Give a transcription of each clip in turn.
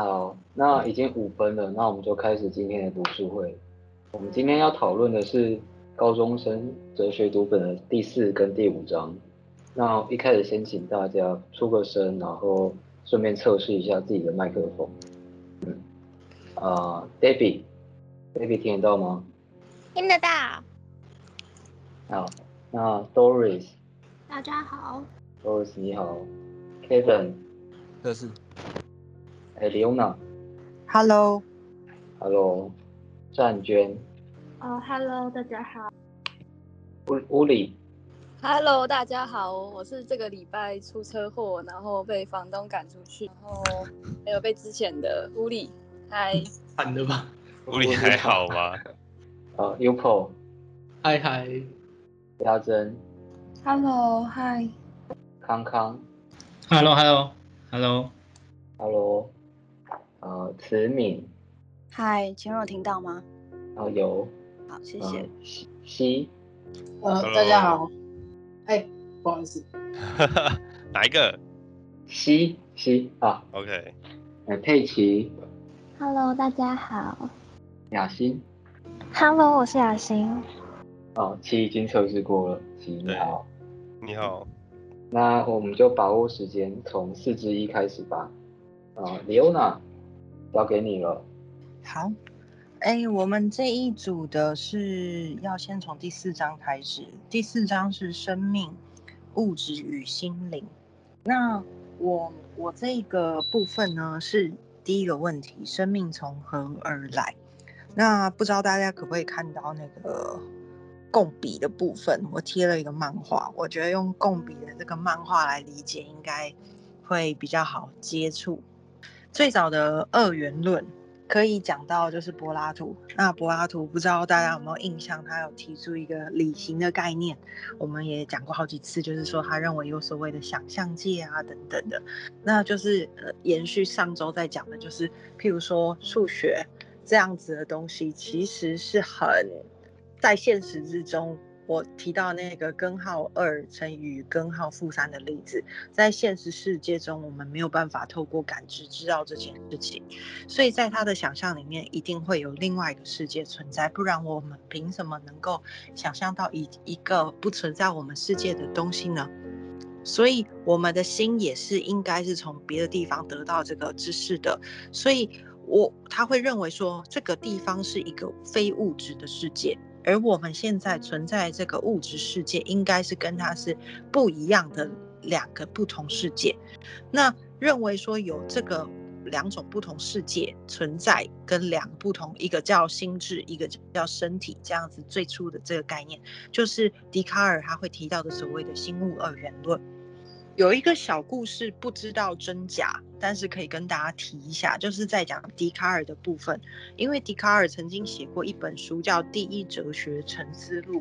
好，那已经五分了，那我们就开始今天的读书会。我们今天要讨论的是高中生哲学读本的第四跟第五章。那一开始先请大家出个声，然后顺便测试一下自己的麦克风。嗯，啊、uh,，Debbie，Debbie 听得到吗？听得到。好，那 Doris。大家好。Doris 你好。Kevin。这是。哎，Leona。Hello。Hello。战娟。哦、oh,，Hello，大家好。屋屋里。Hello，大家好，我是这个礼拜出车祸，然后被房东赶出去，然后还有被之前的屋里。嗨。惨的吧？屋里还好吗？啊，Upo。嗨嗨。家珍。Hello，嗨。康康。Hello，Hello，Hello。Hello。呃，慈敏。嗨，请问有听到吗？哦，有。好，谢谢。西。呃，大家好。哎、欸，不好意思，哪一个？西西啊，OK。哎，佩奇，Hello，大家好。雅欣，Hello，我是雅欣。哦，七已经测试过了，七你好。你好。那我们就把握时间，从四之一开始吧。啊，Leona，交给你了。好。哎，我们这一组的是要先从第四章开始。第四章是生命、物质与心灵。那我我这个部分呢，是第一个问题：生命从何而来？那不知道大家可不可以看到那个共笔的部分？我贴了一个漫画，我觉得用共笔的这个漫画来理解，应该会比较好接触。最早的二元论。可以讲到就是柏拉图，那柏拉图不知道大家有没有印象，他有提出一个理型的概念，我们也讲过好几次，就是说他认为有所谓的想象界啊等等的，那就是呃延续上周在讲的，就是譬如说数学这样子的东西，其实是很在现实之中。我提到那个根号二乘以根号负三的例子，在现实世界中，我们没有办法透过感知知道这件事情，所以在他的想象里面，一定会有另外一个世界存在，不然我们凭什么能够想象到一一个不存在我们世界的东西呢？所以我们的心也是应该是从别的地方得到这个知识的，所以我他会认为说，这个地方是一个非物质的世界。而我们现在存在这个物质世界，应该是跟它是不一样的两个不同世界。那认为说有这个两种不同世界存在，跟两个不同，一个叫心智，一个叫身体，这样子最初的这个概念，就是笛卡尔他会提到的所谓的心物二元论。有一个小故事，不知道真假，但是可以跟大家提一下，就是在讲笛卡尔的部分。因为笛卡尔曾经写过一本书叫《第一哲学沉思录》，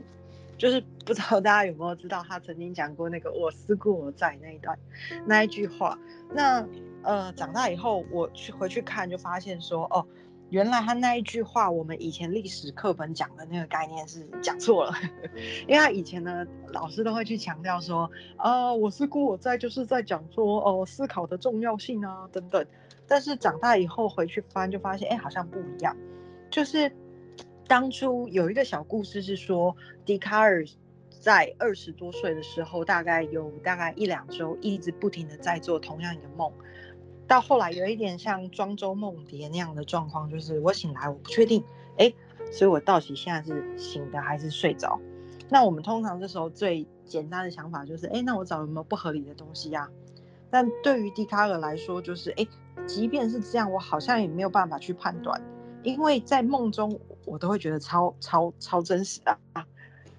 就是不知道大家有没有知道，他曾经讲过那个“我思故我在”那一段那一句话。那呃，长大以后我去回去看，就发现说，哦。原来他那一句话，我们以前历史课本讲的那个概念是讲错了，因为他以前呢，老师都会去强调说，啊，我思故我在，就是在讲说，哦，思考的重要性啊，等等。但是长大以后回去翻，就发现，哎，好像不一样。就是当初有一个小故事是说，笛卡尔在二十多岁的时候，大概有大概一两周，一直不停的在做同样一个梦。到后来有一点像庄周梦蝶那样的状况，就是我醒来我不确定，哎，所以我到底现在是醒的还是睡着？那我们通常这时候最简单的想法就是，哎，那我找有没有不合理的东西呀？但对于笛卡尔来说，就是，哎，即便是这样，我好像也没有办法去判断，因为在梦中我都会觉得超超超真实的。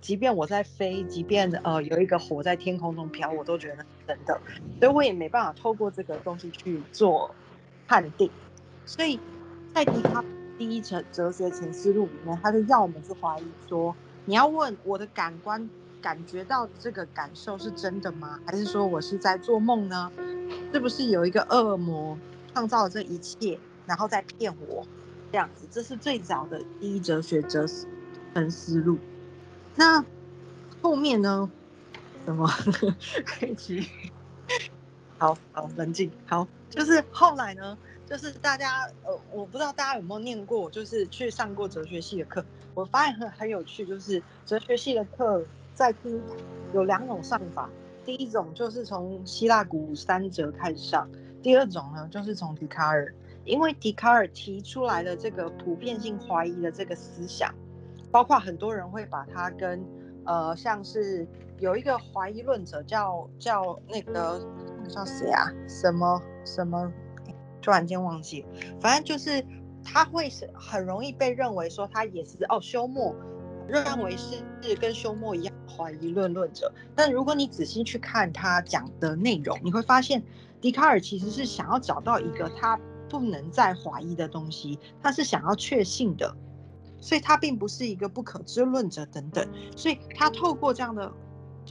即便我在飞，即便呃有一个火在天空中飘，我都觉得是真的，所以我也没办法透过这个东西去做判定。所以在笛卡尔第一层哲学前思路里面，他就要我们去怀疑说：你要问我的感官感觉到这个感受是真的吗？还是说我是在做梦呢？是不是有一个恶魔创造了这一切，然后再骗我？这样子，这是最早的第一哲学哲沉思路。那后面呢？什么？可以去？好好冷静。好，就是后来呢，就是大家呃，我不知道大家有没有念过，就是去上过哲学系的课，我发现很很有趣，就是哲学系的课在听有两种上法，第一种就是从希腊古三哲开始上，第二种呢就是从笛卡尔，因为笛卡尔提出来的这个普遍性怀疑的这个思想，包括很多人会把它跟呃像是有一个怀疑论者叫叫那个那个叫谁啊？什么什么？突然间忘记，反正就是他会是很容易被认为说他也是哦休谟，认为是是跟休谟一样怀疑论论者。但如果你仔细去看他讲的内容，你会发现笛卡尔其实是想要找到一个他不能再怀疑的东西，他是想要确信的，所以他并不是一个不可知论者等等，所以他透过这样的。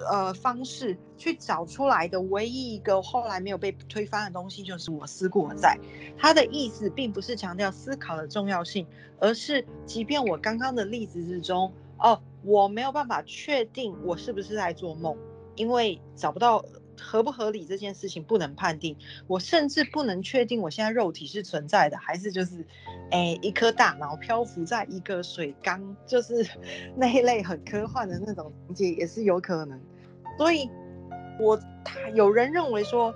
呃，方式去找出来的唯一一个后来没有被推翻的东西，就是我思故我在。他的意思并不是强调思考的重要性，而是即便我刚刚的例子之中，哦，我没有办法确定我是不是在做梦，因为找不到。合不合理这件事情不能判定，我甚至不能确定我现在肉体是存在的，还是就是，哎，一颗大脑漂浮在一个水缸，就是 那一类很科幻的那种情节也是有可能。所以，我他有人认为说，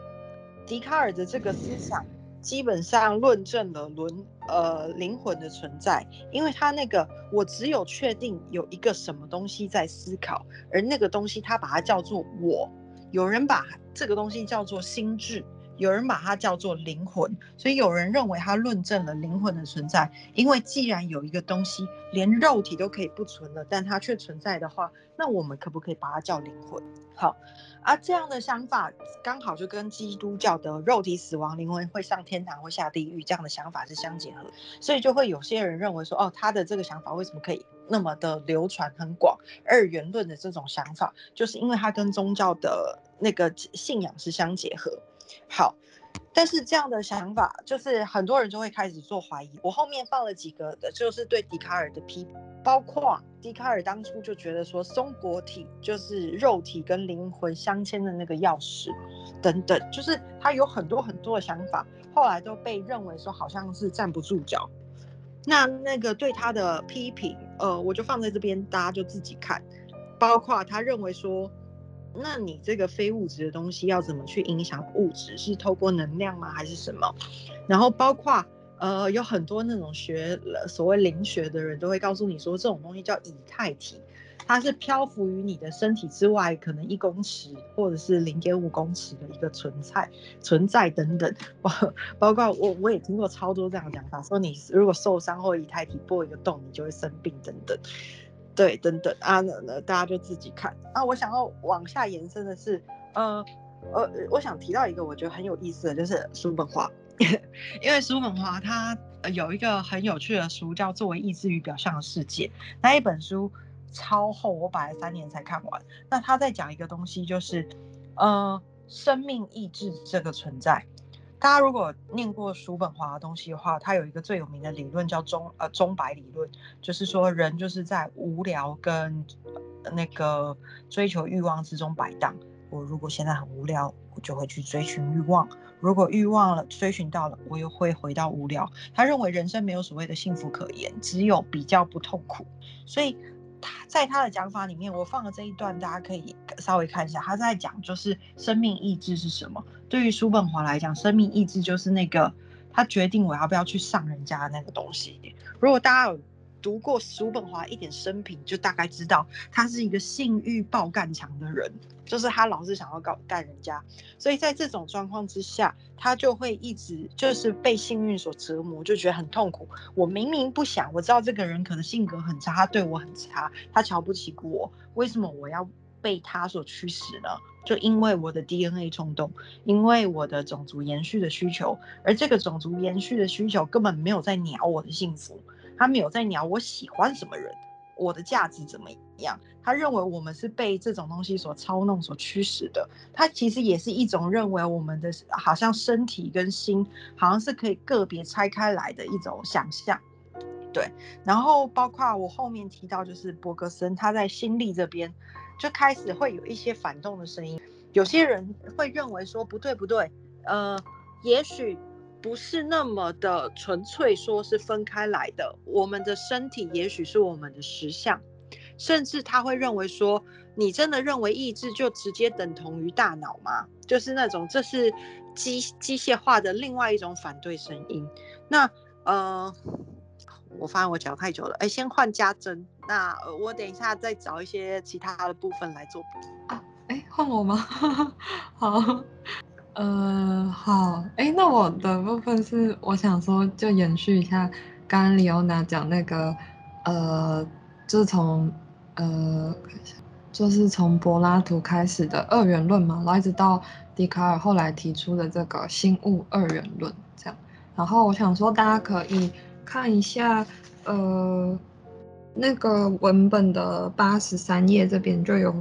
笛卡尔的这个思想基本上论证了伦呃灵魂的存在，因为他那个我只有确定有一个什么东西在思考，而那个东西他把它叫做我。有人把这个东西叫做心智，有人把它叫做灵魂，所以有人认为它论证了灵魂的存在。因为既然有一个东西连肉体都可以不存了，但它却存在的话，那我们可不可以把它叫灵魂？好，啊、这样的想法刚好就跟基督教的肉体死亡，灵魂会上天堂或下地狱这样的想法是相结合，所以就会有些人认为说，哦，他的这个想法为什么可以？那么的流传很广，二元论的这种想法，就是因为他跟宗教的那个信仰是相结合。好，但是这样的想法，就是很多人就会开始做怀疑。我后面放了几个的，就是对笛卡尔的批评，包括笛卡尔当初就觉得说，松果体就是肉体跟灵魂相牵的那个钥匙，等等，就是他有很多很多的想法，后来都被认为说好像是站不住脚。那那个对他的批评，呃，我就放在这边，大家就自己看。包括他认为说，那你这个非物质的东西要怎么去影响物质？是透过能量吗？还是什么？然后包括呃，有很多那种学所谓灵学的人都会告诉你说，这种东西叫以太体。它是漂浮于你的身体之外，可能一公尺或者是零点五公尺的一个存在，存在等等，包包括我我也听过超多这样的讲法，说你如果受伤或以太体破一个洞，你就会生病等等，对等等啊，那那大家就自己看啊。我想要往下延伸的是，呃呃，我想提到一个我觉得很有意思的，就是叔本华，因为叔本华他有一个很有趣的书叫《作为意志与表象的世界》，那一本书。超厚，我摆了三年才看完。那他在讲一个东西，就是，呃，生命意志这个存在。大家如果念过叔本华的东西的话，他有一个最有名的理论叫钟呃钟摆理论，就是说人就是在无聊跟那个追求欲望之中摆荡。我如果现在很无聊，我就会去追寻欲望；如果欲望了追寻到了，我又会回到无聊。他认为人生没有所谓的幸福可言，只有比较不痛苦。所以。在他的讲法里面，我放了这一段，大家可以稍微看一下。他在讲就是生命意志是什么。对于叔本华来讲，生命意志就是那个他决定我要不要去上人家的那个东西。如果大家有读过叔本华一点生平，就大概知道他是一个性欲爆干强的人。就是他老是想要搞干人家，所以在这种状况之下，他就会一直就是被幸运所折磨，就觉得很痛苦。我明明不想，我知道这个人可能性格很差，他对我很差，他瞧不起我，为什么我要被他所驱使呢？就因为我的 DNA 冲动，因为我的种族延续的需求，而这个种族延续的需求根本没有在鸟我的幸福，他没有在鸟我喜欢什么人。我的价值怎么样？他认为我们是被这种东西所操弄、所驱使的。他其实也是一种认为我们的好像身体跟心好像是可以个别拆开来的一种想象。对，然后包括我后面提到，就是柏格森他在心力这边就开始会有一些反动的声音。有些人会认为说不对不对，呃，也许不是那么的纯粹说是分开来的。我们的身体也许是我们的实相，甚至他会认为说，你真的认为意志就直接等同于大脑吗？就是那种这是机机械化的另外一种反对声音。那呃。我发现我讲太久了，哎，先换家珍。那我等一下再找一些其他的部分来做补充。哎，换我吗？好，呃，好，哎，那我的部分是我想说，就延续一下刚刚李欧娜讲那个，呃，就是从呃，就是从柏拉图开始的二元论嘛，然后一直到笛卡尔后来提出的这个心物二元论，这样。然后我想说，大家可以。看一下，呃，那个文本的八十三页这边就有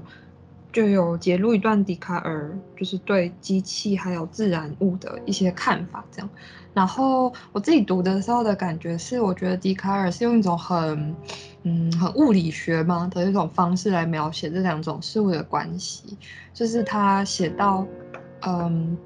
就有节录一段笛卡尔，就是对机器还有自然物的一些看法这样。然后我自己读的时候的感觉是，我觉得笛卡尔是用一种很嗯很物理学嘛的一种方式来描写这两种事物的关系，就是他写到嗯。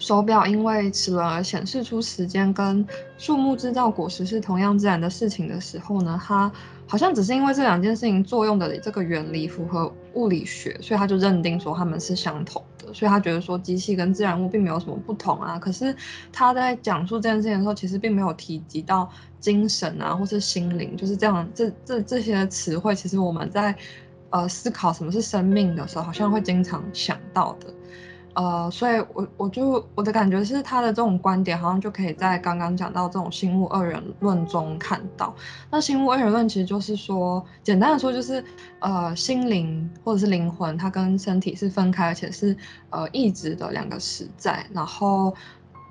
手表因为齿轮而显示出时间，跟树木制造果实是同样自然的事情的时候呢，它好像只是因为这两件事情作用的这个原理符合物理学，所以他就认定说他们是相同的，所以他觉得说机器跟自然物并没有什么不同啊。可是他在讲述这件事情的时候，其实并没有提及到精神啊，或是心灵，就是这样这这这些词汇，其实我们在呃思考什么是生命的时候，好像会经常想到的。呃，所以我，我就我的感觉是，他的这种观点好像就可以在刚刚讲到这种心物二元论中看到。那心物二元论其实就是说，简单的说就是，呃，心灵或者是灵魂，它跟身体是分开，而且是呃异质的两个实在，然后。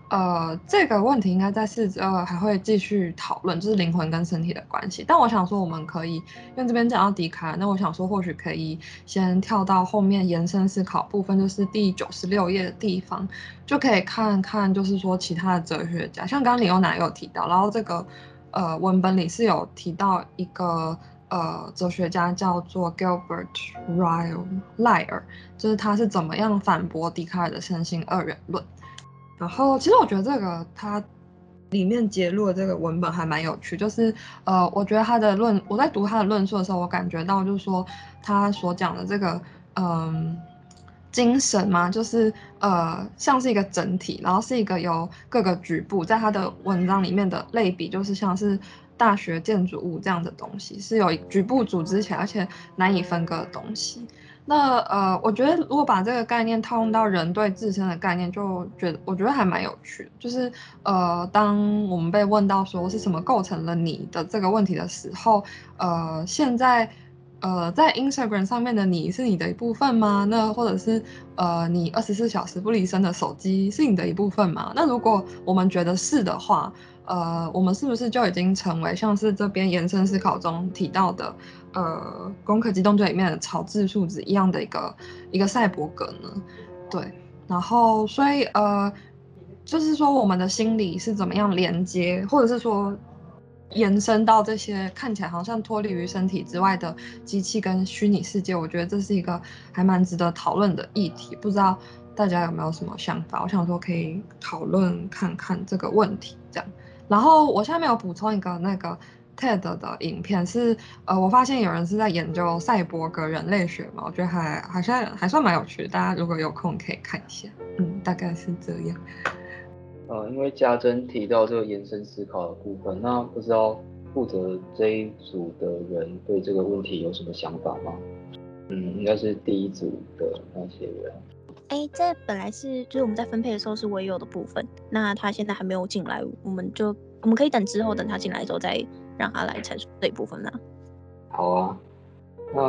呃，这个问题应该在四之二还会继续讨论，就是灵魂跟身体的关系。但我想说，我们可以因为这边讲到笛卡尔，那我想说，或许可以先跳到后面延伸思考部分，就是第九十六页的地方，就可以看看，就是说其他的哲学家，像刚刚李欧南有提到，然后这个呃文本里是有提到一个呃哲学家叫做 Gilbert Ryle 赖尔，就是他是怎么样反驳笛卡尔的身心二元论。然后，其实我觉得这个它里面揭露的这个文本还蛮有趣，就是呃，我觉得他的论，我在读他的论述的时候，我感觉到就是说他所讲的这个嗯、精神嘛，就是呃像是一个整体，然后是一个由各个局部，在他的文章里面的类比，就是像是大学建筑物这样的东西，是有局部组织起来，而且难以分割的东西。那呃，我觉得如果把这个概念套用到人对自身的概念，就觉得我觉得还蛮有趣的。就是呃，当我们被问到说是什么构成了你的这个问题的时候，呃，现在呃在 Instagram 上面的你是你的一部分吗？那或者是呃你二十四小时不离身的手机是你的一部分吗？那如果我们觉得是的话，呃，我们是不是就已经成为像是这边延伸思考中提到的？呃，《攻壳机动队》里面的草雉树子一样的一个一个赛博格呢？对，然后所以呃，就是说我们的心理是怎么样连接，或者是说延伸到这些看起来好像脱离于身体之外的机器跟虚拟世界，我觉得这是一个还蛮值得讨论的议题。不知道大家有没有什么想法？我想说可以讨论看看这个问题，这样。然后我下面有补充一个那个。TED 的影片是，呃，我发现有人是在研究赛博格人类学嘛，我觉得还好像还算蛮有趣的，大家如果有空可以看一下，嗯，大概是这样。呃，因为家珍提到这个延伸思考的部分，那不知道负责这一组的人对这个问题有什么想法吗？嗯，应该是第一组的那些人。哎，这本来是就是我们在分配的时候是唯有的部分，那他现在还没有进来，我们就我们可以等之后等他进来之后再。让他来阐述这一部分呢？好啊，那，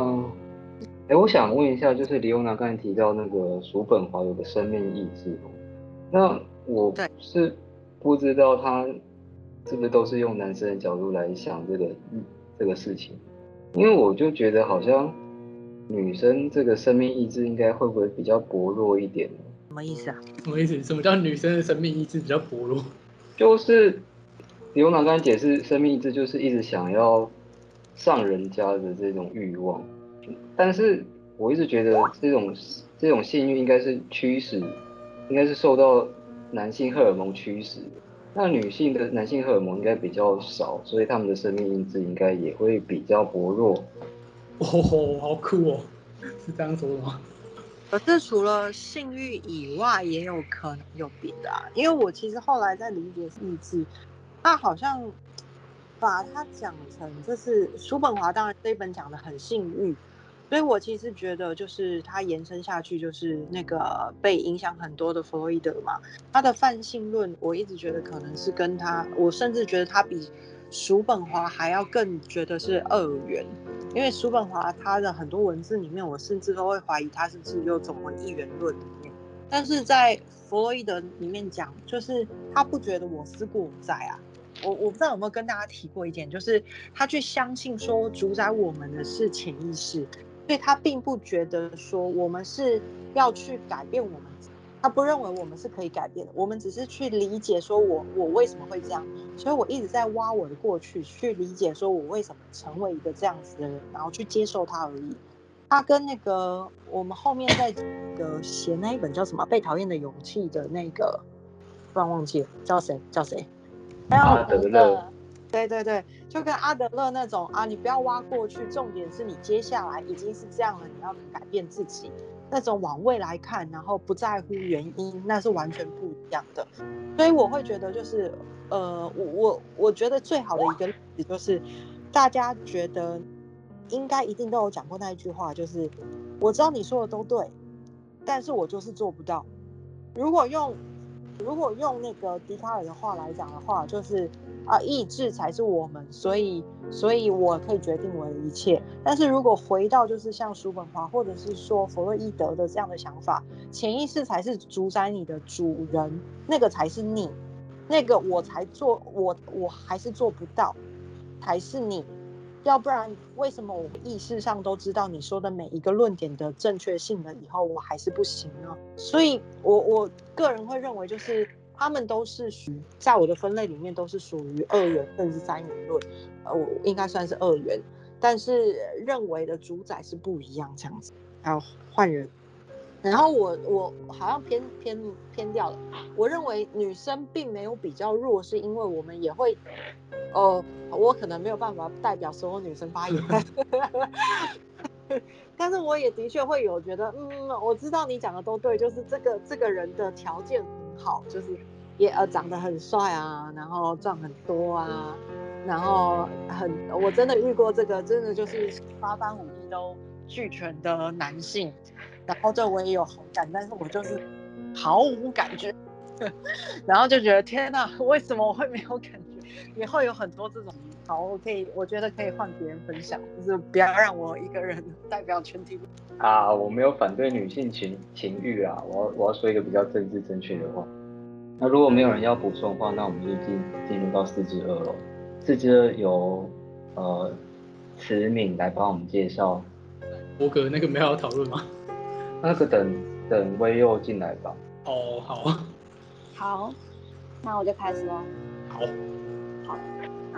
哎，我想问一下，就是李欧娜刚才提到那个叔本华有个生命意志，那我是不知道他是不是都是用男生的角度来想这个这个事情，因为我就觉得好像女生这个生命意志应该会不会比较薄弱一点？什么意思啊？什么意思？什么叫女生的生命意志比较薄弱？就是。李欧娜刚才解释，生命意志就是一直想要上人家的这种欲望，但是我一直觉得这种这种性欲应该是驱使，应该是受到男性荷尔蒙驱使，那女性的男性荷尔蒙应该比较少，所以他们的生命意志应该也会比较薄弱。哦，好酷哦，是这样说的吗？可是除了性欲以外，也有可能有别的啊。因为我其实后来在理解意志，他好像把它讲成就是叔本华，当然这一本讲的很性欲。所以我其实觉得，就是他延伸下去，就是那个被影响很多的弗洛伊德嘛，他的泛性论，我一直觉得可能是跟他，我甚至觉得他比叔本华还要更觉得是二元，因为叔本华他的很多文字里面，我甚至都会怀疑他是不是有走回一元论，但是在弗洛伊德里面讲，就是他不觉得我思故我在啊，我我不知道有没有跟大家提过一点，就是他去相信说主宰我们的是潜意识。所以他并不觉得说我们是要去改变我们，他不认为我们是可以改变的，我们只是去理解说我我为什么会这样，所以我一直在挖我的过去，去理解说我为什么成为一个这样子的人，然后去接受他而已。他跟那个我们后面在那个写那一本叫什么《被讨厌的勇气》的那个，突然忘记了叫谁叫谁，阿德勒。对对对，就跟阿德勒那种啊，你不要挖过去，重点是你接下来已经是这样了，你要改变自己，那种往未来看，然后不在乎原因，那是完全不一样的。所以我会觉得，就是呃，我我我觉得最好的一个例子就是，大家觉得应该一定都有讲过那一句话，就是我知道你说的都对，但是我就是做不到。如果用如果用那个笛卡尔的话来讲的话，就是。啊，意志才是我们，所以，所以我可以决定我的一切。但是如果回到就是像叔本华或者是说弗洛伊德的这样的想法，潜意识才是主宰你的主人，那个才是你，那个我才做，我我还是做不到，才是你。要不然为什么我意识上都知道你说的每一个论点的正确性了以后，我还是不行呢？所以我我个人会认为就是。他们都是属，在我的分类里面都是属于二元甚至三元论，呃，我应该算是二元，但是认为的主宰是不一样这样子。还有换人，然后我我好像偏偏偏掉了。我认为女生并没有比较弱，是因为我们也会，哦、我可能没有办法代表所有女生发言，但是我也的确会有觉得，嗯，我知道你讲的都对，就是这个这个人的条件。好，就是也呃长得很帅啊，然后赚很多啊，然后很我真的遇过这个，真的就是八般武艺都俱全的男性，然后对我也有好感，但是我就是毫无感觉，然后就觉得天哪，为什么我会没有感觉？也会有很多这种，好，我可以，我觉得可以换别人分享，就是不要让我一个人 代表全体。啊，我没有反对女性情情欲啊，我要我要说一个比较政治正确的话。那如果没有人要补充的话，那我们就进进入到四之二了。四之二由呃慈敏来帮我们介绍。博格那个没有要讨论吗？那个等等威佑进来吧。哦，好。好，那我就开始喽。好。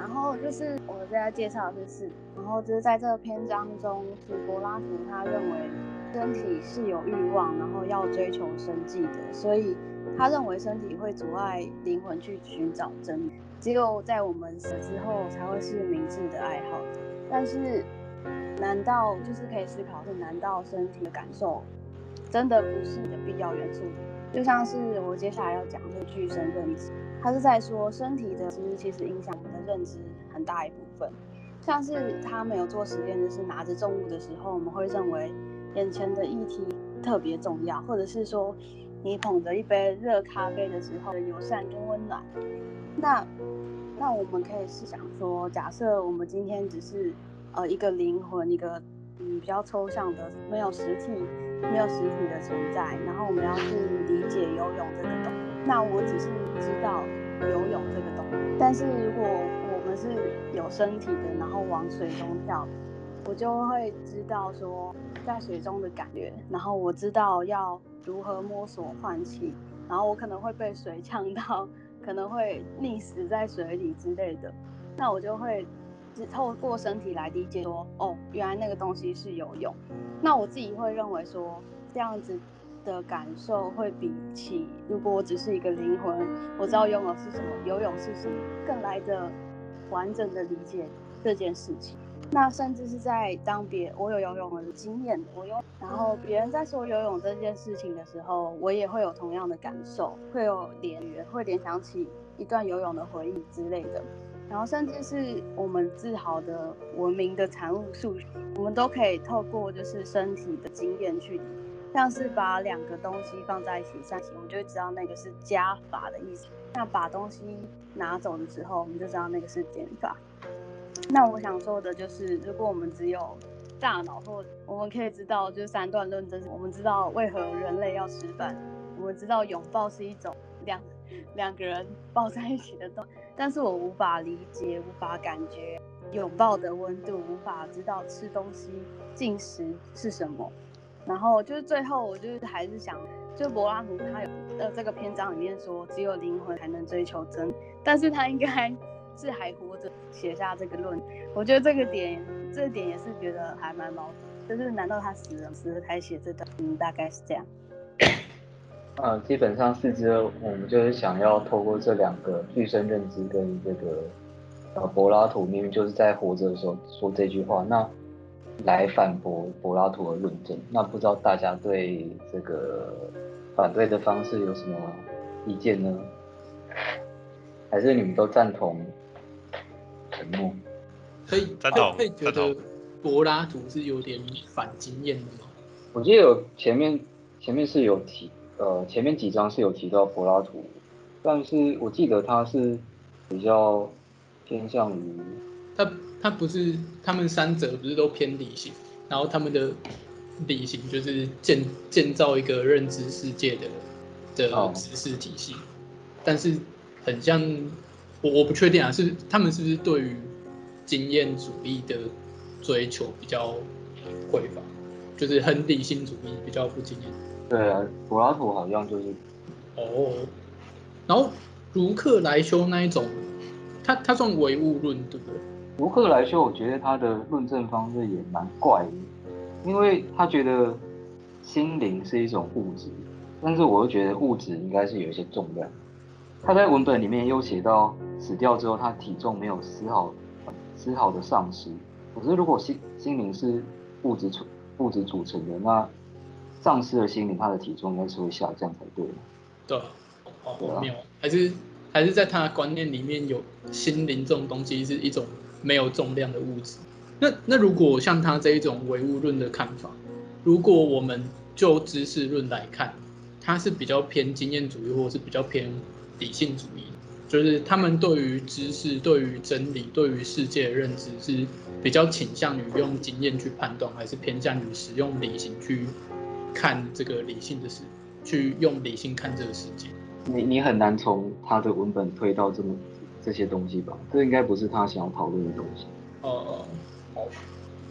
然后就是我现在介绍的是，然后就是在这个篇章中，是柏拉图他认为身体是有欲望，然后要追求生计的，所以。他认为身体会阻碍灵魂去寻找真理，只有在我们死之后才会是明智的爱好。但是，难道就是可以思考是？难道身体的感受真的不是你的必要元素？就像是我接下来要讲的具身认知，他是在说身体的知其实影响认知很大一部分。像是他没有做实验，就是拿着重物的时候，我们会认为眼前的议题特别重要，或者是说。你捧着一杯热咖啡的时候的友善跟温暖，那那我们可以试想说，假设我们今天只是呃一个灵魂，一个嗯比较抽象的，没有实体、没有实体的存在，然后我们要去理解游泳这个东西，那我只是知道游泳这个东西，但是如果是有身体的，然后往水中跳，我就会知道说在水中的感觉，然后我知道要。如何摸索换气，然后我可能会被水呛到，可能会溺死在水里之类的，那我就会只透过身体来理解说，哦，原来那个东西是游泳。那我自己会认为说，这样子的感受会比起如果我只是一个灵魂，我知道游泳是什么，游泳是什么，更来的完整的理解这件事情。那甚至是在当别我有游泳的经验，我游，然后别人在说游泳这件事情的时候，我也会有同样的感受，会有联会联想起一段游泳的回忆之类的。然后甚至是我们自豪的文明的产物数学，我们都可以透过就是身体的经验去，像是把两个东西放在一起算起，我们就会知道那个是加法的意思。那把东西拿走了之后，我们就知道那个是减法。那我想说的就是，如果我们只有大脑，或我们可以知道就是三段论证，我们知道为何人类要吃饭，我们知道拥抱是一种两两个人抱在一起的动。但是我无法理解，无法感觉拥抱的温度，无法知道吃东西进食是什么。然后就是最后，我就是还是想，就柏拉图他有呃这个篇章里面说，只有灵魂才能追求真，但是他应该 是还活着写下这个论。我觉得这个点，这个点也是觉得还蛮矛盾，就是难道他死了死了才写这段？嗯，大概是这样。呃，基本上四肢，我们就是想要透过这两个具身认知跟这个呃柏拉图明明就是在活着的时候说这句话，那来反驳柏拉图的论证。那不知道大家对这个反对的方式有什么意见呢？还是你们都赞同？沉默。可以赞同。会觉得柏拉图是有点反经验的吗？我记得有前面前面是有提。呃，前面几章是有提到柏拉图，但是我记得他是比较偏向于他，他不是他们三者不是都偏理性，然后他们的理性就是建建造一个认知世界的的知识体系，哦、但是很像我我不确定啊，是他们是不是对于经验主义的追求比较匮乏，就是很理性主义比较不经验。对啊，柏拉图好像就是哦，然后儒克莱修那一种，他他算唯物论对不对？儒克莱修，我觉得他的论证方式也蛮怪的，因为他觉得心灵是一种物质，但是我又觉得物质应该是有一些重量。他在文本里面又写到，死掉之后他体重没有丝毫丝毫的丧失。可是如果心心灵是物质组物质组成的，那丧失了心灵，他的体重应该是会下降才对。对，哦，没有，还是还是在他的观念里面有心灵这种东西是一种没有重量的物质。那那如果像他这一种唯物论的看法，如果我们就知识论来看，他是比较偏经验主义，或者是比较偏理性主义，就是他们对于知识、对于真理、对于世界的认知是比较倾向于用经验去判断，还是偏向于使用理性去？看这个理性的事，去用理性看这个世界。你你很难从他的文本推到这么这些东西吧？这应该不是他想要讨论的东西。哦哦，好。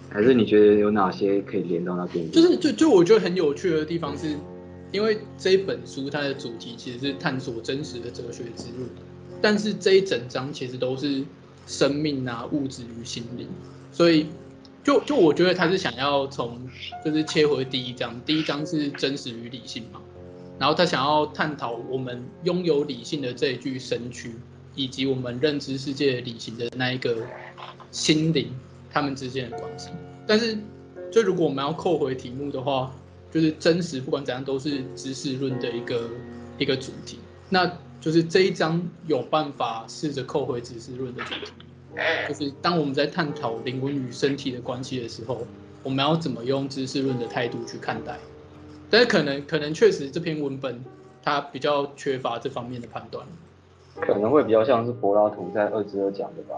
还是你觉得有哪些可以连到那边？就是就就我觉得很有趣的地方是，因为这一本书它的主题其实是探索真实的哲学之路，但是这一整章其实都是生命啊、物质与心灵，所以。就就我觉得他是想要从就是切回第一章，第一章是真实与理性嘛，然后他想要探讨我们拥有理性的这一具身躯，以及我们认知世界理性的那一个心灵，他们之间的关系。但是，就如果我们要扣回题目的话，就是真实不管怎样都是知识论的一个一个主题，那就是这一章有办法试着扣回知识论的主题。就是当我们在探讨灵魂与身体的关系的时候，我们要怎么用知识论的态度去看待？但是可能可能确实这篇文本它比较缺乏这方面的判断，可能会比较像是柏拉图在二之二讲的吧，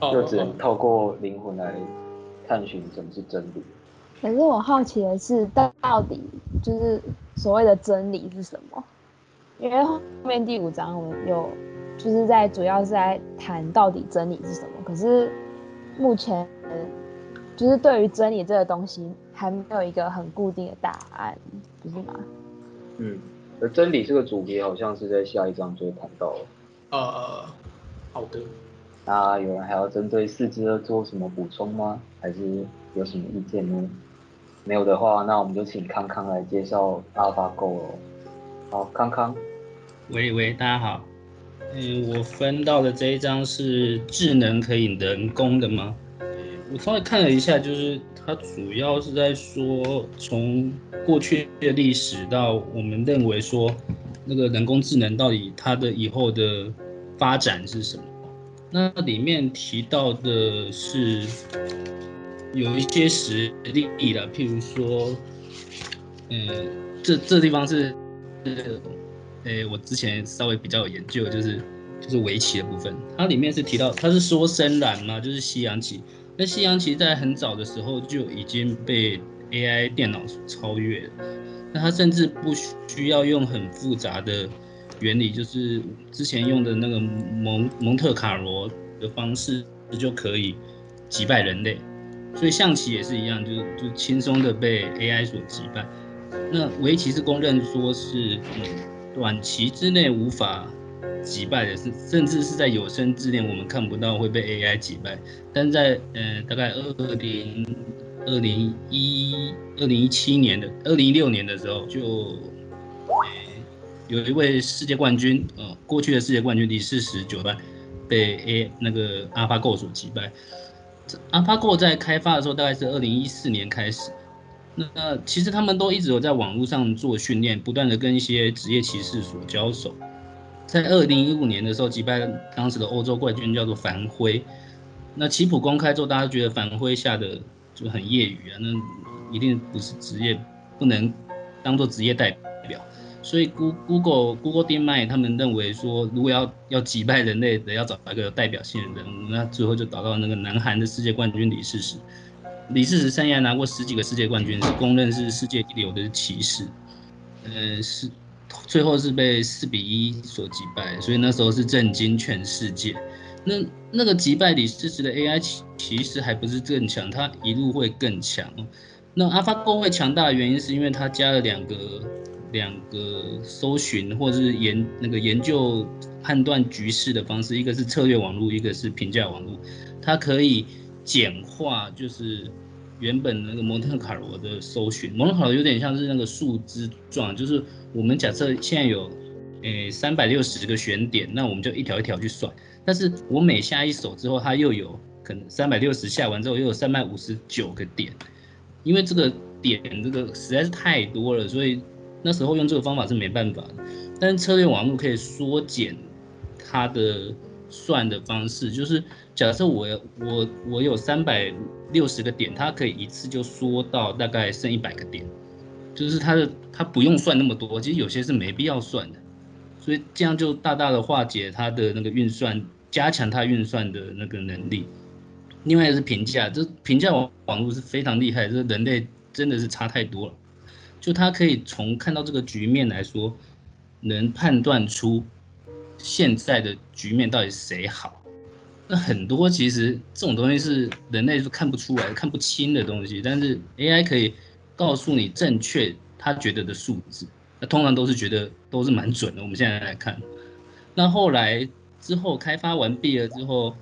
哦、就只能透过灵魂来探寻什么是真理。可是我好奇的是，到底就是所谓的真理是什么？因为后面第五章我们有。就是在主要是在谈到底真理是什么，可是目前就是对于真理这个东西还没有一个很固定的答案，不是吗？嗯，而真理这个主题好像是在下一章就会谈到了。呃，好的。那有人还要针对四之二做什么补充吗？还是有什么意见呢？没有的话，那我们就请康康来介绍 AlphaGo 哦。好，康康。喂喂，大家好。嗯，我分到的这一张是智能可以人工的吗？我稍微看了一下，就是它主要是在说从过去的历史到我们认为说那个人工智能到底它的以后的发展是什么。那里面提到的是有一些实例的，譬如说，嗯，这这地方是，是，诶，我之前稍微比较有研究，就是就是围棋的部分，它里面是提到，它是说深蓝嘛，就是西洋棋。那西洋棋在很早的时候就已经被 AI 电脑超越了，那它甚至不需要用很复杂的。原理就是之前用的那个蒙蒙特卡罗的方式就可以击败人类，所以象棋也是一样，就就轻松的被 AI 所击败。那围棋是公认说是短期之内无法击败的，是甚至是在有生之年我们看不到会被 AI 击败。但在呃大概二零二零一二零一七年的二零一六年的时候就。有一位世界冠军，呃，过去的世界冠军第四十九段被 A 那个 AlphaGo 所击败。AlphaGo 在开发的时候大概是二零一四年开始，那其实他们都一直有在网络上做训练，不断的跟一些职业棋士所交手。在二零一五年的时候击败当时的欧洲冠军叫做樊辉。那棋谱公开之后，大家觉得樊辉下的就很业余啊，那一定不是职业，不能当做职业代表。所以，Google Google d e m i 他们认为说，如果要要击败人类的，要找一个有代表性的人物，那最后就找到那个南韩的世界冠军李世石。李世石生涯拿过十几个世界冠军，是公认是世界一流的棋士。呃，是最后是被四比一所击败，所以那时候是震惊全世界。那那个击败李世石的 AI 其其实还不是更强，它一路会更强。那 AlphaGo 会强大的原因是因为它加了两个。两个搜寻或者是研那个研究判断局势的方式，一个是策略网络，一个是评价网络。它可以简化，就是原本那个蒙特卡罗的搜寻。蒙特卡罗有点像是那个树枝状，就是我们假设现在有诶三百六十个选点，那我们就一条一条去算。但是我每下一手之后，它又有可能三百六十下完之后又有三百五十九个点，因为这个点这个实在是太多了，所以。那时候用这个方法是没办法的，但是策略网络可以缩减它的算的方式，就是假设我我我有三百六十个点，它可以一次就缩到大概剩一百个点，就是它的它不用算那么多，其实有些是没必要算的，所以这样就大大的化解它的那个运算，加强它运算的那个能力。另外是评价，这评价网网络是非常厉害，这人类真的是差太多了。就他可以从看到这个局面来说，能判断出现在的局面到底谁好。那很多其实这种东西是人类是看不出来、看不清的东西，但是 AI 可以告诉你正确他觉得的数字。那通常都是觉得都是蛮准的。我们现在来看，那后来之后开发完毕了之后，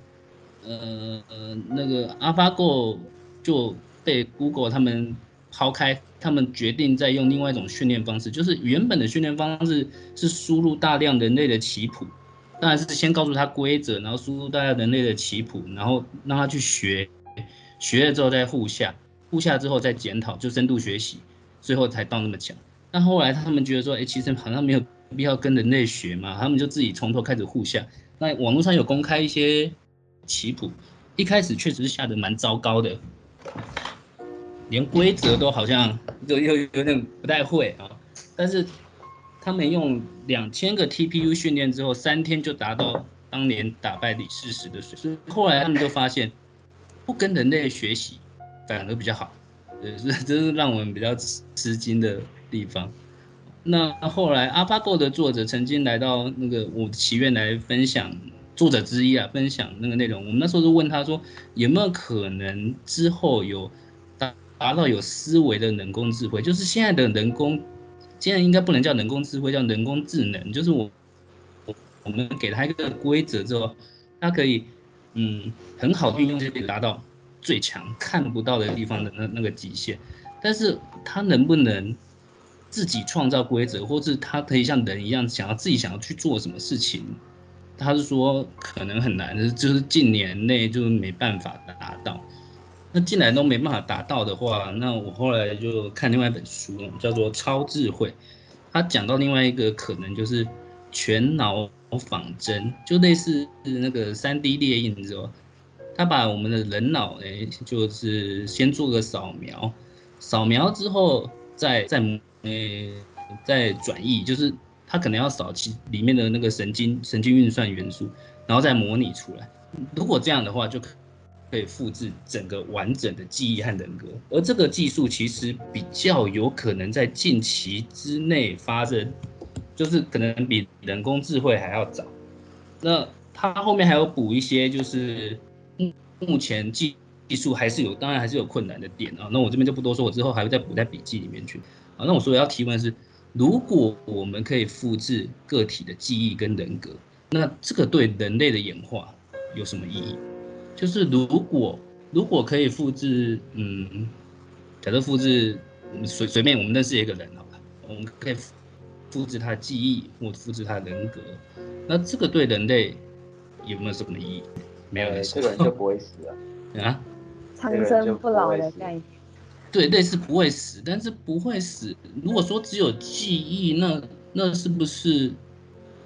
呃呃，那个 AlphaGo 就被 Google 他们抛开。他们决定再用另外一种训练方式，就是原本的训练方式是输入大量人类的棋谱，当然是先告诉他规则，然后输入大量人类的棋谱，然后让他去学，学了之后再互下，互下之后再检讨，就深度学习，最后才到那么强。但后来他们觉得说，哎，其实好像没有必要跟人类学嘛，他们就自己从头开始互下。那网络上有公开一些棋谱，一开始确实是下得蛮糟糕的。连规则都好像就又有点不太会啊，但是他们用两千个 TPU 训练之后，三天就达到当年打败李世石的水平。后来他们就发现，不跟人类学习反而比较好，呃，这是让我们比较吃惊的地方。那后来阿巴狗的作者曾经来到那个我的棋院来分享，作者之一啊，分享那个内容。我们那时候就问他说，有没有可能之后有。达达到有思维的人工智慧，就是现在的人工，现在应该不能叫人工智慧，叫人工智能。就是我，我我们给他一个规则之后，他可以，嗯，很好的运用，就可以达到最强看不到的地方的那那个极限。但是他能不能自己创造规则，或是他可以像人一样想要自己想要去做什么事情？他是说可能很难，就是近年内就没办法达到。那既然都没办法达到的话，那我后来就看另外一本书，叫做《超智慧》，他讲到另外一个可能就是全脑仿真，就类似那个三 D 列印，你知道。他把我们的人脑，哎，就是先做个扫描，扫描之后再再，诶，在转译，就是他可能要扫其里面的那个神经神经运算元素，然后再模拟出来。如果这样的话，就可以复制整个完整的记忆和人格。而这个技术其实比较有可能在近期之内发生，就是可能比人工智慧还要早。那他后面还有补一些，就是。目前技技术还是有，当然还是有困难的点啊。那我这边就不多说，我之后还会再补在笔记里面去。啊，那我说要提问是，如果我们可以复制个体的记忆跟人格，那这个对人类的演化有什么意义？就是如果如果可以复制，嗯，假设复制随随便我们认识一个人好吧，我们可以复制他的记忆或复制他的人格，那这个对人类有没有什么意义？没有，这个人就不会死了 啊！长生不老的概念，对，类似不会死，但是不会死。如果说只有记忆，那那是不是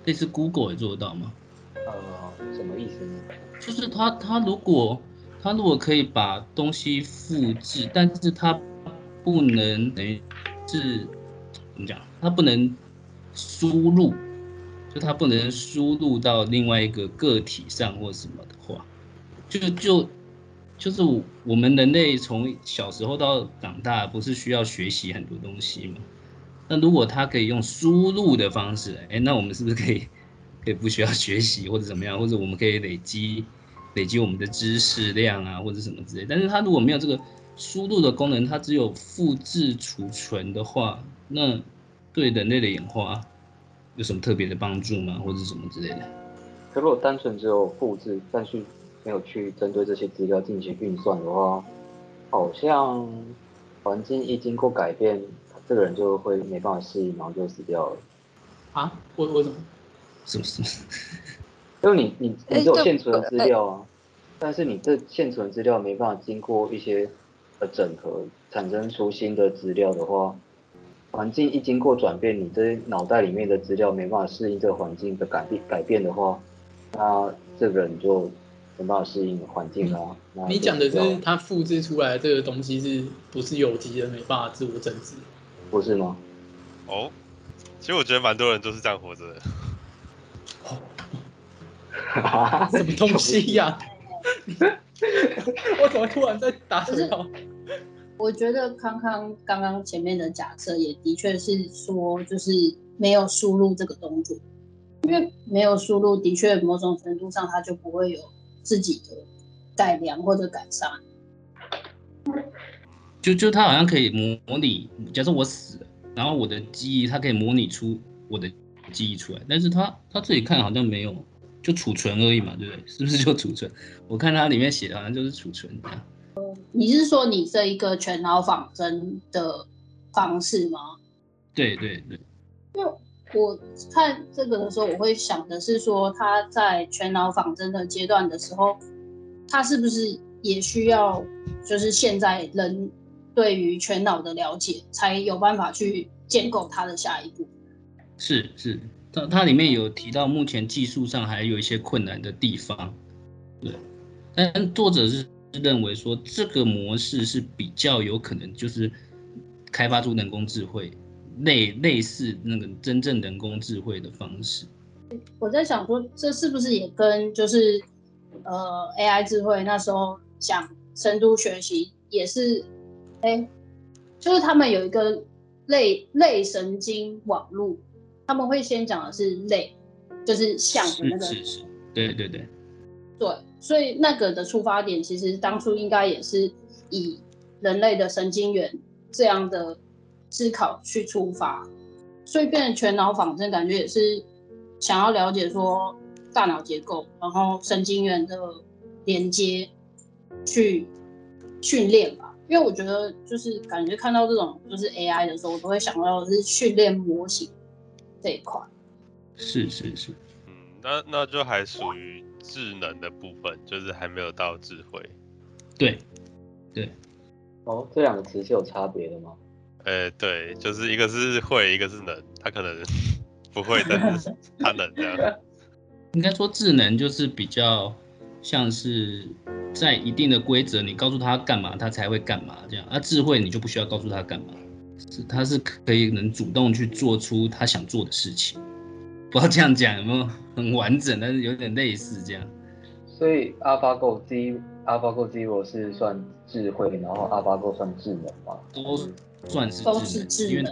类似 Google 也做得到吗？呃，什么意思呢？就是他他如果他如果可以把东西复制，但是他不能等于是怎么讲？他不能输入。就他不能输入到另外一个个体上或什么的话，就就就是我们人类从小时候到长大，不是需要学习很多东西吗？那如果它可以用输入的方式，哎，那我们是不是可以可以不需要学习或者怎么样，或者我们可以累积累积我们的知识量啊，或者什么之类？但是它如果没有这个输入的功能，它只有复制储存的话，那对人类的演化，有什么特别的帮助吗，或者什么之类的？可如果单纯只有复制，但是没有去针对这些资料进行运算的话，好像环境一经过改变，这个人就会没办法适应，然后就死掉了。啊？为为什么？是不是？因为你你你只有现存的资料啊，但是你这现存资料没办法经过一些呃整合，产生出新的资料的话。环境一经过转变，你这脑袋里面的资料没办法适应这个环境的改变改变的话，那这个人就没办法适应环境啊。你讲的是他复制出来的这个东西是不是有机的，没办法自我增值？不是吗？哦，其实我觉得蛮多人都是这样活着的。什么东西呀、啊？我怎么突然在打嘴炮？我觉得康康刚刚前面的假设也的确是说，就是没有输入这个动作，因为没有输入，的确某种程度上它就不会有自己的改良或者改善。就就他好像可以模拟，假设我死了，然后我的记忆它可以模拟出我的记忆出来，但是它它自己看好像没有，就储存而已嘛，对不对？是不是就储存？我看它里面写的好像就是储存这样。你是说你这一个全脑仿真的方式吗？对对对。因为我看这个的时候，我会想的是说，他在全脑仿真的阶段的时候，他是不是也需要就是现在人对于全脑的了解，才有办法去建构他的下一步？是是，它它里面有提到，目前技术上还有一些困难的地方。对，但作者是。认为说这个模式是比较有可能，就是开发出人工智慧类类似那个真正人工智慧的方式。我在想说，这是不是也跟就是呃 AI 智慧那时候讲深度学习也是，哎，就是他们有一个类类神经网络，他们会先讲的是类，就是像的那个，是是是，对对对。对，所以那个的出发点其实当初应该也是以人类的神经元这样的思考去出发，所以变成全脑仿真，感觉也是想要了解说大脑结构，然后神经元的连接去训练吧。因因为我觉得就是感觉看到这种就是 AI 的时候，我都会想到的是训练模型这一块。是是是，嗯，那那就还属于智能的部分，就是还没有到智慧。对，对。哦，这两个词是有差别的吗？呃，对，就是一个是会，一个是能，他可能不会，但是他能这样。应该说智能就是比较像是在一定的规则，你告诉他干嘛，他才会干嘛这样。啊，智慧你就不需要告诉他干嘛，是他是可以能主动去做出他想做的事情。不知道这样讲有没有很完整，但是有点类似这样。所以 AlphaGo Z AlphaGo Zero 是算智慧，然后 AlphaGo 算智能吗？都算是都是智能，因为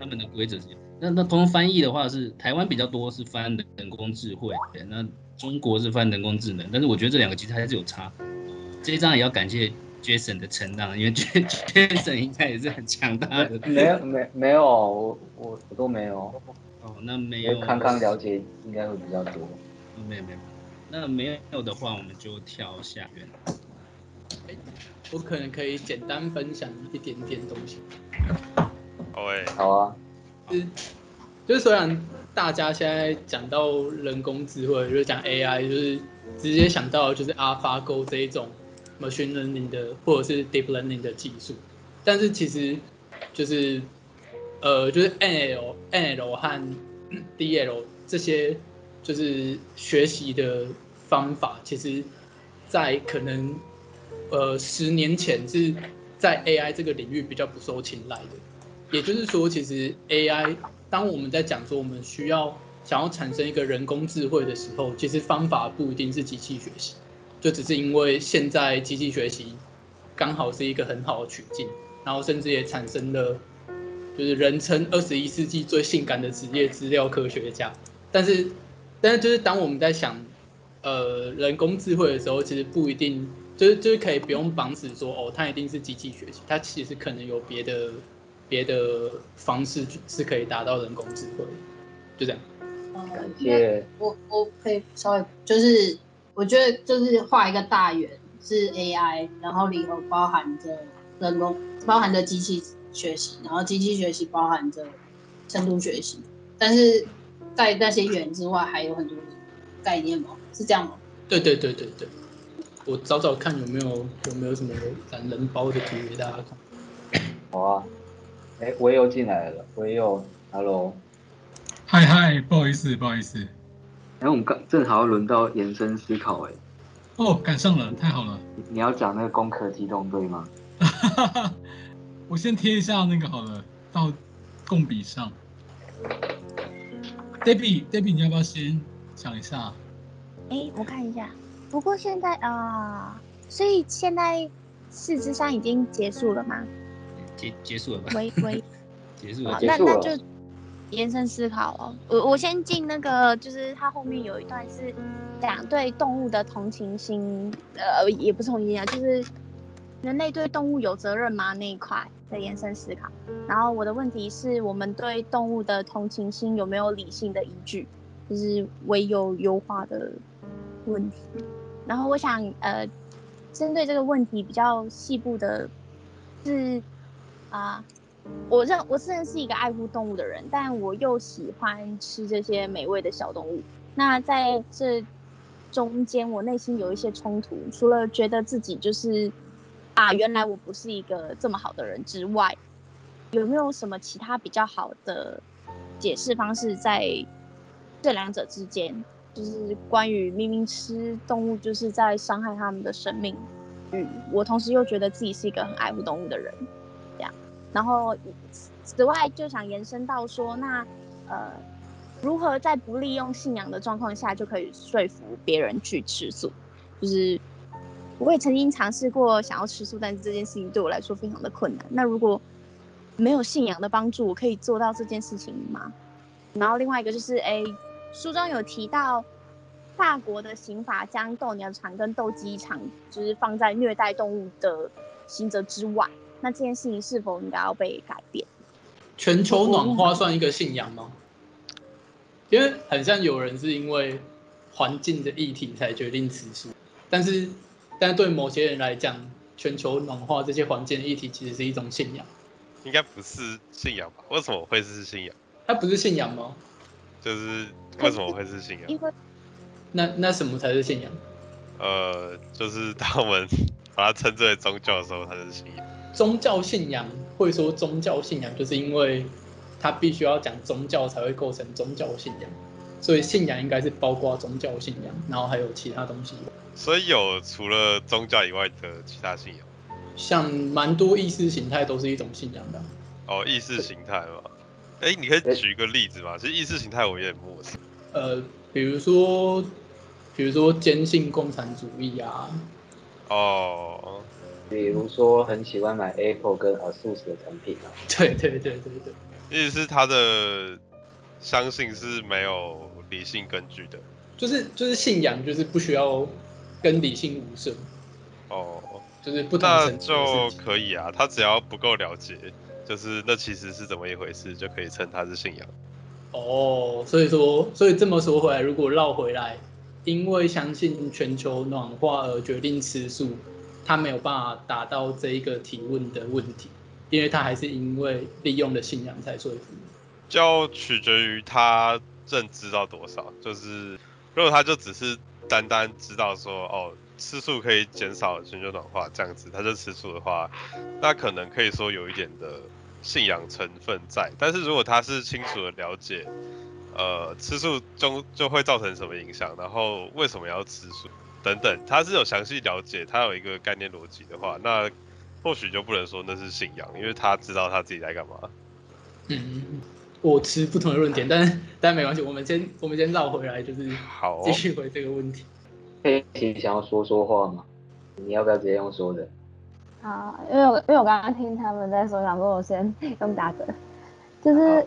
他们的规则是。那那通翻译的话是台湾比较多是翻人工智慧，那中国是翻人工智能。但是我觉得这两个其实还是有差。这一章也要感谢 Jason 的承让，因为 Jason 应该也是很强大的。没有没没有，我我我都没有。哦，那没有。康康了解应该会比较多。没有没有，那没有的话我们就跳下面。我可能可以简单分享一点点东西。好诶，好啊。是，就是虽然大家现在讲到人工智慧，就是讲 AI，就是直接想到就是 AlphaGo 这一种 machine learning 的或者是 deep learning 的技术，但是其实就是呃，就是 NL、NL 和 DL 这些就是学习的方法，其实，在可能呃十年前是在 AI 这个领域比较不受青睐的。也就是说，其实 AI，当我们在讲说我们需要想要产生一个人工智慧的时候，其实方法不一定是机器学习，就只是因为现在机器学习刚好是一个很好的取径，然后甚至也产生了就是人称二十一世纪最性感的职业资料科学家。但是，但是就是当我们在想呃人工智慧的时候，其实不一定就是就是可以不用绑死说哦，它一定是机器学习，它其实可能有别的。别的方式是可以达到人工智慧，就这样。感谢。我我可以稍微就是，我觉得就是画一个大圆是 AI，然后里头包含着人工，包含着机器学习，然后机器学习包含着深度学习，但是在那些圆之外还有很多概念吗？是这样吗？对对对对对，我找找看有没有有没有什么懒人包的图给大家看。好啊。哎，我又进来了，我又，Hello，嗨嗨，不好意思，不好意思。哎，我们刚正好要轮到延伸思考，哎，哦，赶上了，太好了。你要讲那个攻壳机动队吗？我先贴一下那个好了，到共笔上。Debbie，Debbie，你要不要先讲一下？哎，我看一下。不过现在啊、呃，所以现在四之三已经结束了吗？结结束了吧？喂喂，结束了。那那就延伸思考哦。我我先进那个，就是它后面有一段是讲对动物的同情心，呃，也不是同情心啊，就是人类对动物有责任吗那一块的延伸思考。然后我的问题是我们对动物的同情心有没有理性的依据？就是唯有优化的问题。然后我想呃，针对这个问题比较细部的是。啊，我认我自认是一个爱护动物的人，但我又喜欢吃这些美味的小动物。那在这中间，我内心有一些冲突，除了觉得自己就是啊，原来我不是一个这么好的人之外，有没有什么其他比较好的解释方式，在这两者之间，就是关于明明吃动物就是在伤害他们的生命，与我同时又觉得自己是一个很爱护动物的人。这样然后，此外就想延伸到说，那呃，如何在不利用信仰的状况下就可以说服别人去吃素？就是我也曾经尝试过想要吃素，但是这件事情对我来说非常的困难。那如果没有信仰的帮助，我可以做到这件事情吗？然后另外一个就是，哎，书中有提到法国的刑法将斗牛场跟斗鸡场就是放在虐待动物的刑责之外。那这件事情是否应该要被改变？全球暖化算一个信仰吗？因为很像有人是因为环境的议题才决定此事，但是，但是对某些人来讲，全球暖化这些环境的议题，其实是一种信仰。应该不是信仰吧？为什么会是信仰？它不是信仰吗？就是为什么会是信仰？因为那那什么才是信仰？呃，就是当我们把它称之为宗教的时候，它是信仰。宗教信仰会说宗教信仰，就是因为它必须要讲宗教才会构成宗教信仰，所以信仰应该是包括宗教信仰，然后还有其他东西。所以有除了宗教以外的其他信仰，像蛮多意识形态都是一种信仰的。哦，意识形态嘛，哎，你可以举一个例子吗？其实意识形态我也很陌生。呃，比如说，比如说坚信共产主义啊。哦。比如说很喜欢买 Apple 跟 ASUS 的产品啊。对对对对对。意思是他的相信是没有理性根据的。就是就是信仰，就是不需要跟理性无涉。哦。就是不同那就可以啊，他只要不够了解，就是那其实是怎么一回事，就可以称他是信仰。哦，所以说，所以这么说回来，如果绕回来，因为相信全球暖化而决定吃素。他没有办法达到这一个提问的问题，因为他还是因为利用了信仰才说服。就取决于他认知到多少。就是如果他就只是单单知道说，哦，吃素可以减少全球暖化这样子，他就吃素的话，那可能可以说有一点的信仰成分在。但是如果他是清楚的了解，呃，吃素就就会造成什么影响，然后为什么要吃素？等等，他是有详细了解，他有一个概念逻辑的话，那或许就不能说那是信仰，因为他知道他自己在干嘛。嗯，我持不同的论点，但但没关系，我们先我们先绕回来，就是好继续回这个问题。佩奇想要说说话吗？你要不要直接用说的？啊，因为我因为我刚刚听他们在说，想说我先用打的，就是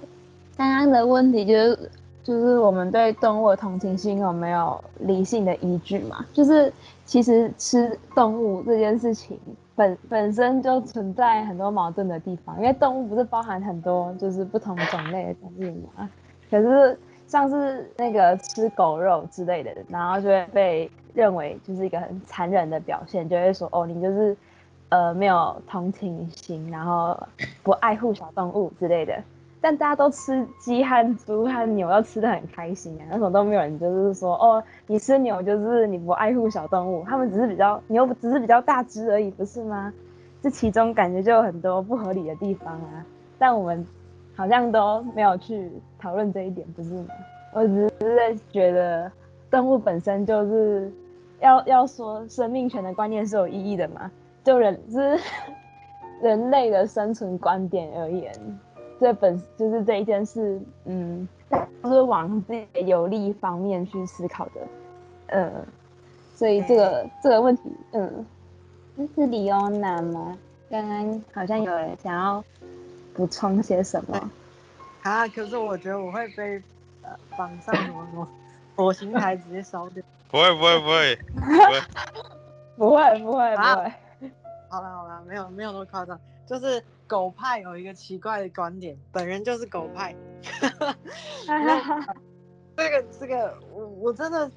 刚刚的问题就是。就是我们对动物的同情心有没有理性的依据嘛？就是其实吃动物这件事情本本身就存在很多矛盾的地方，因为动物不是包含很多就是不同种类的东西嘛？可是像是那个吃狗肉之类的，然后就会被认为就是一个很残忍的表现，就会说哦，你就是呃没有同情心，然后不爱护小动物之类的。但大家都吃鸡和猪和牛，要吃得很开心啊，那种都没有人就是说哦，你吃牛就是你不爱护小动物，他们只是比较牛只是比较大只而已，不是吗？这其中感觉就有很多不合理的地方啊，但我们好像都没有去讨论这一点，不是吗？我只是在觉得动物本身就是要要说生命权的观念是有意义的嘛，就人就 是人类的生存观点而言。这本就是这一件事，嗯，都是往自己有利方面去思考的，嗯，所以这个这个问题，嗯，这是李欧娜吗？刚刚好像有人想要补充些什么啊？可是我觉得我会被呃绑上什么什么火星台直接烧掉。不会不会不会不会不会不会不会。好了好了，没有没有那么夸张，就是。狗派有一个奇怪的观点，本人就是狗派。这个这个，我我真的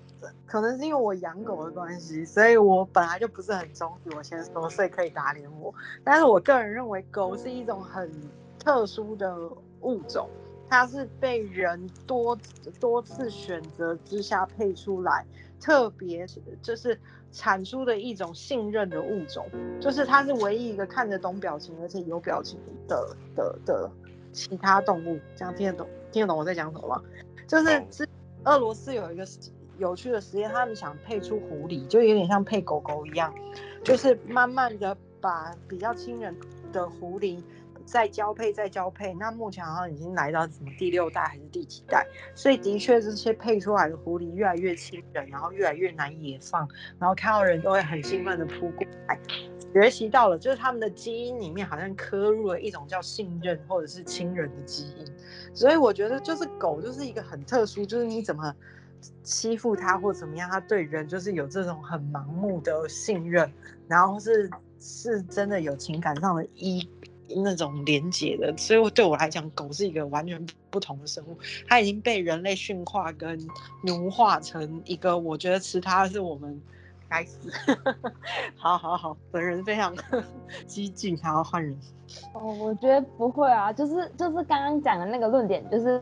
可能是因为我养狗的关系，所以我本来就不是很忠意。我先说，所以可以打脸我。但是我个人认为，狗是一种很特殊的物种，它是被人多多次选择之下配出来，特别就是。产出的一种信任的物种，就是它是唯一一个看得懂表情而且有表情的的的其他动物。这样听得懂？听得懂我在讲什么吗？就是俄罗斯有一个有趣的实验，他们想配出狐狸，就有点像配狗狗一样，就是慢慢的把比较亲人的狐狸。再交配，再交配，那目前好像已经来到什么第六代还是第几代？所以的确这些配出来的狐狸越来越亲人，然后越来越难野放，然后看到人都会很兴奋的扑过来。学习到了，就是他们的基因里面好像刻入了一种叫信任或者是亲人的基因。所以我觉得就是狗就是一个很特殊，就是你怎么欺负它或怎么样，它对人就是有这种很盲目的信任，然后是是真的有情感上的依。那种连接的，所以对我来讲，狗是一个完全不同的生物。它已经被人类驯化跟奴化成一个，我觉得吃它是我们该死。好好好，本人非常 激进，还要换人。哦，我觉得不会啊，就是就是刚刚讲的那个论点，就是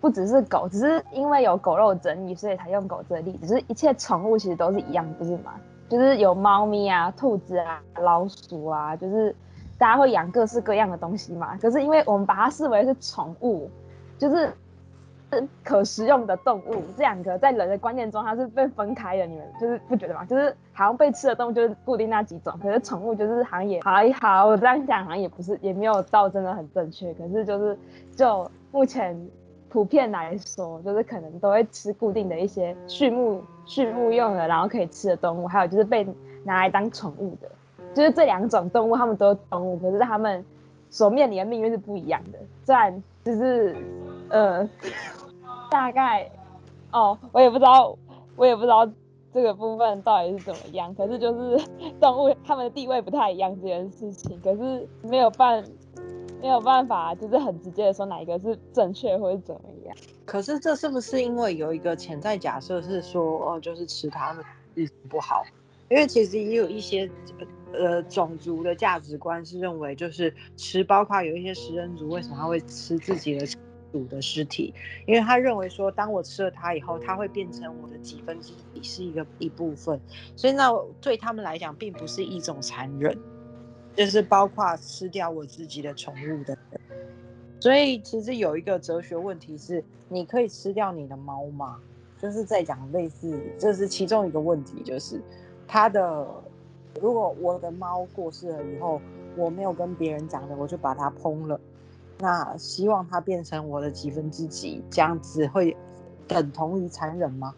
不只是狗，只是因为有狗肉争议，所以才用狗这个例子。就是一切宠物其实都是一样，不是吗？就是有猫咪啊、兔子啊、老鼠啊，就是大家会养各式各样的东西嘛。可是因为我们把它视为是宠物，就是。可食用的动物，这两个在人的观念中它是被分开的，你们就是不觉得吗？就是好像被吃的动物就是固定那几种，可是宠物就是好像也还好。我这样讲好像也不是，也没有到真的很正确。可是就是就目前普遍来说，就是可能都会吃固定的一些畜牧畜牧用的，然后可以吃的动物，还有就是被拿来当宠物的，就是这两种动物，它们都是动物，可是它们所面临的命运是不一样的。虽然就是呃。大概，哦，我也不知道，我也不知道这个部分到底是怎么样。可是就是 动物它们的地位不太一样这件事情，可是没有办没有办法，就是很直接的说哪一个是正确或者怎么样。可是这是不是因为有一个潜在假设是说，哦，就是吃它们不好？因为其实也有一些呃种族的价值观是认为，就是吃，包括有一些食人族为什么他会吃自己的主。的尸体，因为他认为说，当我吃了它以后，它会变成我的几分之一，是一个一部分，所以那对他们来讲，并不是一种残忍，就是包括吃掉我自己的宠物的人。所以其实有一个哲学问题是，你可以吃掉你的猫吗？就是在讲类似，这是其中一个问题，就是它的，如果我的猫过世了以后，我没有跟别人讲的，我就把它烹了。那希望它变成我的几分之几，这样子会等同于残忍吗？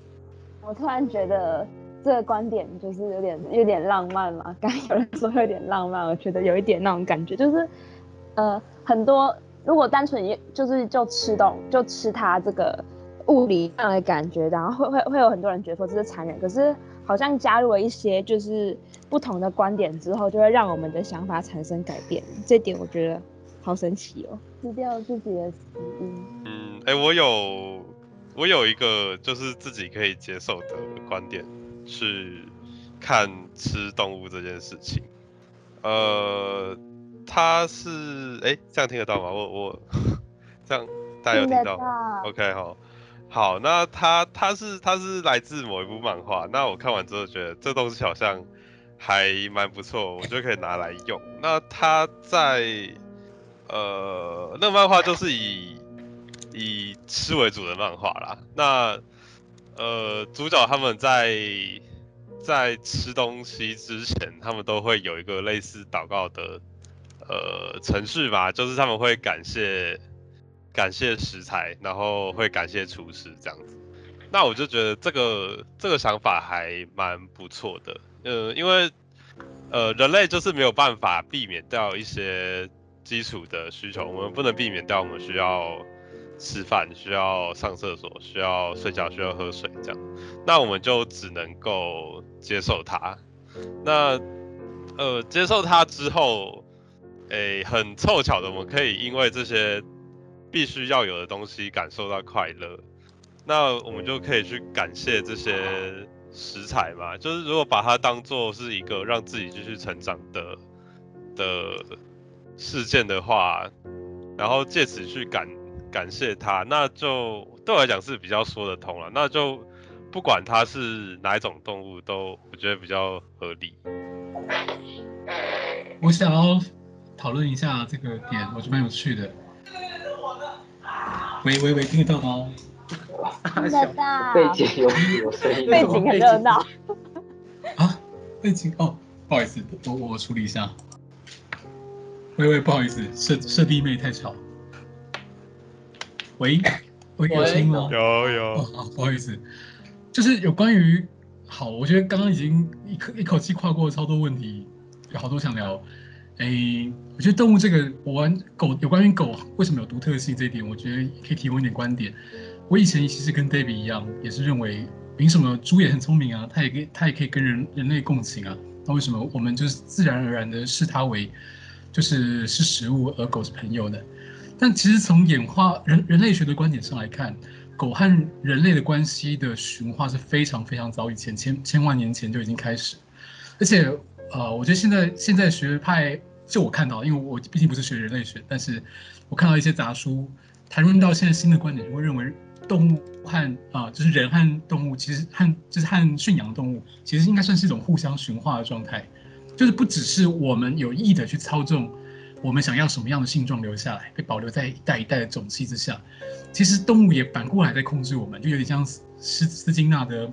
我突然觉得这个观点就是有点有点浪漫嘛。刚有人说有点浪漫，我觉得有一点那种感觉，就是呃很多如果单纯就是就吃东就吃它这个物理上的感觉，然后会会会有很多人觉得说这是残忍，可是好像加入了一些就是不同的观点之后，就会让我们的想法产生改变。这点我觉得。好神奇哦！吃掉自己的死因。嗯，哎、欸，我有我有一个就是自己可以接受的观点，是看吃动物这件事情。呃，他是哎、欸，这样听得到吗？我我这样大家有听到吗？OK 好，好，那他他是他是来自某一部漫画，那我看完之后觉得这东西好像还蛮不错，我就可以拿来用。那他在。呃，那漫画就是以以吃为主的漫画啦。那呃，主角他们在在吃东西之前，他们都会有一个类似祷告的呃程序吧，就是他们会感谢感谢食材，然后会感谢厨师这样子。那我就觉得这个这个想法还蛮不错的。呃，因为呃人类就是没有办法避免掉一些。基础的需求，我们不能避免掉。我们需要吃饭，需要上厕所，需要睡觉，需要喝水，这样，那我们就只能够接受它。那呃，接受它之后，诶、很凑巧的，我们可以因为这些必须要有的东西感受到快乐。那我们就可以去感谢这些食材嘛，就是如果把它当做是一个让自己继续成长的的。事件的话，然后借此去感感谢他，那就对我来讲是比较说得通了。那就不管它是哪一种动物，都我觉得比较合理。我想要讨论一下这个点，我觉得蛮有趣的。喂喂喂，听得到吗？听得到。背景有有声音。背景很热闹。啊，背景哦，不好意思，我我处理一下。喂喂，不好意思，设设弟妹太吵。喂，喂，有声音吗？有有。哦，好，不好意思，就是有关于，好，我觉得刚刚已经一口一口气跨过了超多问题，有好多想聊。哎，我觉得动物这个，我玩狗有关于狗为什么有独特性这一点，我觉得可以提供一点观点。我以前其实跟 David 一样，也是认为，凭什么猪也很聪明啊？它也可以，它也可以跟人人类共情啊？那为什么我们就是自然而然的视它为？就是是食物，而狗是朋友呢。但其实从演化人人类学的观点上来看，狗和人类的关系的驯化是非常非常早以前，千千万年前就已经开始。而且呃，我觉得现在现在学派，就我看到，因为我毕竟不是学人类学，但是我看到一些杂书谈论到现在新的观点，就会认为动物和啊、就是人和动物，其实和就是和驯养动物，其实应该算是一种互相驯化的状态，就是不只是我们有意的去操纵。我们想要什么样的性状留下来，被保留在一代一代的种系之下。其实动物也反过来在控制我们，就有点像斯斯金纳的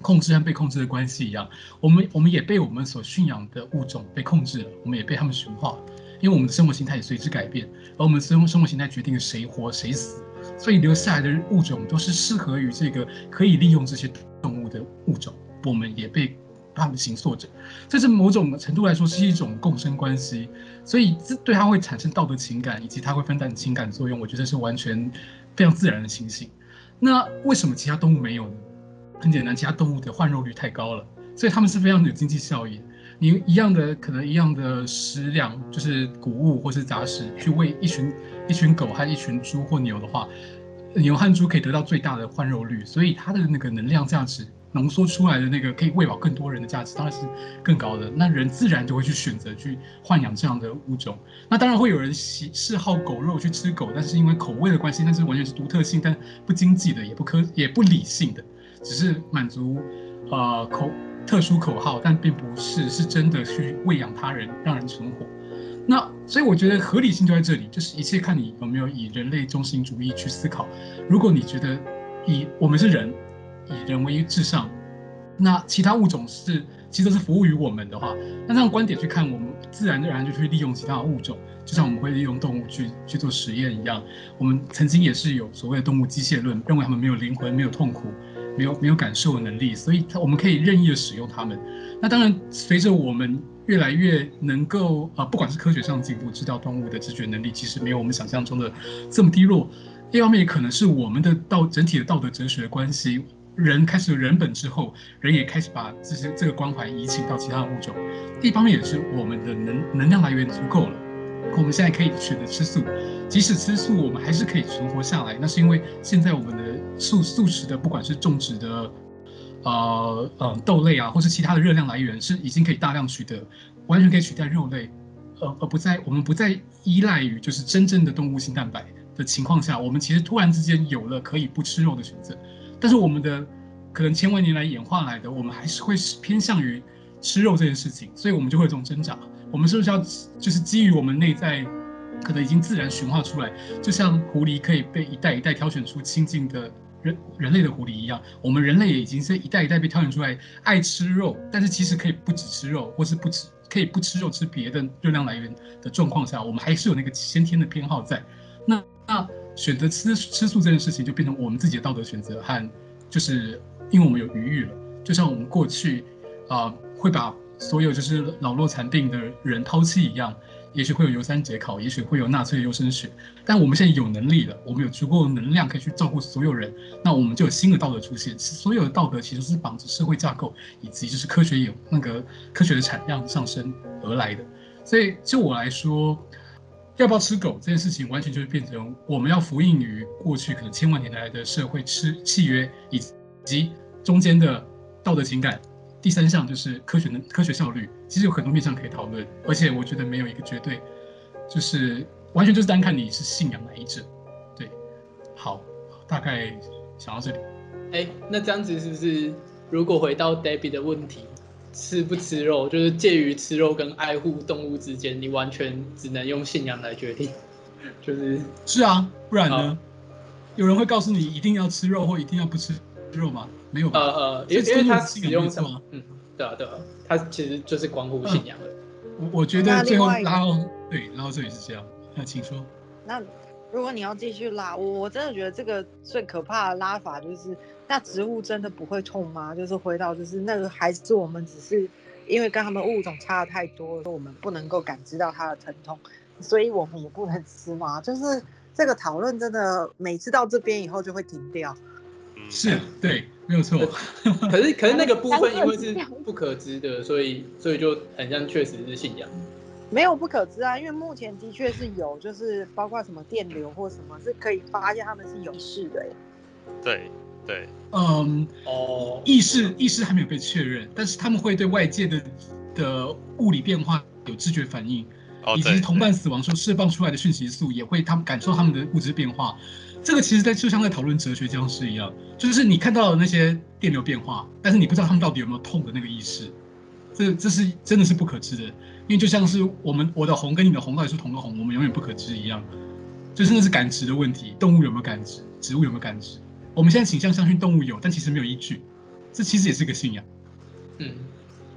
控制和被控制的关系一样。我们我们也被我们所驯养的物种被控制了，我们也被他们驯化，因为我们的生活形态也随之改变，而我们生生活形态决定了谁活谁死，所以留下来的物种都是适合于这个可以利用这些动物的物种。我们也被。他们形塑着，这是某种程度来说是一种共生关系，所以这对它会产生道德情感，以及它会分担情感作用，我觉得是完全非常自然的情形。那为什么其他动物没有呢？很简单，其他动物的换肉率太高了，所以它们是非常有经济效益。你一样的可能一样的食粮，就是谷物或是杂食，去喂一群一群狗和一群猪或牛的话，牛和猪可以得到最大的换肉率，所以它的那个能量价值。浓缩出来的那个可以喂饱更多人的价值当然是更高的，那人自然就会去选择去豢养这样的物种。那当然会有人喜嗜好狗肉去吃狗，但是因为口味的关系，那是完全是独特性，但不经济的，也不科也不理性的，只是满足呃口特殊口号，但并不是是真的去喂养他人，让人存活。那所以我觉得合理性就在这里，就是一切看你有没有以人类中心主义去思考。如果你觉得以我们是人。以人为至上，那其他物种是其实是服务于我们的话，那这样观点去看，我们自然而然就去利用其他物种，就像我们会利用动物去去做实验一样。我们曾经也是有所谓的动物机械论，认为它们没有灵魂、没有痛苦、没有没有感受的能力，所以它我们可以任意的使用它们。那当然，随着我们越来越能够啊、呃，不管是科学上进步，知道动物的知觉能力其实没有我们想象中的这么低落。一方面也可能是我们的道整体的道德哲学的关系。人开始人本之后，人也开始把这些这个关怀移情到其他的物种。一方面也是我们的能能量来源足够了，我们现在可以选择吃素，即使吃素，我们还是可以存活下来。那是因为现在我们的素素食的，不管是种植的，呃呃豆类啊，或是其他的热量来源，是已经可以大量取得，完全可以取代肉类，而而不再我们不再依赖于就是真正的动物性蛋白的情况下，我们其实突然之间有了可以不吃肉的选择。但是我们的可能千万年来演化来的，我们还是会偏向于吃肉这件事情，所以我们就会有这种挣扎。我们是不是要就是基于我们内在可能已经自然驯化出来，就像狐狸可以被一代一代挑选出亲近的人人类的狐狸一样，我们人类也已经是一代一代被挑选出来爱吃肉，但是其实可以不只吃肉，或是不吃可以不吃肉吃别的热量来源的状况下，我们还是有那个先天的偏好在。那那。选择吃吃素这件事情，就变成我们自己的道德选择和，就是因为我们有余裕了，就像我们过去啊、呃、会把所有就是老弱残病的人抛弃一样，也许会有尤三节考，也许会有纳粹优生学，但我们现在有能力了，我们有足够的能量可以去照顾所有人，那我们就有新的道德出现。所有的道德其实是绑着社会架构以及就是科学有那个科学的产量上升而来的，所以就我来说。要不要吃狗这件事情，完全就是变成我们要服膺于过去可能千万年来的社会吃契约，以及中间的道德情感。第三项就是科学的科学效率，其实有很多面向可以讨论，而且我觉得没有一个绝对，就是完全就是单看你是信仰哪一者。对，好，大概想到这里。哎，那这样子是不是如果回到 Debbie 的问题？吃不吃肉，就是介于吃肉跟爱护动物之间，你完全只能用信仰来决定。就是是啊，不然呢？有人会告诉你一定要吃肉或一定要不吃肉吗？没有吧。呃呃，因为因为他使用什么？嗯，对啊对啊，他其实就是关乎信仰的。我、嗯、我觉得最后拉到对，拉到这里是这样。那请说。那如果你要继续拉，我我真的觉得这个最可怕的拉法就是。那植物真的不会痛吗？就是回到，就是那个还是我们只是因为跟他们物种差的太多了，我们不能够感知到它的疼痛，所以我们也不能吃吗？就是这个讨论真的每次到这边以后就会停掉。是，对，没有错。可是可是那个部分因为是不可知的，所以所以就很像确实是信仰。没有不可知啊，因为目前的确是有，就是包括什么电流或什么是可以发现他们是有事的。对。对，嗯，哦，意识意识还没有被确认，但是他们会对外界的的物理变化有知觉反应，哦、以及同伴死亡时候释放出来的讯息素也会他们感受他们的物质变化。这个其实在就像在讨论哲学僵尸一样，就是你看到的那些电流变化，但是你不知道他们到底有没有痛的那个意识。这这是真的是不可知的，因为就像是我们我的红跟你的红到底是同个红，我们永远不可知一样。就是那是感知的问题，动物有没有感知，植物有没有感知？我们现在倾向相信动物有，但其实没有依据。这其实也是个信仰。嗯，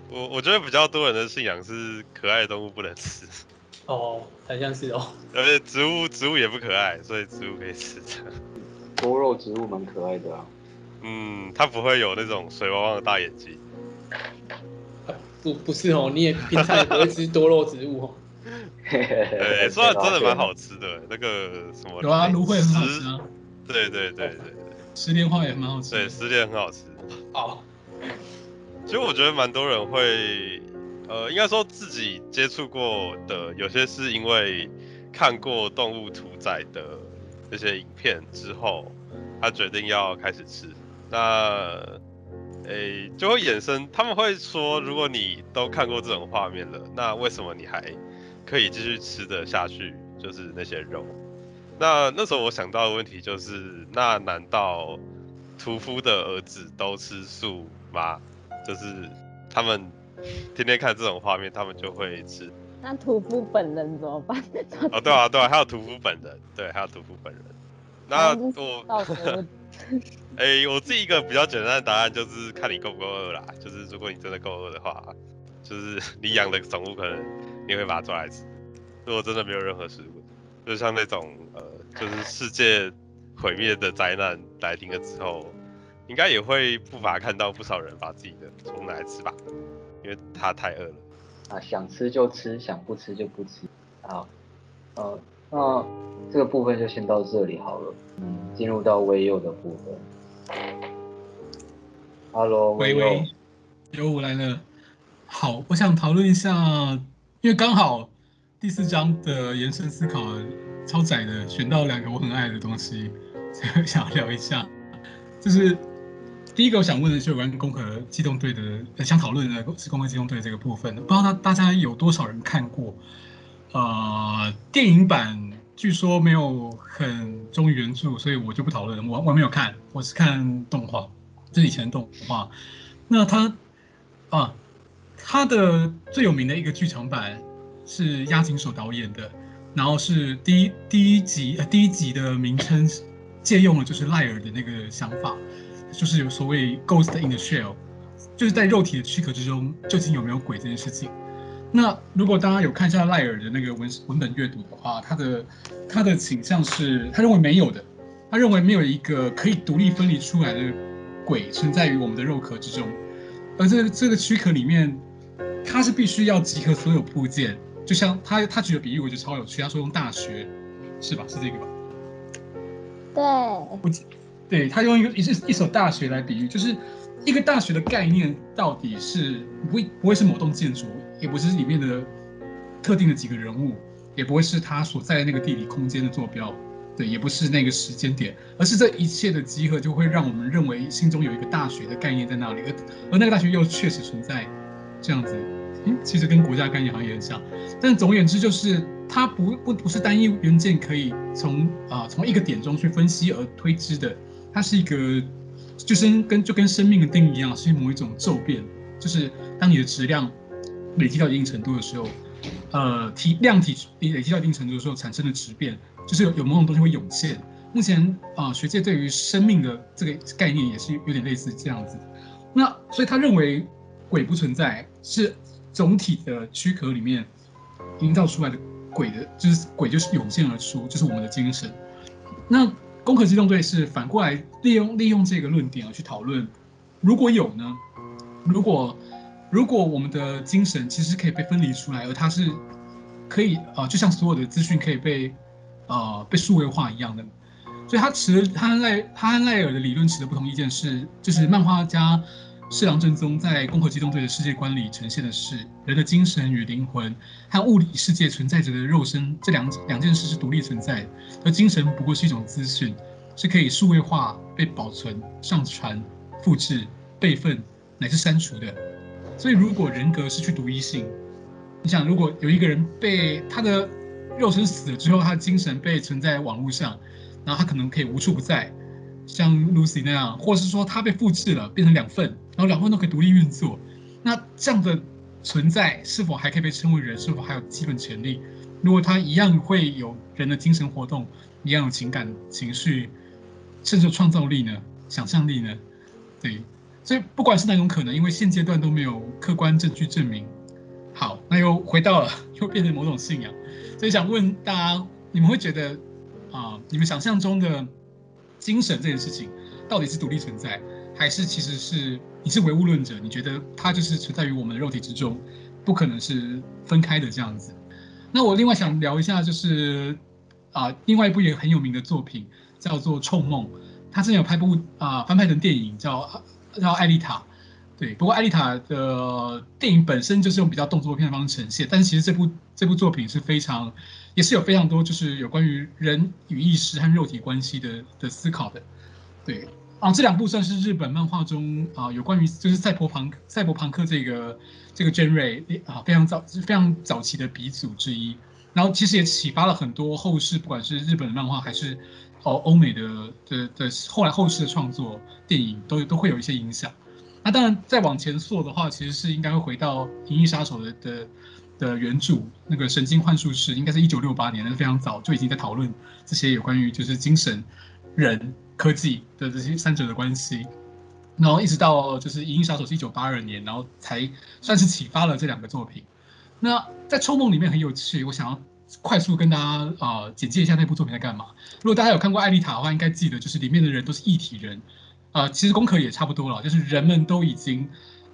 我我觉得比较多人的信仰是可爱的动物不能吃。哦，好像是哦。而且植物植物也不可爱，所以植物可以吃。多肉植物蛮可爱的啊。嗯，它不会有那种水汪汪的大眼睛。不不是哦，你也平常也不会吃多肉植物哦。对，说真的蛮好吃的，那个什么。有啊，芦荟很好吃啊。对对对对对。石莲花也蛮好吃。对，石莲很好吃。好。其实我觉得蛮多人会，呃，应该说自己接触过的，有些是因为看过动物屠宰的那些影片之后，他决定要开始吃。那，诶，就会衍生，他们会说，如果你都看过这种画面了，那为什么你还可以继续吃得下去？就是那些肉。那那时候我想到的问题就是，那难道屠夫的儿子都吃素吗？就是他们天天看这种画面，他们就会吃。那屠夫本人怎么办？哦，对啊，对啊，还有屠夫本人，对，还有屠夫本人。那我，哎、欸，我自己一个比较简单的答案就是看你够不够饿啦。就是如果你真的够饿的话，就是你养的宠物可能你会把它抓来吃。如果真的没有任何食物，就像那种呃，就是世界毁灭的灾难来临了之后。应该也会不乏看到不少人把自己的宠物拿来吃吧，因为他太饿了。啊，想吃就吃，想不吃就不吃。好，呃，那这个部分就先到这里好了。嗯，进入到微幼的部分。Hello，微微，有我来了。好，我想讨论一下，因为刚好第四章的延伸思考超窄的，选到两个我很爱的东西，所以想要聊一下，就是。第一个我想问的是有关《攻壳机动队》的，想讨论的是《攻壳机动队》这个部分。不知道大大家有多少人看过？呃，电影版据说没有很忠于原著，所以我就不讨论。我我没有看，我是看动画，这是以前的动画。那他啊，他的最有名的一个剧场版是押井守导演的，然后是第一第一集呃第一集的名称借用了就是赖尔的那个想法。就是有所谓 ghost in the shell，就是在肉体的躯壳之中，究竟有没有鬼这件事情。那如果大家有看一下赖尔的那个文文本阅读的话，他的他的倾向是，他认为没有的，他认为没有一个可以独立分离出来的鬼存在于我们的肉壳之中，而这个这个躯壳里面，它是必须要集合所有部件，就像他他举的比喻，我觉得超有趣，他说用大学，是吧？是这个吧？对。我对，他用一个一一所大学来比喻，就是一个大学的概念到底是不会不会是某栋建筑，也不是里面的特定的几个人物，也不会是他所在的那个地理空间的坐标，对，也不是那个时间点，而是这一切的集合就会让我们认为心中有一个大学的概念在那里，而而那个大学又确实存在，这样子，嗯，其实跟国家概念好像也很像，但总而言之就是它不不不是单一元件可以从啊、从一个点中去分析而推知的。它是一个，就是跟就跟生命的定义一样，是某一种骤变，就是当你的质量累积到一定程度的时候，呃，体量体累积到一定程度的时候产生的质变，就是有有某种东西会涌现。目前啊、学界对于生命的这个概念也是有点类似这样子。那所以他认为鬼不存在，是总体的躯壳里面营造出来的鬼的，就是鬼就是涌现而出，就是我们的精神。那。攻壳机动队是反过来利用利用这个论点而去讨论，如果有呢？如果如果我们的精神其实可以被分离出来，而它是可以、呃，就像所有的资讯可以被、呃、被数位化一样的，所以他持他和赖他和赖尔的理论持的不同意见是，就是漫画家。侍郎正宗在《攻壳机动队》的世界观里呈现的是人的精神与灵魂和物理世界存在着的肉身这两两件事是独立存在的，而精神不过是一种资讯，是可以数位化、被保存、上传、复制、备份乃至删除的。所以如果人格失去独一性，你想，如果有一个人被他的肉身死了之后，他的精神被存在网络上，然后他可能可以无处不在，像 Lucy 那样，或是说他被复制了，变成两份，然后两份都可以独立运作，那这样的存在是否还可以被称为人？是否还有基本权利？如果他一样会有人的精神活动，一样有情感情绪，甚至创造力呢？想象力呢？对，所以不管是哪种可能，因为现阶段都没有客观证据证明。好，那又回到了，又变成某种信仰。所以想问大家，你们会觉得啊、你们想象中的精神这件事情，到底是独立存在，还是其实是你是唯物论者？你觉得它就是存在于我们的肉体之中，不可能是分开的这样子？那我另外想聊一下，就是啊、另外一部也很有名的作品叫做《臭梦》，他之前有拍部啊、翻拍成电影叫叫《艾丽塔》。对，不过艾丽塔的电影本身就是用比较动作片的方式呈现，但是其实这部这部作品是非常，也是有非常多就是有关于人与意识和肉体关系的的思考的。对，啊，这两部算是日本漫画中啊有关于就是赛博朋赛博朋克这个这个 genre 啊非常早非常早期的鼻祖之一。然后其实也启发了很多后世，不管是日本的漫画还是哦欧美的的的后来后世的创作电影，都都会有一些影响。那当然，再往前溯的话，其实是应该会回到《银翼杀手》的的的原著那个神经幻术师，应该是一九六八年，那是非常早就已经在讨论这些有关于就是精神、人、科技的这些三者的关系。然后一直到就是《银翼杀手》是一九八二年，然后才算是启发了这两个作品。那在《臭梦》里面很有趣，我想要快速跟大家啊、呃、简介一下那部作品在干嘛。如果大家有看过《艾丽塔》的话，应该记得就是里面的人都是异体人。啊、其实功课也差不多了，就是人们都已经，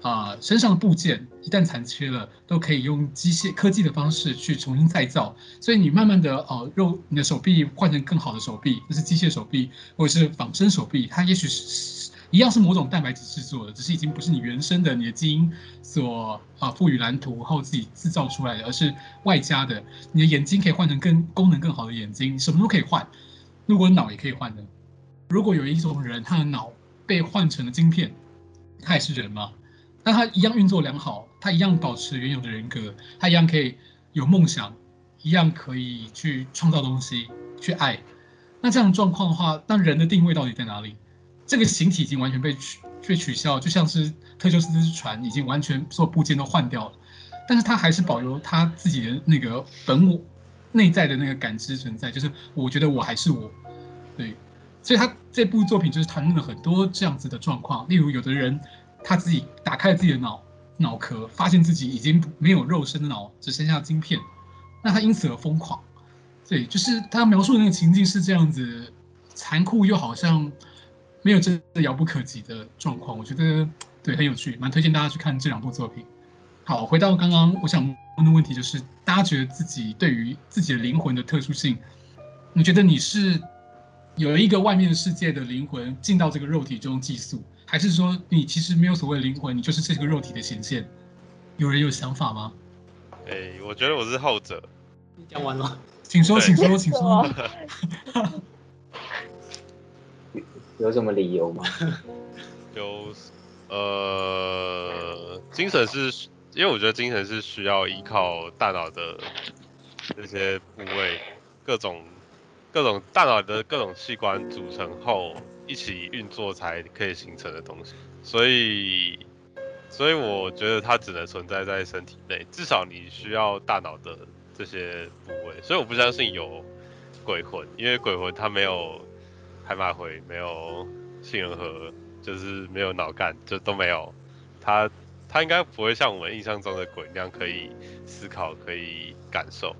啊、身上的部件一旦残缺了，都可以用机械科技的方式去重新再造。所以你慢慢的，哦、肉你的手臂换成更好的手臂，就是机械手臂或者是仿生手臂，它也许是一样是某种蛋白质制作的，只是已经不是你原生的你的基因所啊赋予蓝图后自己制造出来的，而是外加的。你的眼睛可以换成更功能更好的眼睛，什么都可以换。如果脑也可以换的，如果有一种人他的脑。被换成了晶片，他也是人吗？那他一样运作良好，他一样保持原有的人格，他一样可以有梦想，一样可以去创造东西，去爱。那这样状况的话，那人的定位到底在哪里？这个形体已经完全被取被取消，就像是特修斯之船已经完全所有部件都换掉了，但是他还是保留他自己的那个本我内在的那个感知存在，就是我觉得我还是我，对。所以他这部作品就是谈论了很多这样子的状况，例如有的人他自己打开了自己的脑脑壳，发现自己已经没有肉身的脑，只剩下晶片，那他因此而疯狂。对，就是他描述的那个情境是这样子残酷又好像没有真的遥不可及的状况，我觉得对很有趣，蛮推荐大家去看这两部作品。好，回到刚刚我想问的问题，就是大家觉得自己对于自己的灵魂的特殊性，你觉得你是？有一个外面世界的灵魂进到这个肉体中寄宿，还是说你其实没有所谓的灵魂，你就是这个肉体的显现？有人有想法吗？哎、欸，我觉得我是后者。你讲完了，请说，请说，请说。有什么理由吗？有，呃，精神是，因为我觉得精神是需要依靠大脑的这些部位，各种。各种大脑的各种器官组成后一起运作才可以形成的东西，所以，所以我觉得它只能存在在身体内，至少你需要大脑的这些部位，所以我不相信有鬼魂，因为鬼魂它没有海马回，没有杏仁核，就是没有脑干，就都没有，它它应该不会像我们印象中的鬼那样可以思考，可以感受。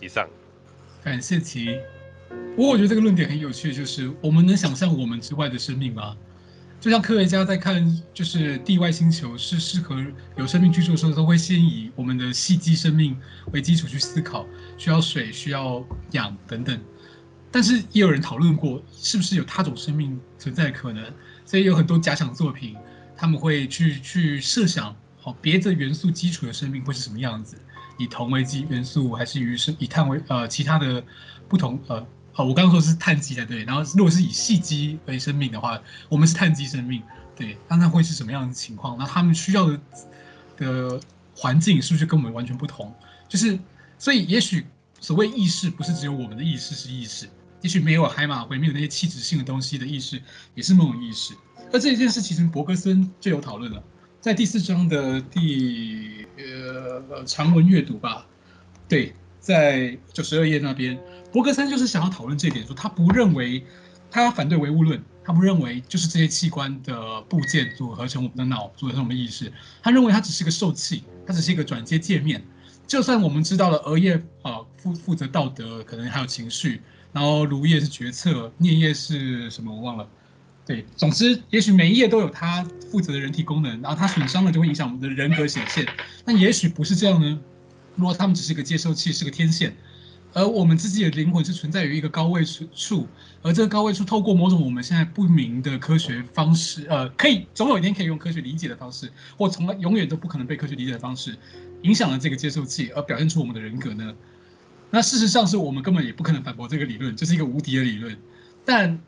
以上，感谢其。不过我觉得这个论点很有趣，就是我们能想象我们之外的生命吗？就像科学家在看，就是地外星球是适合有生命居住的时候，都会先以我们的细肌生命为基础去思考，需要水、需要氧等等。但是也有人讨论过，是不是有他种生命存在的可能？所以有很多假想作品，他们会去去设想，好别的元素基础的生命会是什么样子？以铜为基元素，还是以是以碳为呃其他的不同呃？好，我刚刚说是碳基才对。然后，如果是以细基为生命的话，我们是碳基生命，对。那那会是什么样的情况？那他们需要的的环境是不是跟我们完全不同？就是所以也许所谓意识不是只有我们的意识是意识，也许没有海马回没有那些气质性的东西的意识也是某种意识。而这一件事其实柏格森就有讨论了，在第四章的第呃长文阅读吧，对，在九十二页那边，柏格森就是想要讨论这一点，说他不认为他反对唯物论。他不认为就是这些器官的部件组合成我们的脑，组合成我们意识。他认为它只是个受器，它只是一个转接界面。就算我们知道了额叶啊负负责道德，可能还有情绪，然后颅叶是决策，颞叶是什么我忘了。对，总之也许每一页都有它负责的人体功能，然后它损伤了就会影响我们的人格显现。那也许不是这样呢？如果他们只是一个接收器，是个天线。而我们自己的灵魂是存在于一个高位处，而这个高位处透过某种我们现在不明的科学方式，呃，可以总有一天可以用科学理解的方式，或从来永远都不可能被科学理解的方式，影响了这个接受器，而表现出我们的人格呢？那事实上是我们根本也不可能反驳这个理论，这是一个无敌的理论。但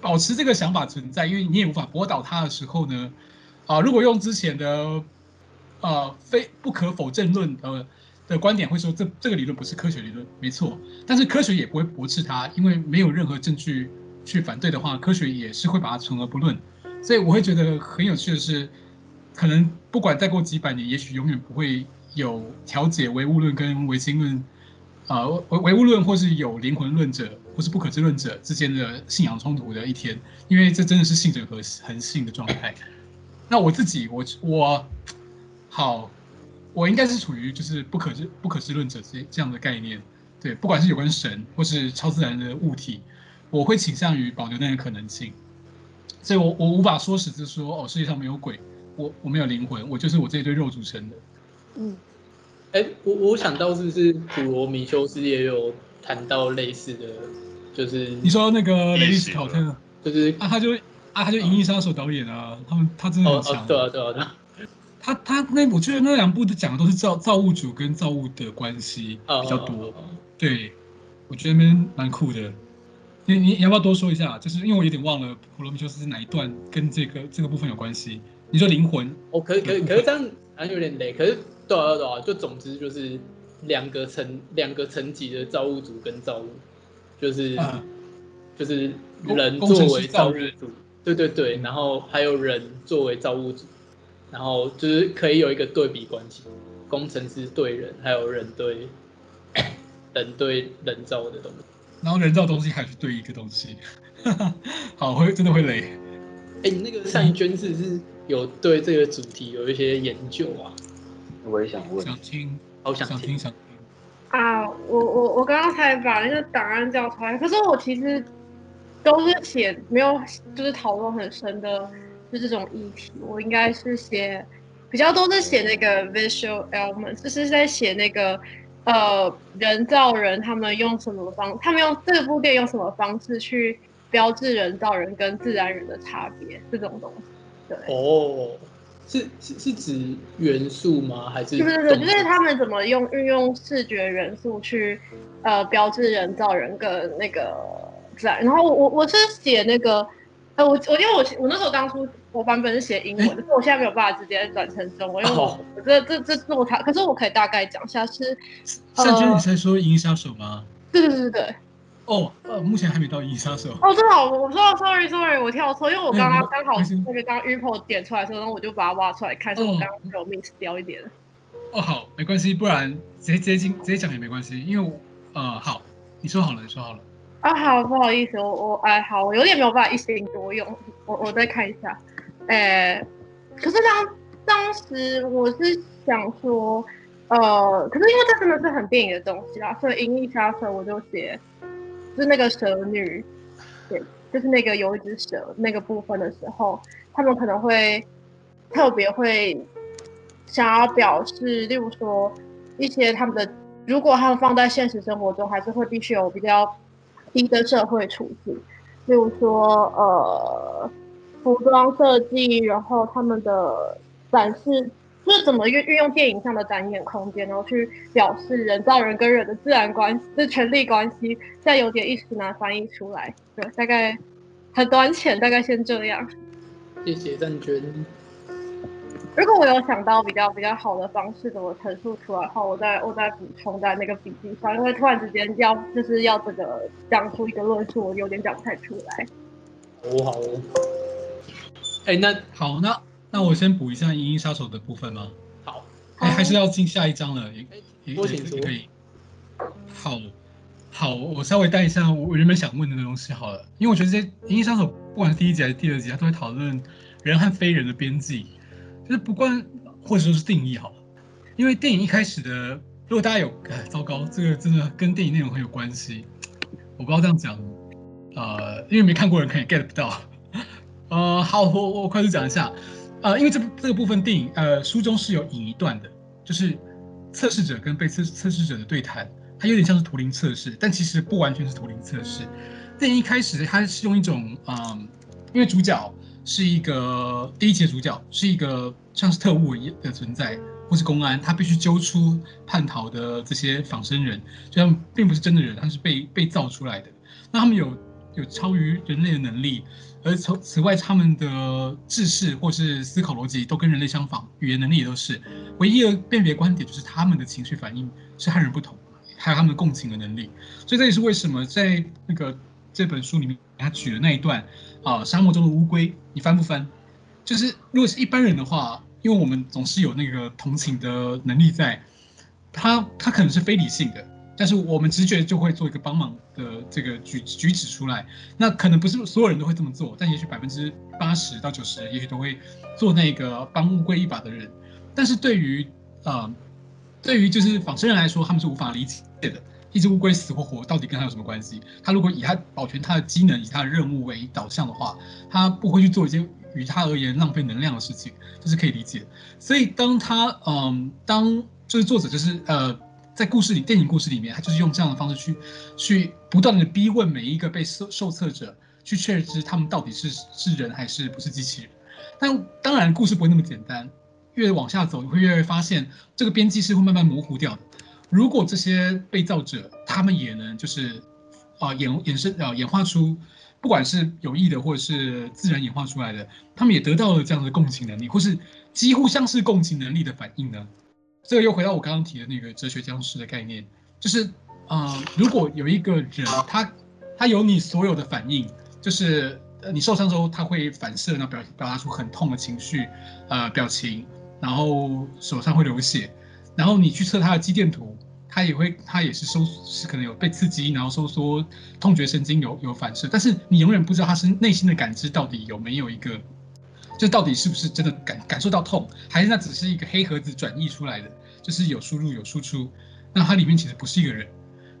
保持这个想法存在，因为你也无法驳倒它的时候呢，啊、如果用之前的，呃，非不可否认论，呃。的观点会说，这这个理论不是科学理论，没错，但是科学也不会驳斥它，因为没有任何证据去反对的话，科学也是会把它存而不论。所以我会觉得很有趣的是，可能不管再过几百年，也许永远不会有调解唯物论跟唯心论，啊、呃，唯唯物论或是有灵魂论者或是不可知论者之间的信仰冲突的一天，因为这真的是信者和恒信的状态。那我自己，我我好。我应该是处于就是不可知不可知论者这这样的概念，对，不管是有关神或是超自然的物体，我会倾向于保留那个可能性，所以我我无法说实是说哦，世界上没有鬼，我我没有灵魂，我就是我这一堆肉组成的。嗯，哎，我我想到是不是普罗米修斯也有谈到类似的，就是你说那个雷利斯考特，就是啊，他就啊，他就《银翼杀手》导演啊，他们他真的很强，哦哦，对啊对啊对啊。他他那我觉得那两部的讲的都是造造物主跟造物的关系比较多，oh, oh, oh, oh. 对，我觉得那边蛮酷的。你你你要不要多说一下？就是因为我有点忘了普罗米修斯是哪一段跟这个这个部分有关系。你说灵魂？哦，可以可以，可是这样好像有点累。可是对啊对啊，就总之就是两个层两个层级的造物主跟造物，就是、啊、就是人作为造物主，对对对，然后还有人作为造物主。然后就是可以有一个对比关系，工程师对人，还有人对 人对人造的东西，然后人造东西还是对一个东西，好会真的会累。哎，你那个善娟是不是有对这个主题有一些研究啊？我也想问，想听，好想听想听想听。啊，我我我刚刚才把那个档案叫出来，可是我其实都是写没有，就是讨论很深的。就这种议题，我应该是写比较多是写那个 visual elements，就是在写那个呃人造人他们用什么方，他们用这部电影用什么方式去标志人造人跟自然人的差别这种东西。对哦，是是是指元素吗？还是对对对，就是他们怎么用运用视觉元素去呃标志人造人跟那个自然。然后我我是写那个。呃，我我因为我我那时候当初我版本是写英文，可是我现在没有办法直接转成中文，因为我这这这做它，可是我可以大概讲一下是。善娟，你在说《银翼杀手》吗？对对对对对。哦，呃，目前还没到《银翼杀手》。哦，真的，我说 sorry sorry，我跳错，因为我刚刚刚好那个刚刚 report 点出来的时候，然后我就把它挖出来看，所以我刚刚有 miss 掉一点。哦，好，没关系，不然直接直接进直接讲也没关系，因为呃，好，你说好了，你说好了。啊，好，不好意思，我我哎，好，我有点没有办法一心多用，我我再看一下，哎，可是当当时我是想说，呃，可是因为这真的是很电影的东西啦，所以《银翼杀手》我就写，就是那个蛇女，对，就是那个有一只蛇那个部分的时候，他们可能会特别会想要表示，例如说一些他们的，如果他们放在现实生活中，还是会必须有比较。低的社会处境，例如说，呃，服装设计，然后他们的展示，就是怎么运运用电影上的展演空间，然后去表示人造人跟人的自然关系，这权力关系，现在有点一时难翻译出来，对，大概很短浅，大概先这样。谢谢郑娟。如果我有想到比较比较好的方式怎么陈述出来的话，我再我再补充在那个笔记上，因为突然之间要就是要这个讲出一个论述，我有点讲不太出来。哦，好哦。哎，那好，那那我先补一下《银翼杀手》的部分吗？好。哎，还是要进下一章了，也也。可以。好，好，我稍微带一下我原本想问的东西好了，因为我觉得这《银翼杀手》不管是第一集还是第二集，它都会讨论人和非人的边际。就是不关，或者说是定义好了，因为电影一开始的，如果大家有，哎，糟糕，这个真的跟电影内容很有关系，我不知道这样讲，呃，因为没看过人可以 get 不到，呃，好，我我快速讲一下，呃，因为这这个部分电影，呃，书中是有引一段的，就是测试者跟被测测试者的对谈，它有点像是图灵测试，但其实不完全是图灵测试。电影一开始它是用一种，嗯、因为主角。是一个第一集的主角，是一个像是特务一样的存在，或是公安，他必须揪出叛逃的这些仿生人，就像并不是真的人，他是被被造出来的。那他们有有超于人类的能力，而从此外，他们的知识或是思考逻辑都跟人类相仿，语言能力也都是。唯一的辨别观点就是他们的情绪反应是和人不同，还有他们共情的能力。所以这也是为什么在那个这本书里面，他举的那一段。啊，沙漠中的乌龟，你翻不翻？就是如果是一般人的话，因为我们总是有那个同情的能力在，他他可能是非理性的，但是我们直觉就会做一个帮忙的这个举举止出来。那可能不是所有人都会这么做，但也许百分之八十到九十，也许都会做那个帮乌龟一把的人。但是对于呃，对于就是仿生人来说，他们是无法理解的。一只乌龟死或活，到底跟他有什么关系？他如果以他保全他的机能，以他的任务为导向的话，他不会去做一些与他而言浪费能量的事情，这是可以理解。所以当他嗯，当就是作者就是呃，在故事里电影故事里面，他就是用这样的方式去去不断的逼问每一个被受受测者，去确知他们到底是是人还是不是机器人。但当然，故事不会那么简单，越往下走，你会越来越发现这个边际是会慢慢模糊掉的。如果这些被造者，他们也能就是，啊、呃、演衍生啊、演化出，不管是有意的或者是自然演化出来的，他们也得到了这样的共情能力，或是几乎像是共情能力的反应呢？这个又回到我刚刚提的那个哲学僵尸的概念，就是、呃，如果有一个人，他他有你所有的反应，就是呃你受伤之后他会反射，然后表表达出很痛的情绪，呃表情，然后手上会流血。然后你去测他的肌电图，他也会，他也是收，是可能有被刺激，然后收缩，痛觉神经有有反射，但是你永远不知道他是内心的感知到底有没有一个，这到底是不是真的感感受到痛，还是那只是一个黑盒子转译出来的，就是有输入有输出，那它里面其实不是一个人。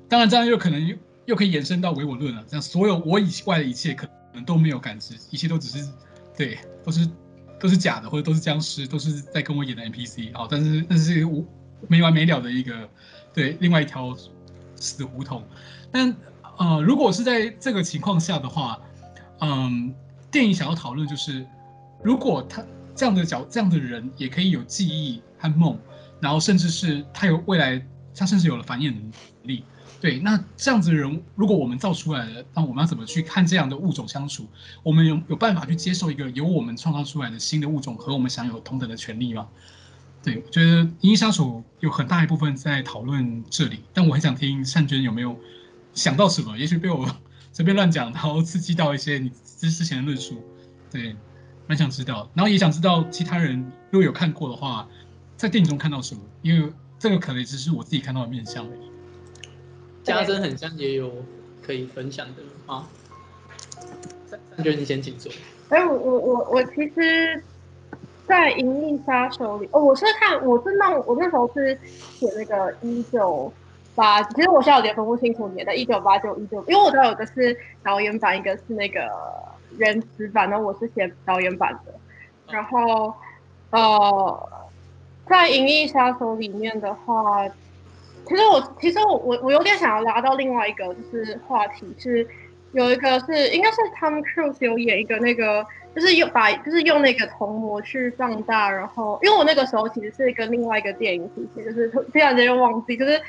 当然这样又可能又又可以延伸到唯我论了，这样所有我以外的一切可能都没有感知，一切都只是对，都是都是假的，或者都是僵尸，都是在跟我演的 NPC 啊，但是但是我。没完没了的一个，对，另外一条死胡同。但呃，如果是在这个情况下的话，嗯，电影想要讨论就是，如果他这样的角这样的人也可以有记忆和梦，然后甚至是他有未来，他甚至有了繁衍能力。对，那这样子的人，如果我们造出来了，那我们要怎么去看这样的物种相处？我们有有办法去接受一个由我们创造出来的新的物种和我们享有同等的权利吗？对，我觉得《银翼杀手》有很大一部分在讨论这里，但我很想听善娟有没有想到什么，也许被我随便乱讲，然后刺激到一些你之之前的论述，对，蛮想知道，然后也想知道其他人如果有看过的话，在电影中看到什么，因为这个可能只是我自己看到的面相而已。家珍很像也有可以分享的啊，善善娟你先请坐。哎，我我我我其实。在《银翼杀手》里，哦，我是看，我是那我那时候是写那个一九八，其实我现在有点分不清楚年的，一九八九一九，因为我都有一个是导演版，一个是那个原词版，然后我是写导演版的。然后，呃，在《银翼杀手》里面的话，其实我其实我我我有点想要拉到另外一个就是话题，是有一个是应该是 Tom Cruise 有演一个那个。就是用把，就是用那个虹膜去放大，然后因为我那个时候其实是跟另外一个电影一起，就是突然间又忘记，就是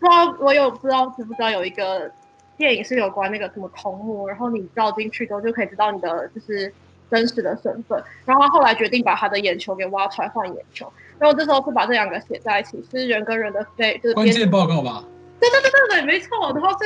不知道我有不知道知不知道有一个电影是有关那个什么虹膜，然后你照进去之后就可以知道你的就是真实的身份，然后他后来决定把他的眼球给挖出来换眼球，然后这时候是把这两个写在一起，是人跟人的非就是关键报告吧？对对对对对，没错。然后是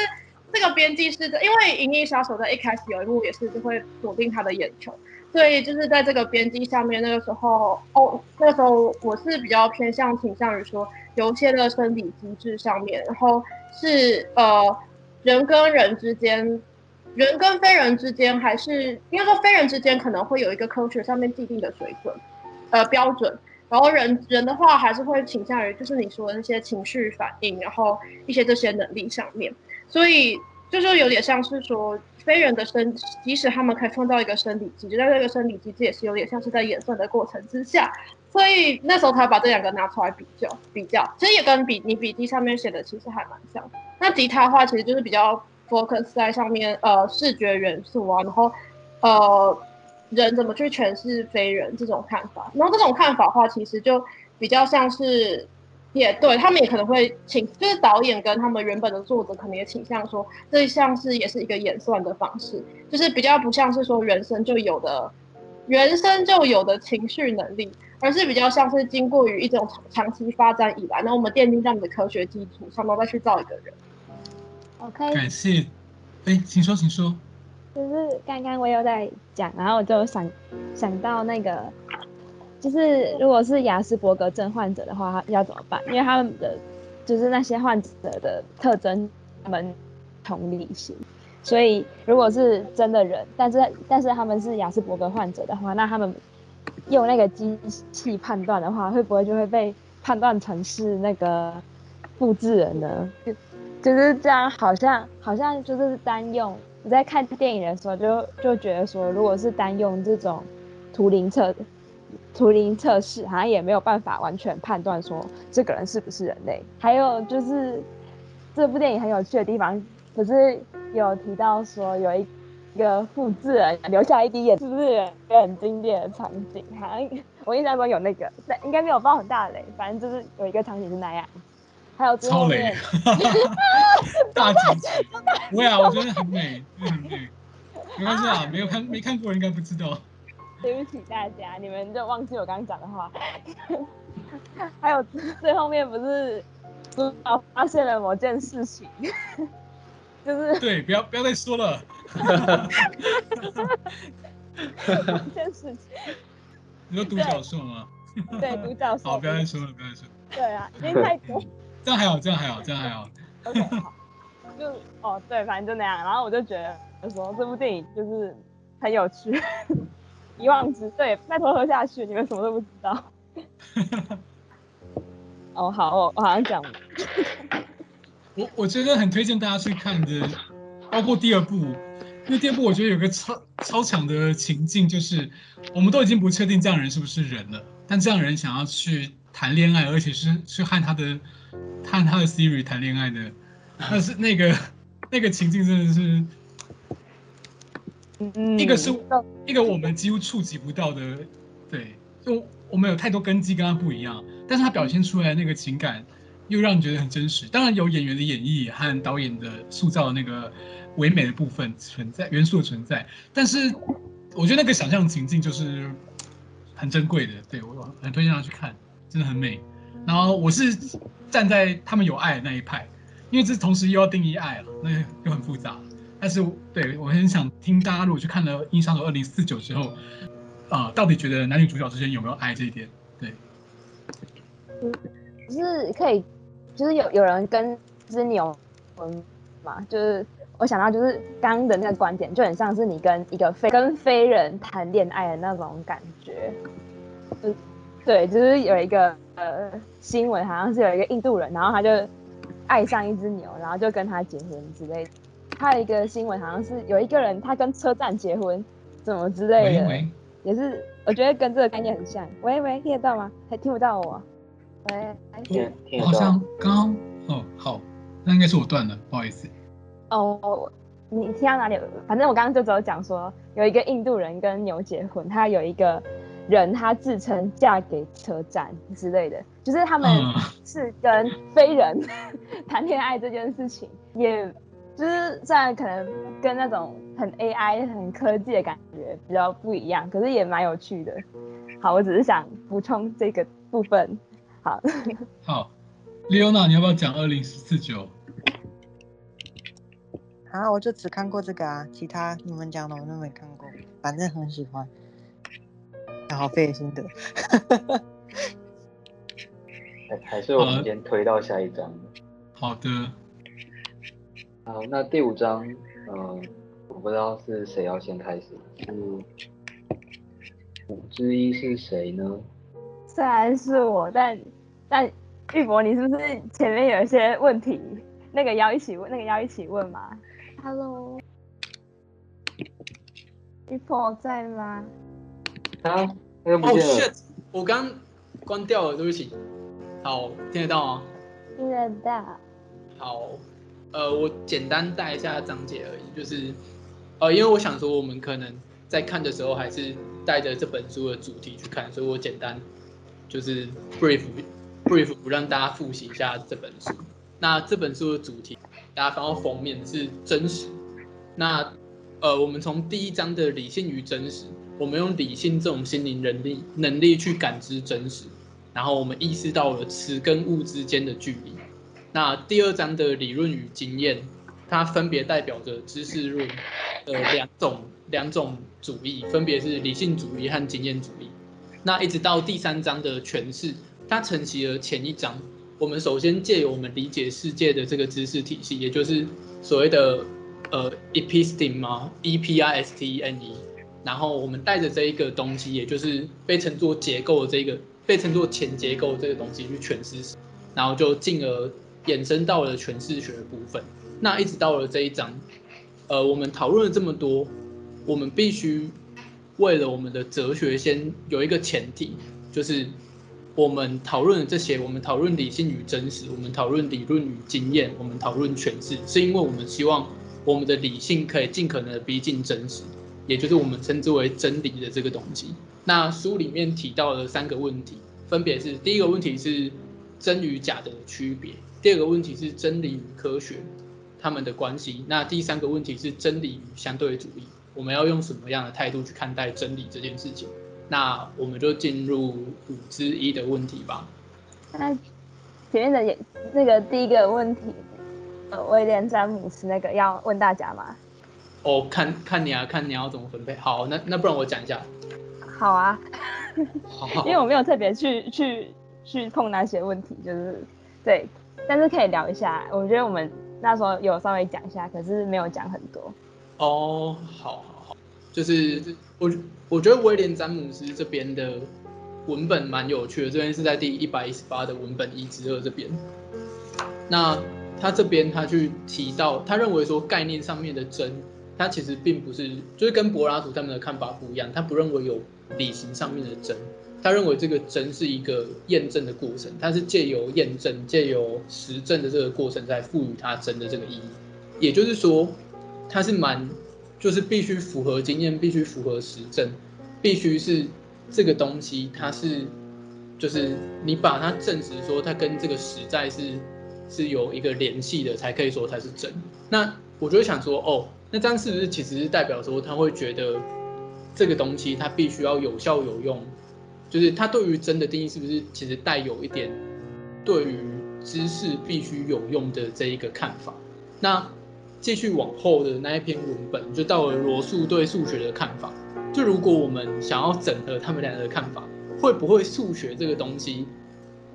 这个编辑是的，因为《银翼杀手》在一开始有一幕也是就会锁定他的眼球，所以就是在这个编辑下面，那个时候哦，那个时候我是比较偏向倾向于说，有些的生理机制上面，然后是呃人跟人之间。人跟非人之间，还是应该说非人之间，可能会有一个科学上面既定的水准，呃标准。然后人人的话，还是会倾向于就是你说的那些情绪反应，然后一些这些能力上面。所以就是有点像是说，非人的生，即使他们可以创造一个生理机制，但这个生理机制也是有点像是在演算的过程之下。所以那时候他把这两个拿出来比较比较，其实也跟笔你笔记上面写的其实还蛮像。那吉他的话，其实就是比较。focus 在上面，呃，视觉元素啊，然后，呃，人怎么去诠释非人这种看法，然后这种看法的话，其实就比较像是，也对他们也可能会倾，就是导演跟他们原本的作者可能也倾向说，这像是也是一个演算的方式，就是比较不像是说原生就有的，原生就有的情绪能力，而是比较像是经过于一种长期发展以来，那我们奠定这样的科学基础上，然后再去造一个人。OK，感谢。哎，请说，请说。就是刚刚我有在讲，然后我就想想到那个，就是如果是雅斯伯格症患者的话，要怎么办？因为他们的就是那些患者的特征，他们同理心，所以如果是真的人，但是但是他们是雅斯伯格患者的话，那他们用那个机器判断的话，会不会就会被判断成是那个复制人呢？就是这样，好像好像就是单用。我在看电影的时候就，就觉得说，如果是单用这种图灵测图灵测试，好像也没有办法完全判断说这个人是不是人类。还有就是这部电影很有趣的地方，可是有提到说有一个复制人留下一滴眼，是不是一个很经典的场景？好像我印象中有那个，但应该没有爆很大的雷，反正就是有一个场景是那样。还有超雷，大结局，不会啊，我觉得很美，很美，没关系啊，没有看没看过应该不知道。对不起大家，你们就忘记我刚刚讲的话。还有最后面不是主角发现了某件事情，就是对，不要不要再说了。某件事情，你说独角兽吗？对，独角兽。好，不要再说了，不要再说。对啊，因为太多。这样还好，这样还好，这样还好。OK，好，就哦，对，反正就那样。然后我就觉得说这部电影就是很有趣，遗忘之对，拜托喝下去，你们什么都不知道。哦，好，我我好像讲。我我觉得很推荐大家去看的，包括第二部，因为第二部我觉得有个超超强的情境，就是我们都已经不确定这样的人是不是人了，但这样的人想要去谈恋爱，而且是去和他的。和他的 Siri 谈恋爱的，但是那个 那个情境真的是，嗯，一个是一个我们几乎触及不到的，对，就我们有太多根基跟他不一样，但是他表现出来那个情感又让你觉得很真实。当然有演员的演绎和导演的塑造的那个唯美的部分存在，元素的存在，但是我觉得那个想象情境就是很珍贵的，对，我很推荐他去看，真的很美。然后我是站在他们有爱的那一派，因为这同时又要定义爱了，那又很复杂。但是对我很想听大家，如果去看了《银翼杀手二零四九》之后，呃，到底觉得男女主角之间有没有爱这一点？对，就是可以，就是有有人跟只牛嗯嘛，就是我想到就是刚的那个观点，就很像是你跟一个非跟非人谈恋爱的那种感觉，对，就是有一个呃新闻，好像是有一个印度人，然后他就爱上一只牛，然后就跟他结婚之类的。还有一个新闻，好像是有一个人他跟车站结婚，怎么之类的，喂喂也是我觉得跟这个概念很像。喂喂，听得到吗？还听不到我？喂，听听好像刚刚哦，好，那应该是我断了，不好意思。哦，你听到哪里？反正我刚刚就只有讲说，有一个印度人跟牛结婚，他有一个。人他自称嫁给车站之类的，就是他们是跟非人 谈恋爱这件事情，也就是虽然可能跟那种很 AI、很科技的感觉比较不一样，可是也蛮有趣的。好，我只是想补充这个部分。好，好，Leona，你要不要讲二零四九？啊，我就只看过这个啊，其他你们讲的我都没看过，反正很喜欢，好费心得。还是我们先推到下一章。好的。好，那第五章，嗯、呃，我不知道是谁要先开始，是五之一是谁呢？虽然是我，但但玉博，你是不是前面有一些问题？那个要一起问，那个要一起问吗？Hello，玉博在吗？啊，那个不见了。Oh shit！我刚关掉了，对不起。好，听得到吗？听得到。好，呃，我简单带一下章节而已，就是，呃，因为我想说，我们可能在看的时候，还是带着这本书的主题去看，所以我简单就是 brief brief 不让大家复习一下这本书。那这本书的主题。大家翻到封面是真实，那呃，我们从第一章的理性与真实，我们用理性这种心灵能力能力去感知真实，然后我们意识到了词跟物之间的距离。那第二章的理论与经验，它分别代表着知识论的两种两种主义，分别是理性主义和经验主义。那一直到第三章的诠释，它承袭了前一章。我们首先借由我们理解世界的这个知识体系，也就是所谓的呃 episteme 嘛，e p i s t e m e，然后我们带着这一个东西，也就是被称作结构的这个被称作前结构这个东西去诠释，然后就进而衍生到了诠释学的部分。那一直到了这一章，呃，我们讨论了这么多，我们必须为了我们的哲学先有一个前提，就是。我们讨论这些，我们讨论理性与真实，我们讨论理论与经验，我们讨论诠释，是因为我们希望我们的理性可以尽可能的逼近真实，也就是我们称之为真理的这个东西。那书里面提到的三个问题，分别是：第一个问题是真与假的区别；第二个问题是真理与科学他们的关系；那第三个问题是真理与相对主义，我们要用什么样的态度去看待真理这件事情？那我们就进入五之一的问题吧。那前面的也那个第一个问题，呃，威廉詹姆斯那个要问大家吗？哦，看看你啊，看你要怎么分配。好，那那不然我讲一下。好啊。好。因为我没有特别去去去碰那些问题，就是对，但是可以聊一下。我觉得我们那时候有稍微讲一下，可是没有讲很多。哦，好好好，就是我。我觉得威廉詹姆斯这边的文本蛮有趣的，这边是在第一百一十八的文本一之二这边。那他这边他去提到，他认为说概念上面的真，他其实并不是，就是跟柏拉图他们的看法不一样，他不认为有理性上面的真，他认为这个真是一个验证的过程，他是借由验证、借由实证的这个过程，在赋予它真的这个意义。也就是说，他是蛮。就是必须符合经验，必须符合实证，必须是这个东西，它是，就是你把它证实说它跟这个实在是是有一个联系的，才可以说它是真。那我就想说，哦，那这样是不是其实是代表说他会觉得这个东西它必须要有效有用？就是他对于真的定义是不是其实带有一点对于知识必须有用的这一个看法？那。继续往后的那一篇文本，就到了罗素对数学的看法。就如果我们想要整合他们两个的看法，会不会数学这个东西，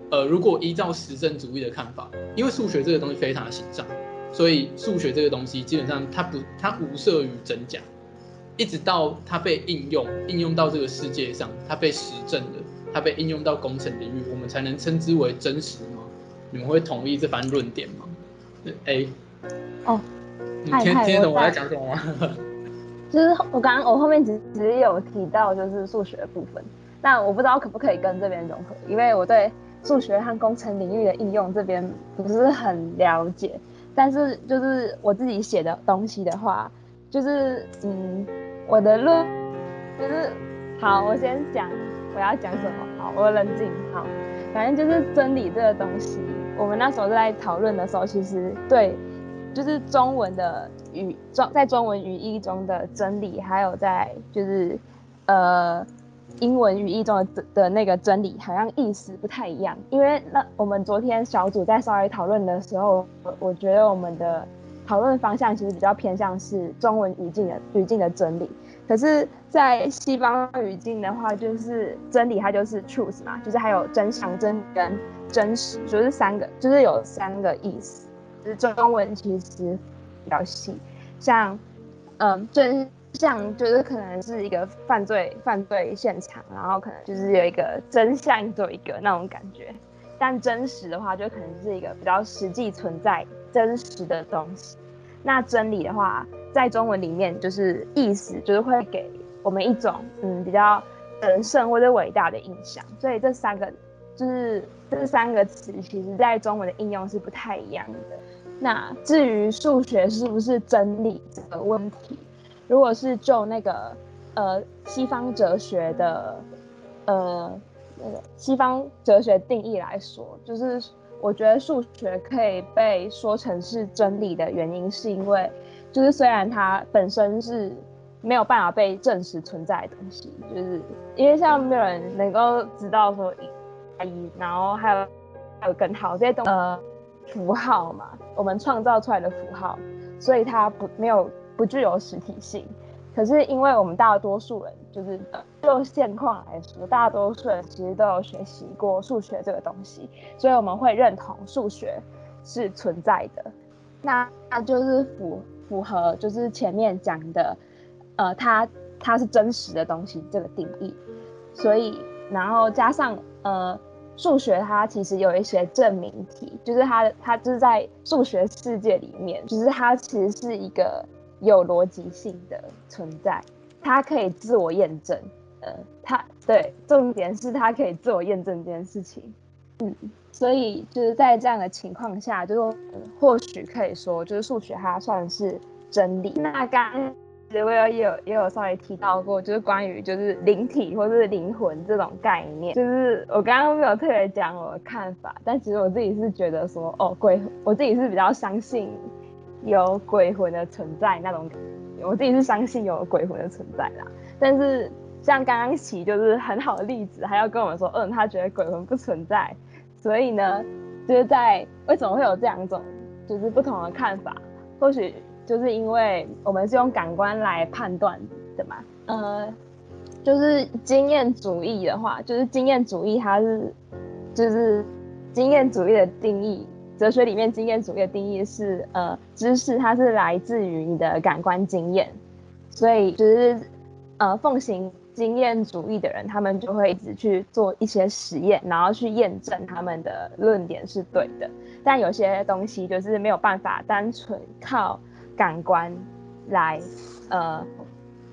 呃，如果依照实证主义的看法，因为数学这个东西非常的形象，所以数学这个东西基本上它不它无涉于真假，一直到它被应用应用到这个世界上，它被实证了，它被应用到工程领域，我们才能称之为真实吗？你们会同意这番论点吗？A，哦。你听听懂我在讲什么吗？就是我刚刚我后面只只有提到就是数学的部分，但我不知道可不可以跟这边融合，因为我对数学和工程领域的应用这边不是很了解。但是就是我自己写的东西的话，就是嗯，我的论就是好，我先讲我要讲什么。好，我冷静。好，反正就是真理这个东西，我们那时候在讨论的时候，其实对。就是中文的语中，在中文语义中的真理，还有在就是呃英文语义中的的那个真理，好像意思不太一样。因为那我们昨天小组在稍微讨论的时候，我觉得我们的讨论方向其实比较偏向是中文语境的语境的真理。可是，在西方语境的话，就是真理它就是 truth 嘛，就是还有真相、真跟真实，就是三个，就是有三个意思。就是中文其实比较细，像嗯真像就是可能是一个犯罪犯罪现场，然后可能就是有一个真相做一个那种感觉。但真实的话，就可能是一个比较实际存在真实的东西。那真理的话，在中文里面就是意思，就是会给我们一种嗯比较神圣或者伟大的印象。所以这三个就是这三个词，其实在中文的应用是不太一样的。那至于数学是不是真理这个问题，如果是就那个呃西方哲学的呃那个西方哲学定义来说，就是。我觉得数学可以被说成是真理的原因，是因为，就是虽然它本身是没有办法被证实存在的东西，就是因为像没有人能够知道说一，然后还有还有根号这些东呃符号嘛，我们创造出来的符号，所以它不没有不具有实体性。可是因为我们大多数人就是就现况来说，大多数人其实都有学习过数学这个东西，所以我们会认同数学是存在的。那那就是符符合就是前面讲的，呃，它它是真实的东西这个定义。所以然后加上呃数学它其实有一些证明题，就是它它就是在数学世界里面，就是它其实是一个。有逻辑性的存在，它可以自我验证。呃，它对，重点是它可以自我验证这件事情。嗯，所以就是在这样的情况下，就是或许可以说，就是数学它算是真理。那刚其实我也有也有稍微提到过，就是关于就是灵体或是灵魂这种概念。就是我刚刚没有特别讲我的看法，但其实我自己是觉得说，哦，鬼，我自己是比较相信。有鬼魂的存在那种感觉，我自己是相信有鬼魂的存在啦。但是像刚刚起就是很好的例子，还要跟我们说，嗯，他觉得鬼魂不存在。所以呢，就是在为什么会有这两种就是不同的看法？或许就是因为我们是用感官来判断的嘛。呃，就是经验主义的话，就是经验主义它是就是经验主义的定义。哲学里面经验主义的定义是，呃，知识它是来自于你的感官经验，所以就是，呃，奉行经验主义的人，他们就会一直去做一些实验，然后去验证他们的论点是对的。但有些东西就是没有办法单纯靠感官来，呃，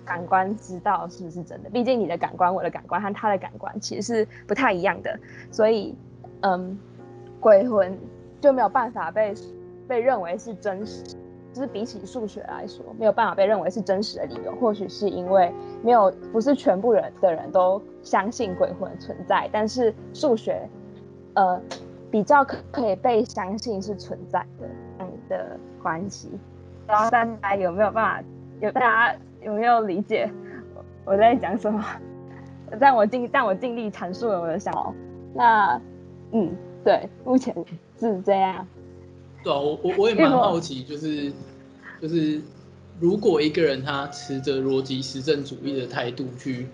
感官知道是不是真的。毕竟你的感官，我的感官和他的感官其实是不太一样的，所以，嗯，鬼魂。就没有办法被被认为是真实，就是比起数学来说，没有办法被认为是真实的理由，或许是因为没有不是全部人的人都相信鬼魂存在，但是数学，呃，比较可可以被相信是存在的这样的关系。然后大家有没有办法？有大家有没有理解我在讲什么？但我尽但我尽力阐述了我的想法。那嗯，对，目前。是这样，对啊，我我我也蛮好奇，就是就是如果一个人他持着逻辑实证主义的态度去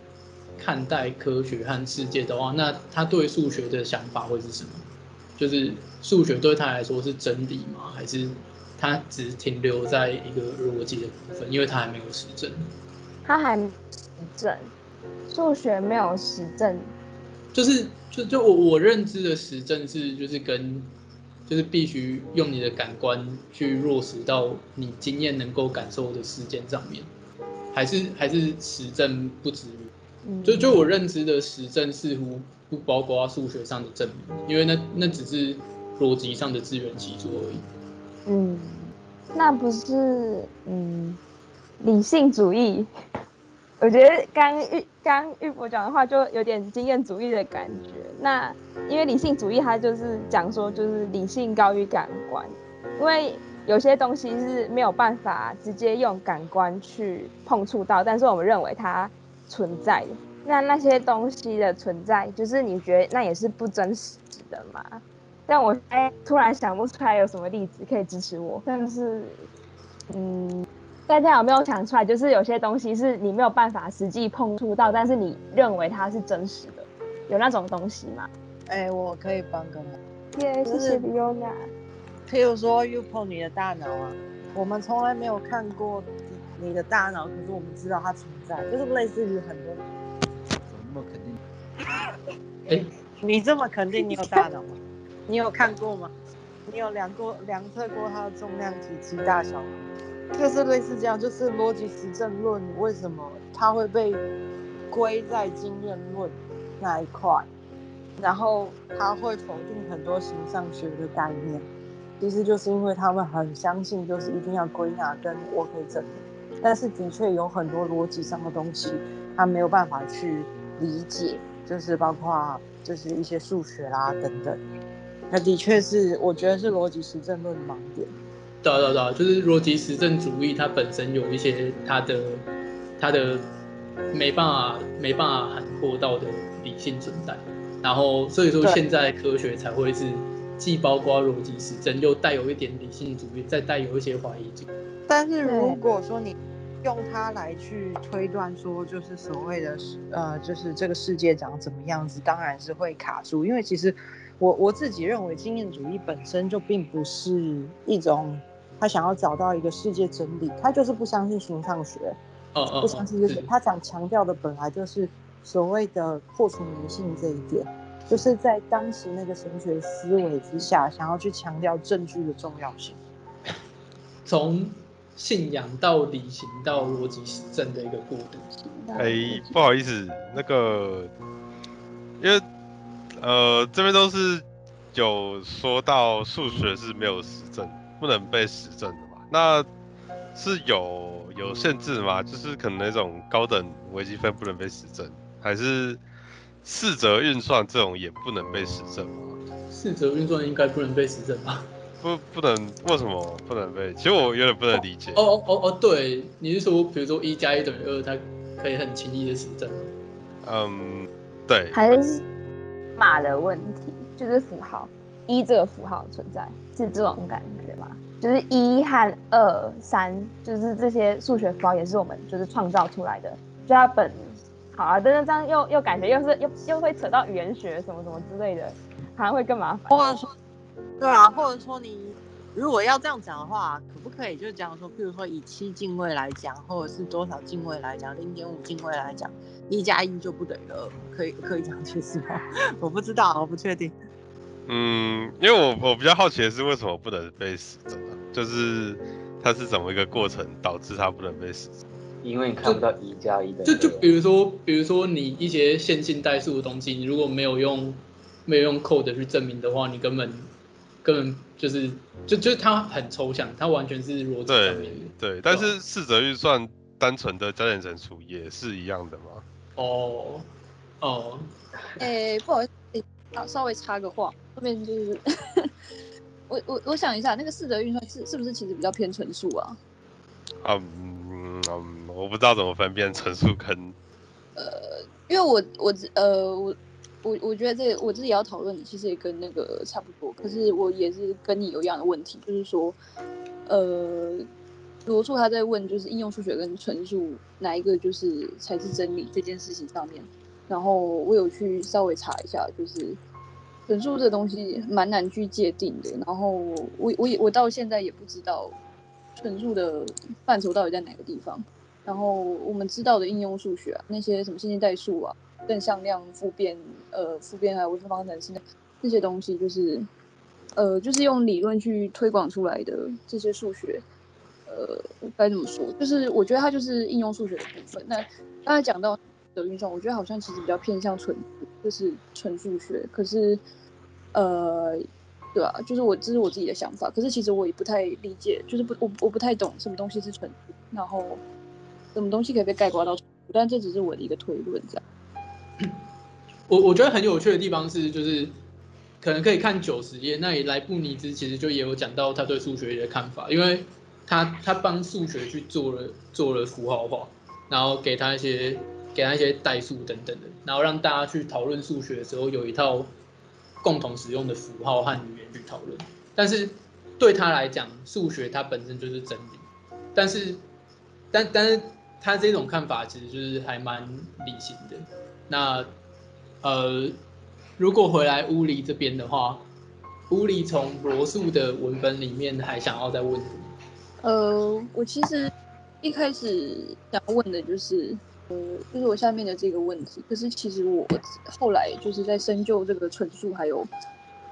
看待科学和世界的话，那他对数学的想法会是什么？就是数学对他来说是真理吗？还是他只停留在一个逻辑的部分，因为他还没有实证？他还没实证，数学没有实证，就是就就我我认知的实证是就是跟。就是必须用你的感官去落实到你经验能够感受的事件上面，还是还是实证不止于，就就我认知的实证似乎不包括数学上的证明，因为那那只是逻辑上的自圆其说而已。嗯，那不是嗯理性主义。我觉得刚玉刚玉博讲的话就有点经验主义的感觉。那因为理性主义它就是讲说就是理性高于感官，因为有些东西是没有办法直接用感官去碰触到，但是我们认为它存在。那那些东西的存在，就是你觉得那也是不真实的嘛？但我哎，突然想不出来有什么例子可以支持我。但是，嗯，大家有没有想出来？就是有些东西是你没有办法实际碰触到，但是你认为它是真实的，有那种东西吗？哎，我可以帮个忙。耶，谢谢 Fiona。譬如说，UPO 你的大脑啊，我们从来没有看过你的大脑，可是我们知道它存在，就是类似于很多。怎么那么肯定？哎，你这么肯定你有大脑吗？你有看过吗？你有量过、量测过它的重量、体积、大小吗？就是类似这样，就是逻辑实证论为什么它会被归在经验论那一块，然后它会否定很多形上学的概念。其实就是因为他们很相信，就是一定要归纳跟我可以证明，但是的确有很多逻辑上的东西，他没有办法去理解，就是包括就是一些数学啦等等，那的确是我觉得是逻辑实证论的盲点。对对对，就是逻辑实证主义，它本身有一些它的它的没办法没办法涵括到的理性存在，然后所以说现在科学才会是。既包括逻辑实证，又带有一点理性主义，再带有一些怀疑主义。但是如果说你用它来去推断说，就是所谓的呃，就是这个世界长怎么样子，当然是会卡住。因为其实我我自己认为，经验主义本身就并不是一种他想要找到一个世界真理，他就是不相信形上学，哦哦，不相信这些。他想强调的本来就是所谓的破除迷信这一点。就是在当时那个神学思维之下，想要去强调证据的重要性，从信仰到理性到逻辑实证的一个过渡。哎、欸，不好意思，那个，因为呃这边都是有说到数学是没有实证，不能被实证的嘛？那是有有限制吗？就是可能那种高等微积分不能被实证，还是？四则运算这种也不能被实证吗？四则运算应该不能被实证吧？不，不能，为什么不能被？其实我有点不能理解。哦哦哦哦，对，你是说，比如说一加一等于二，它可以很轻易的实证？嗯，对。还是码的问题，就是符号一这个符号存在是这种感觉吧？就是一和二、三，就是这些数学符号也是我们就是创造出来的，就它本。好啊，但是这样又又感觉又是又又会扯到语言学什么什么之类的，好像会更麻烦。或者说，对啊，或者说你如果要这样讲的话，可不可以就讲说，譬如说以七进位来讲，或者是多少进位来讲，零点五进位来讲，一加一就不等于二，可以可以这样解释吗？我不知道，我不确定。嗯，因为我我比较好奇的是为什么不能被死？就是它是怎么一个过程导致它不能被死证？因为你看不到一加一的，就就比如说，比如说你一些线性代数的东西，你如果没有用没有用 code 去证明的话，你根本根本就是就就是它很抽象，它完全是逻辑上面对对，但是四则运算单纯的加减乘除也是一样的吗？哦哦，哎、欸，不好意思，欸、稍微插个话，后面就是 我我我想一下，那个四则运算是是不是其实比较偏纯数啊？嗯。嗯，我不知道怎么分辨纯数跟，呃，因为我我呃我我我觉得这个我自己要讨论的其实也跟那个差不多，可是我也是跟你有一样的问题，就是说，呃，罗素他在问就是应用数学跟纯数哪一个就是才是真理这件事情上面，然后我有去稍微查一下，就是乘数这东西蛮难去界定的，然后我我也我到现在也不知道。乘数的范畴到底在哪个地方？然后我们知道的应用数学啊，那些什么线性代数啊、正向量、复变、呃复变还有微分方程式那那些东西，就是呃就是用理论去推广出来的这些数学，呃该怎么说？就是我觉得它就是应用数学的部分。那刚才讲到的运算，我觉得好像其实比较偏向纯，就是纯数学。可是呃。对啊，就是我这是我自己的想法，可是其实我也不太理解，就是不我我不太懂什么东西是纯，然后什么东西可以被概括到纯，但这只是我的一个推论，这样。我我觉得很有趣的地方是，就是可能可以看九十页，那里莱布尼兹其实就也有讲到他对数学的看法，因为他他帮数学去做了做了符号化，然后给他一些给他一些代数等等的，然后让大家去讨论数学的时候有一套共同使用的符号和语言去讨论。但是对他来讲，数学它本身就是真理，但是但但是他这种看法其实就是还蛮理性的。那呃，如果回来乌里这边的话，乌里从罗素的文本里面还想要再问什么？呃，我其实一开始想问的就是，呃，就是我下面的这个问题。可是其实我后来就是在深究这个纯数还有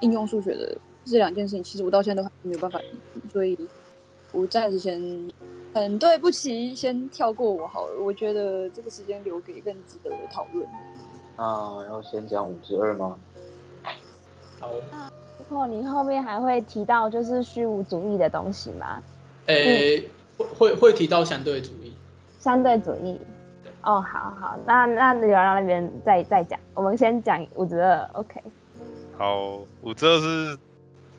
应用数学的这两件事情，其实我到现在都还没有办法，所以我暂时先很对不起，先跳过我好了。我觉得这个时间留给更值得的讨论。那要先讲五十二吗？好。不过你后面还会提到就是虚无主义的东西吗？诶、欸，会会会提到相对主义。相对主义。哦，好好，那那聊到那边再再讲。我们先讲五之二，OK。好，五之二是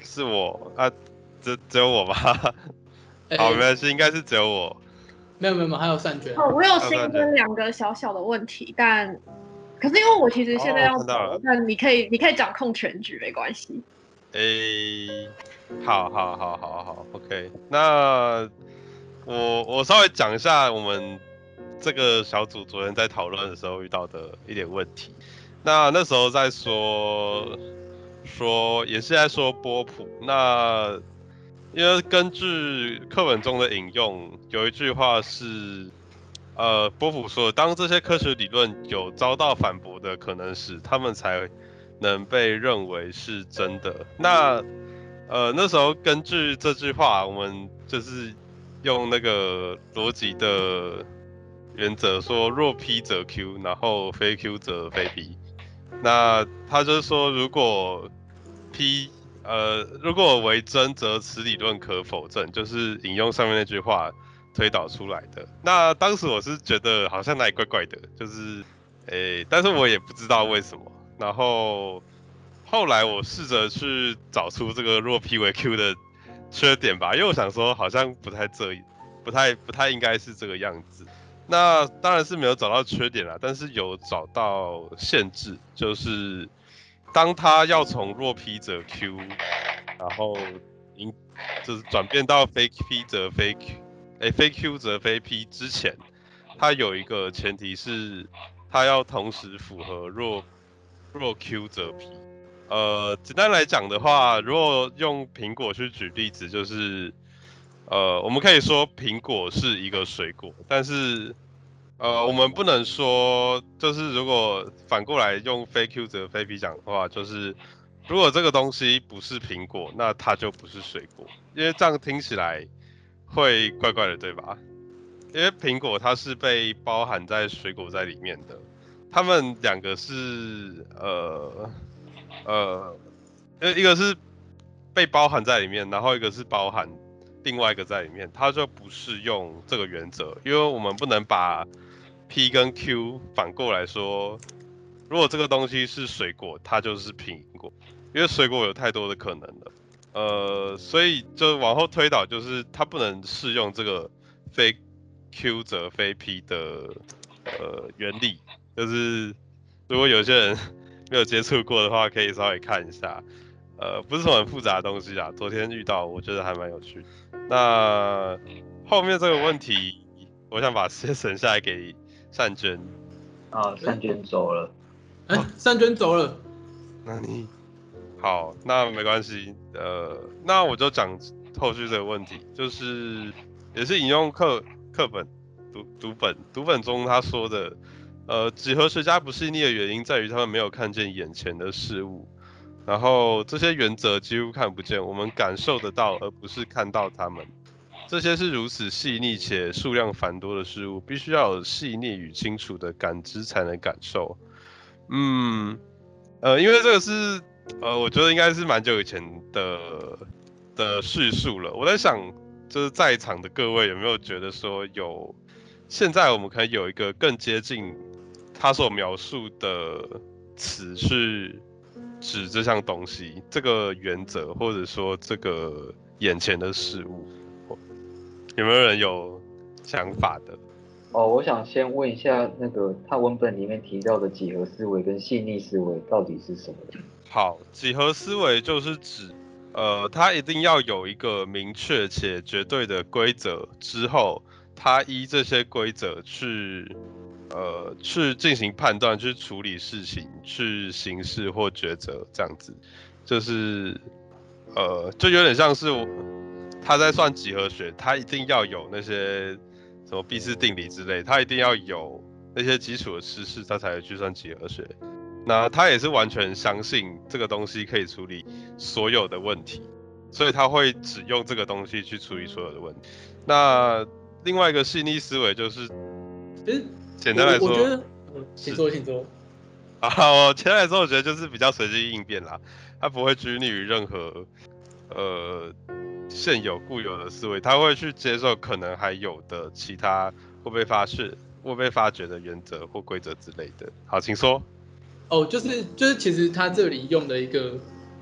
是我啊，只只有我吗？欸、好，没关系，应该是只有我。没有没有没有，还有善娟。哦，我有新增两个小小的问题，但可是因为我其实现在要走，哦、但你可以你可以掌控全局，没关系。诶、欸，好好好好好，OK。那我我稍微讲一下我们这个小组昨天在讨论的时候遇到的一点问题。那那时候在说说也是在说波普。那因为根据课本中的引用，有一句话是，呃，波普说，当这些科学理论有遭到反驳的可能时，他们才。能被认为是真的。那，呃，那时候根据这句话，我们就是用那个逻辑的原则说，若 P 则 Q，然后非 Q 则非 P。那他就是说，如果 P，呃，如果为真，则此理论可否证，就是引用上面那句话推导出来的。那当时我是觉得好像哪里怪怪的，就是，诶、但是我也不知道为什么。然后后来我试着去找出这个若 P 为 Q 的缺点吧，因为我想说好像不太这，不太不太应该是这个样子。那当然是没有找到缺点啦，但是有找到限制，就是当他要从若 P 则 Q，然后应就是转变到非 P 则非 Q，哎，非 Q 则非 P 之前，它有一个前提是它要同时符合若。若 Q 则 P，呃，简单来讲的话，如果用苹果去举例子，就是，呃，我们可以说苹果是一个水果，但是，呃，我们不能说，就是如果反过来用非 Q 则非 P 讲的话，就是如果这个东西不是苹果，那它就不是水果，因为这样听起来会怪怪的，对吧？因为苹果它是被包含在水果在里面的。他们两个是呃呃，呃一个是被包含在里面，然后一个是包含另外一个在里面，它就不适用这个原则，因为我们不能把 P 跟 Q 反过来说，如果这个东西是水果，它就是苹果，因为水果有太多的可能了，呃，所以就往后推导，就是它不能适用这个非 Q 则非 P 的呃原理。就是如果有些人 没有接触过的话，可以稍微看一下，呃，不是什么很复杂的东西啊。昨天遇到，我觉得还蛮有趣。那后面这个问题，我想把时间省下来给善娟。啊，善娟走了。哎、欸，善娟走了。那你好，那没关系。呃，那我就讲后续这个问题，就是也是引用课课本读读本读本中他说的。呃，几何学家不细腻的原因在于他们没有看见眼前的事物，然后这些原则几乎看不见，我们感受得到，而不是看到它们。这些是如此细腻且数量繁多的事物，必须要有细腻与清楚的感知才能感受。嗯，呃，因为这个是，呃，我觉得应该是蛮久以前的的叙述了。我在想，就是在场的各位有没有觉得说有，现在我们可以有一个更接近。他所描述的词去指这项东西，这个原则，或者说这个眼前的事物，有没有人有想法的？哦，我想先问一下，那个他文本里面提到的几何思维跟细腻思维到底是什么？好，几何思维就是指，呃，它一定要有一个明确且绝对的规则之后，它依这些规则去。呃，去进行判断，去处理事情，去行事或抉择，这样子，就是，呃，就有点像是我他在算几何学，他一定要有那些什么毕氏定理之类，他一定要有那些基础的知识，他才去算几何学。那他也是完全相信这个东西可以处理所有的问题，所以他会只用这个东西去处理所有的问题。那另外一个细腻思维就是，诶简单来说，我，我觉得，请坐，请坐。啊，我简单来说，我觉得就是比较随机应变啦，他不会拘泥于任何呃现有固有的思维，他会去接受可能还有的其他会被发现、会被发掘的原则或规则之类的。好，请说。哦，就是就是，其实他这里用的一个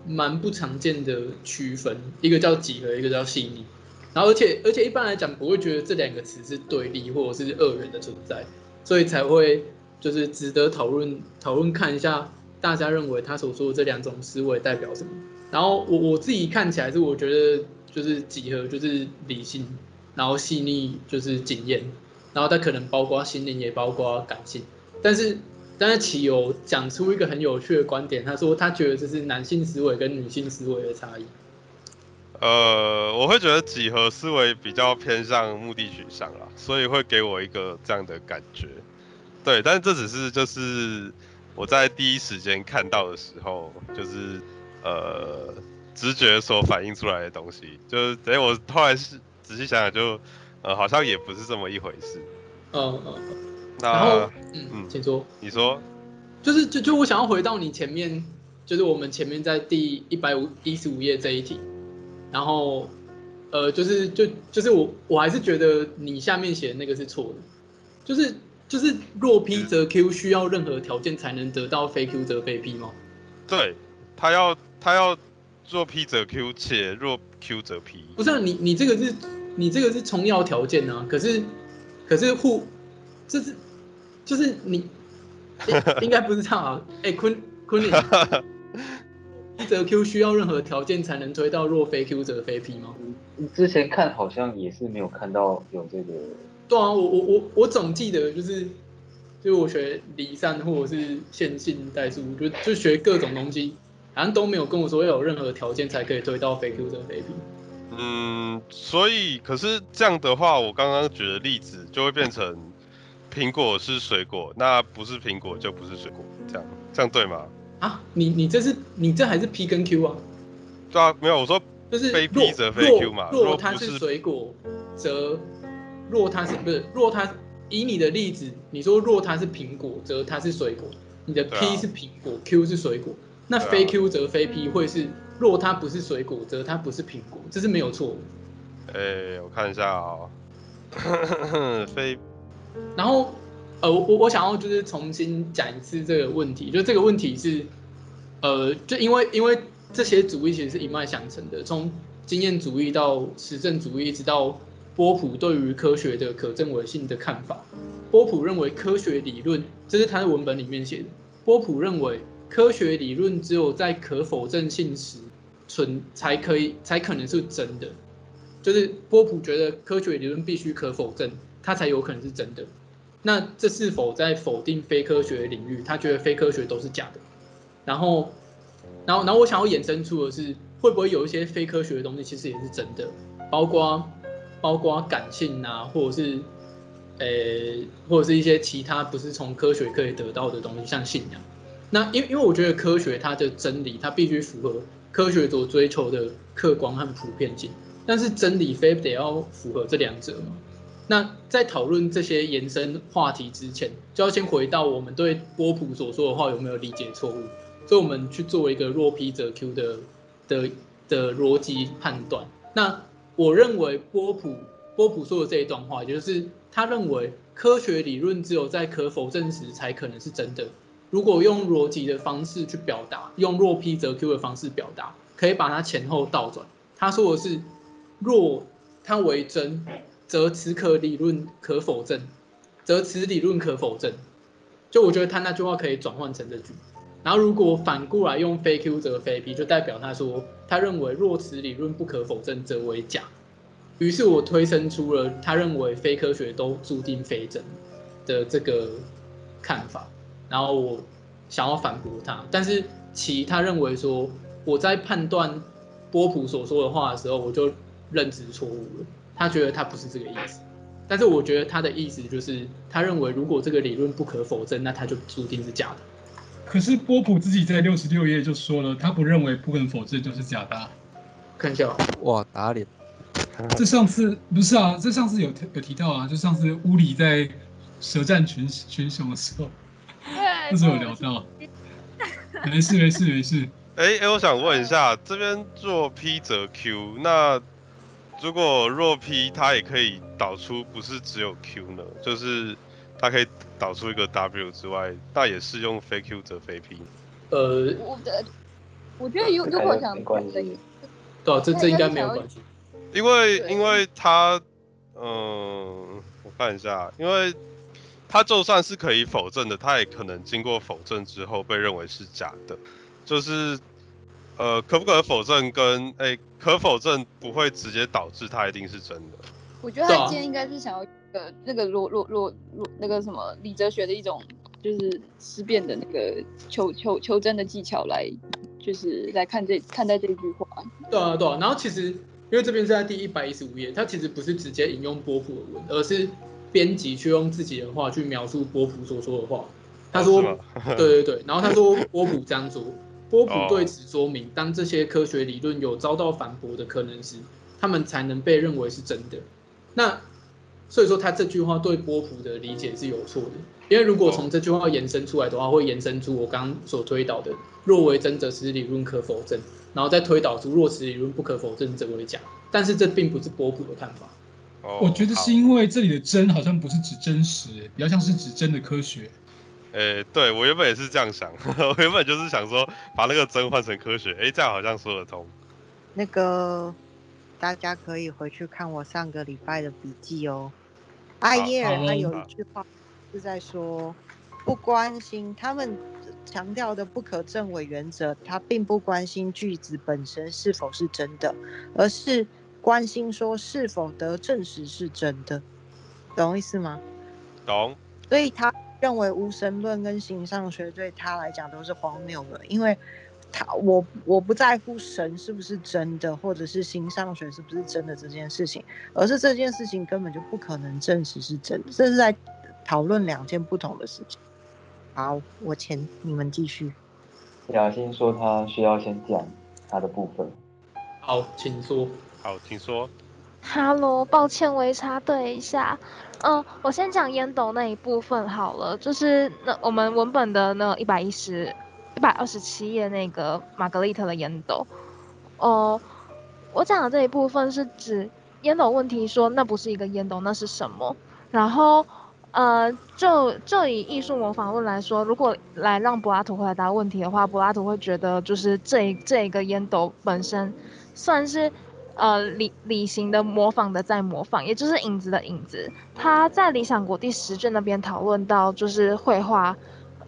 蛮不常见的区分，一个叫几何，一个叫细腻。然后，而且而且一般来讲，不会觉得这两个词是对立或者是二元的存在。所以才会就是值得讨论讨论看一下，大家认为他所说的这两种思维代表什么？然后我我自己看起来是我觉得就是几何就是理性，然后细腻就是经验，然后它可能包括心灵也包括感性。但是但是启友讲出一个很有趣的观点，他说他觉得这是男性思维跟女性思维的差异。呃，我会觉得几何思维比较偏向目的取向啦，所以会给我一个这样的感觉。对，但是这只是就是我在第一时间看到的时候，就是呃直觉所反映出来的东西，就是等于我后来是仔细想想就，就呃好像也不是这么一回事。嗯嗯。那然后嗯，嗯，请说。你说。就是就就我想要回到你前面，就是我们前面在第一百五一十五页这一题。然后，呃，就是就就是我我还是觉得你下面写的那个是错的，就是就是若 P 则 Q 需要任何条件才能得到非 Q 则非 P 吗？对，他要他要若 P 则 Q 且若 Q 则 P。不是、啊、你你这个是你这个是充要条件啊，可是可是互这是就是你 应该不是这样啊，哎坤坤你。P 则 Q 需要任何条件才能推到若非 Q 则非 P 吗？你之前看好像也是没有看到有这个。对啊，我我我我总记得就是，就我学离散或者是线性代数，就就学各种东西，好像都没有跟我说要有任何条件才可以推到非 Q 则非 P。嗯，所以可是这样的话，我刚刚举的例子就会变成苹果是水果，那不是苹果就不是水果，这样这样对吗？啊，你你这是你这还是 P 跟 Q 啊？对啊，没有我说就是非 P 则非 Q 嘛。若它是水果，则若它是不是若它以你的例子，你说若它是苹果，则它是水果。你的 P 是苹果，啊，Q 是水果，那非 Q 则非 P 会是若它不是水果，则它不是苹果，这是没有错的。哎、欸，我看一下啊，哦，非，然后。呃，我我想要就是重新讲一次这个问题，就这个问题是，呃，就因为因为这些主义其实是一脉相承的，从经验主义到实证主义，一直到波普对于科学的可证伪性的看法。波普认为科学理论，这是他的文本里面写的。波普认为科学理论只有在可否证性时存才可以才可能是真的，就是波普觉得科学理论必须可否证，它才有可能是真的。那这是否在否定非科学领域？他觉得非科学都是假的。然后，然后，然后我想要衍生出的是，会不会有一些非科学的东西其实也是真的？包括，包括感性啊，或者是，呃，或者是一些其他不是从科学可以得到的东西，像信仰。那因为因为我觉得科学它的真理，它必须符合科学所追求的客观和普遍性。但是真理非得要符合这两者吗？那在讨论这些延伸话题之前，就要先回到我们对波普所说的话有没有理解错误，所以我们去做一个若 P 则 Q 的的的逻辑判断。那我认为波普波普说的这一段话，也就是他认为科学理论只有在可否证时才可能是真的。如果用逻辑的方式去表达，用若 P 则 Q 的方式表达，可以把它前后倒转。他说的是，若它为真，则此可理论可否证，则此理论可否证。就我觉得他那句话可以转换成这句。然后如果反过来用非 Q 则非 P，就代表他说他认为若此理论不可否证，则为假。于是我推生出了他认为非科学都注定非真的这个看法。然后我想要反驳他，但是其他认为说我在判断波普所说的话的时候，我就认知错误了。他觉得他不是这个意思，但是我觉得他的意思就是他认为如果这个理论不可否认，那他就注定是假的。可是波普自己在六十六页就说了，他不认为不可否认就是假的啊。看一下，哇，打脸！这上次不是啊，这上次有有提到啊，就上次乌里在舌战群群雄的时候。那时候有聊到，没事没事没事。哎哎，我想问一下，这边做 P 则 Q，那如果若 P 它也可以导出不是只有 Q 呢？就是它可以导出一个 W 之外，那也是用非 Q 则非 P。呃，我的，我觉得如如果想没关系，对啊，这这应该没有关系，因为因为它，嗯、呃，我看一下，因为。它就算是可以否证的，它也可能经过否证之后被认为是假的。就是，呃，可不可否认跟哎、欸、可否证不会直接导致它一定是真的。我觉得他今天应该是想要呃那个罗罗罗罗那个什么李哲学的一种就是思辨的那个求求求真的技巧来，就是来看这看待这句话。对啊对啊，然后其实因为这边是在第一百一十五页，它其实不是直接引用波普的文，而是。编辑去用自己的话去描述波普所说的话，他说：“对对对。”然后他说：“波普这样做，波普对此说明，当这些科学理论有遭到反驳的可能时，他们才能被认为是真的。”那所以说他这句话对波普的理解是有错的，因为如果从这句话延伸出来的话，会延伸出我刚刚所推导的“若为真，则实理论可否证”，然后再推导出“若实理论不可否证，则为假”。但是这并不是波普的看法。我觉得是因为这里的“真”好像不是指真实，比较像是指真的科学。诶、欸，对，我原本也是这样想，我原本就是想说把那个“真”换成科学，诶、欸，这样好像说得通。那个大家可以回去看我上个礼拜的笔记哦。艾耶尔他有一句话是在说，不关心他们强调的不可证伪原则，他并不关心句子本身是否是真的，而是。关心说是否得证实是真的，懂意思吗？懂。所以他认为无神论跟形上学对他来讲都是荒谬的，因为他我我不在乎神是不是真的，或者是形上学是不是真的这件事情，而是这件事情根本就不可能证实是真的，这是在讨论两件不同的事情。好，我请你们继续。雅欣说他需要先讲他的部分。好，请说。好，请说。哈喽，抱歉，我插队一下。嗯、我先讲烟斗那一部分好了，就是那我们文本的那一百一十、一百二十七页那个玛格丽特的烟斗。哦、我讲的这一部分是指烟斗问题，说那不是一个烟斗，那是什么？然后，呃，就就以艺术模仿论来说，如果来让柏拉图回答问题的话，柏拉图会觉得就是这这一个烟斗本身算是。呃，理理型的模仿的在模仿，也就是影子的影子。他在《理想国》第十卷那边讨论到，就是绘画